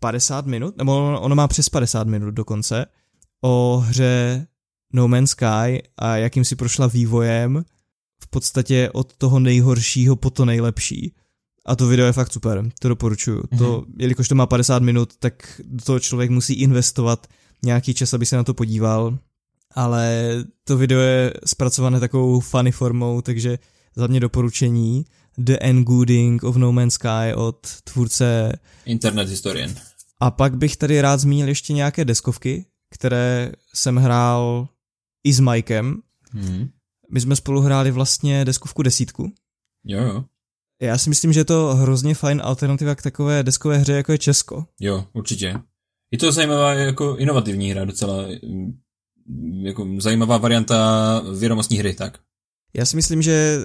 50 minut, nebo ono má přes 50 minut dokonce, o hře No Man's Sky a jakým si prošla vývojem v podstatě od toho nejhoršího po to nejlepší. A to video je fakt super, to doporučuju. Mm-hmm. To, jelikož to má 50 minut, tak do toho člověk musí investovat nějaký čas, aby se na to podíval, ale to video je zpracované takovou funny formou, takže za mě doporučení The Engooding of No Man's Sky od tvůrce Internet Historian. A pak bych tady rád zmínil ještě nějaké deskovky, které jsem hrál i s Mikem. Hmm. My jsme spolu hráli vlastně deskovku desítku. Jo, jo. Já si myslím, že je to hrozně fajn alternativa k takové deskové hře, jako je Česko. Jo, určitě. Je to zajímavá, jako inovativní hra docela, jako zajímavá varianta vědomostní hry, tak? Já si myslím, že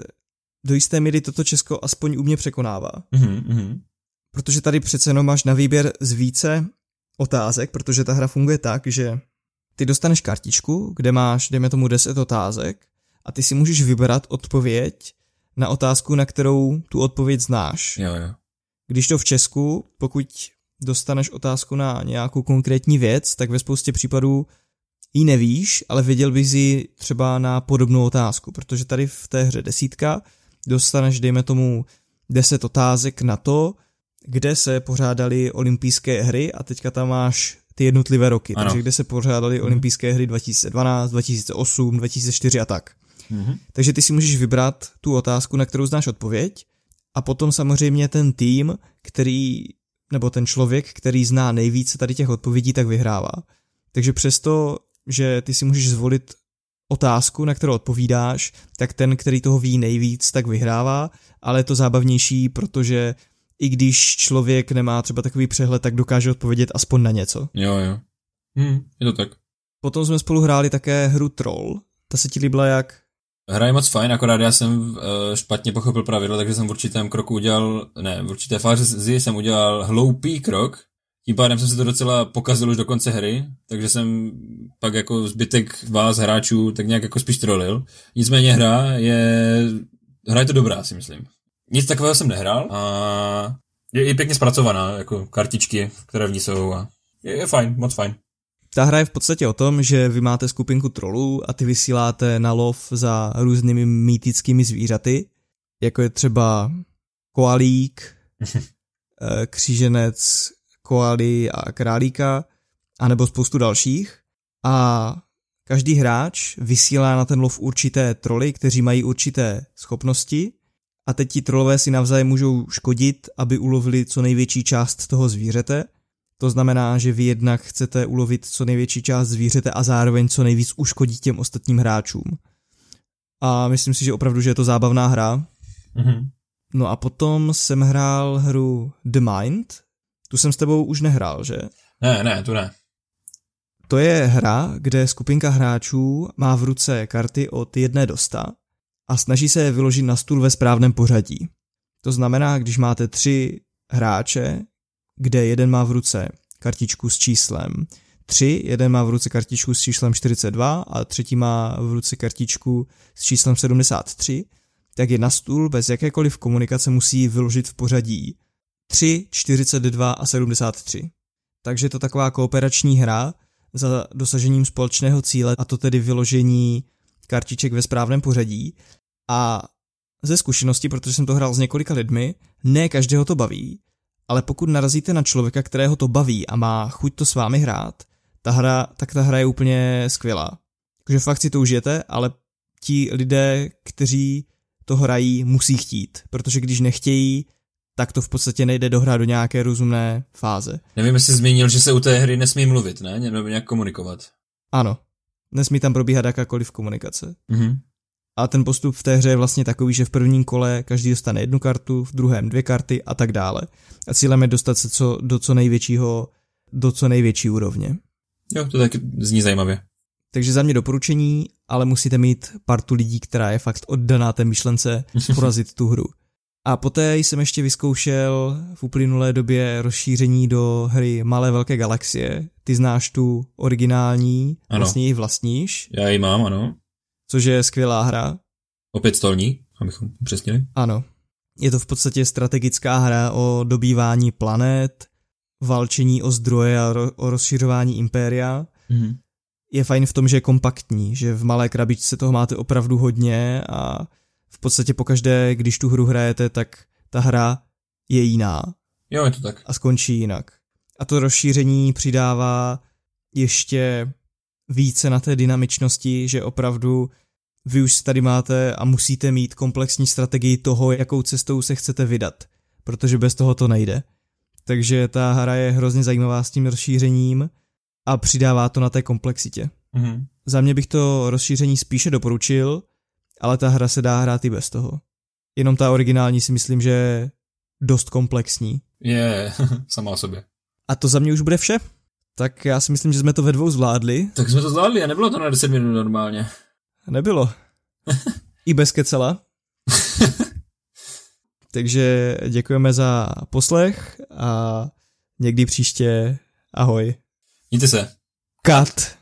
do jisté míry toto Česko aspoň u mě překonává. Mm-hmm. Protože tady přece jenom máš na výběr z více otázek, protože ta hra funguje tak, že ty dostaneš kartičku, kde máš, dejme tomu, 10 otázek a ty si můžeš vybrat odpověď na otázku, na kterou tu odpověď znáš. Jo, jo. Když to v Česku, pokud dostaneš otázku na nějakou konkrétní věc, tak ve spoustě případů ji nevíš, ale věděl bys ji třeba na podobnou otázku, protože tady v té hře desítka dostaneš, dejme tomu, 10 otázek na to, kde se pořádaly olympijské hry a teďka tam máš ty jednotlivé roky, ano. takže kde se pořádaly mm. olympijské hry 2012, 2008, 2004 a tak. Mm-hmm. Takže ty si můžeš vybrat tu otázku, na kterou znáš odpověď a potom samozřejmě ten tým, který, nebo ten člověk, který zná nejvíce tady těch odpovědí, tak vyhrává. Takže přesto, že ty si můžeš zvolit otázku, na kterou odpovídáš, tak ten, který toho ví nejvíc, tak vyhrává, ale je to zábavnější, protože i když člověk nemá třeba takový přehled, tak dokáže odpovědět aspoň na něco. Jo, jo. Hm, je to tak. Potom jsme spolu hráli také hru Troll. Ta se ti líbila jak? Hra je moc fajn, akorát já jsem uh, špatně pochopil pravidlo, takže jsem v určitém kroku udělal, ne, v určité fázi jsem udělal hloupý krok, tím pádem jsem se to docela pokazil už do konce hry, takže jsem pak jako zbytek vás hráčů tak nějak jako spíš trolil. Nicméně hra je, hra je to dobrá, si myslím. Nic takového jsem nehrál a je i pěkně zpracovaná, jako kartičky, které v ní jsou a je, je fajn, moc fajn. Ta hra je v podstatě o tom, že vy máte skupinku trolů a ty vysíláte na lov za různými mýtickými zvířaty, jako je třeba koalík, eh, kříženec, koaly a králíka, anebo spoustu dalších. A každý hráč vysílá na ten lov určité troly, kteří mají určité schopnosti a teď ti trolové si navzájem můžou škodit, aby ulovili co největší část toho zvířete. To znamená, že vy jednak chcete ulovit co největší část zvířete a zároveň co nejvíc uškodit těm ostatním hráčům. A myslím si, že opravdu, že je to zábavná hra. Mm-hmm. No a potom jsem hrál hru The Mind, tu jsem s tebou už nehrál, že? Ne, ne, tu ne. To je hra, kde skupinka hráčů má v ruce karty od jedné do sta a snaží se je vyložit na stůl ve správném pořadí. To znamená, když máte tři hráče, kde jeden má v ruce kartičku s číslem 3, jeden má v ruce kartičku s číslem 42 a třetí má v ruce kartičku s číslem 73, tak je na stůl bez jakékoliv komunikace musí vyložit v pořadí 3, 42 a 73. Takže je to taková kooperační hra za dosažením společného cíle, a to tedy vyložení kartiček ve správném pořadí. A ze zkušenosti, protože jsem to hrál s několika lidmi, ne každého to baví, ale pokud narazíte na člověka, kterého to baví a má chuť to s vámi hrát, ta hra, tak ta hra je úplně skvělá. Takže fakt si to užijete, ale ti lidé, kteří to hrají, musí chtít, protože když nechtějí, tak to v podstatě nejde dohrát do nějaké rozumné fáze. Nevím, jestli zmínil, že se u té hry nesmí mluvit, ne? Nebo nějak komunikovat. Ano. Nesmí tam probíhat jakákoliv komunikace. Mm-hmm. A ten postup v té hře je vlastně takový, že v prvním kole každý dostane jednu kartu, v druhém dvě karty a tak dále. A cílem je dostat se co, do co největšího, do co největší úrovně. Jo, to tak zní zajímavě. Takže za mě doporučení, ale musíte mít partu lidí, která je fakt oddaná té myšlence porazit tu hru. A poté jsem ještě vyzkoušel v uplynulé době rozšíření do hry Malé velké galaxie. Ty znáš tu originální, ano. vlastně ji vlastníš. Já ji mám, ano. Což je skvělá hra. Opět stolní, abychom upřesnili. Ano. Je to v podstatě strategická hra o dobývání planet, valčení o zdroje a ro- o rozšiřování impéria. Mm-hmm. Je fajn v tom, že je kompaktní, že v malé krabičce toho máte opravdu hodně a v podstatě pokaždé, když tu hru hrajete, tak ta hra je jiná. Jo, je to tak. A skončí jinak. A to rozšíření přidává ještě více na té dynamičnosti, že opravdu vy už tady máte a musíte mít komplexní strategii toho, jakou cestou se chcete vydat, protože bez toho to nejde. Takže ta hra je hrozně zajímavá s tím rozšířením a přidává to na té komplexitě. Mm-hmm. Za mě bych to rozšíření spíše doporučil, ale ta hra se dá hrát i bez toho. Jenom ta originální si myslím, že je dost komplexní. Je, sama o sobě. A to za mě už bude vše. Tak já si myslím, že jsme to ve dvou zvládli. Tak jsme to zvládli a nebylo to na 10 minut normálně. Nebylo. I bez kecela. Takže děkujeme za poslech a někdy příště ahoj. Mějte se. Cut.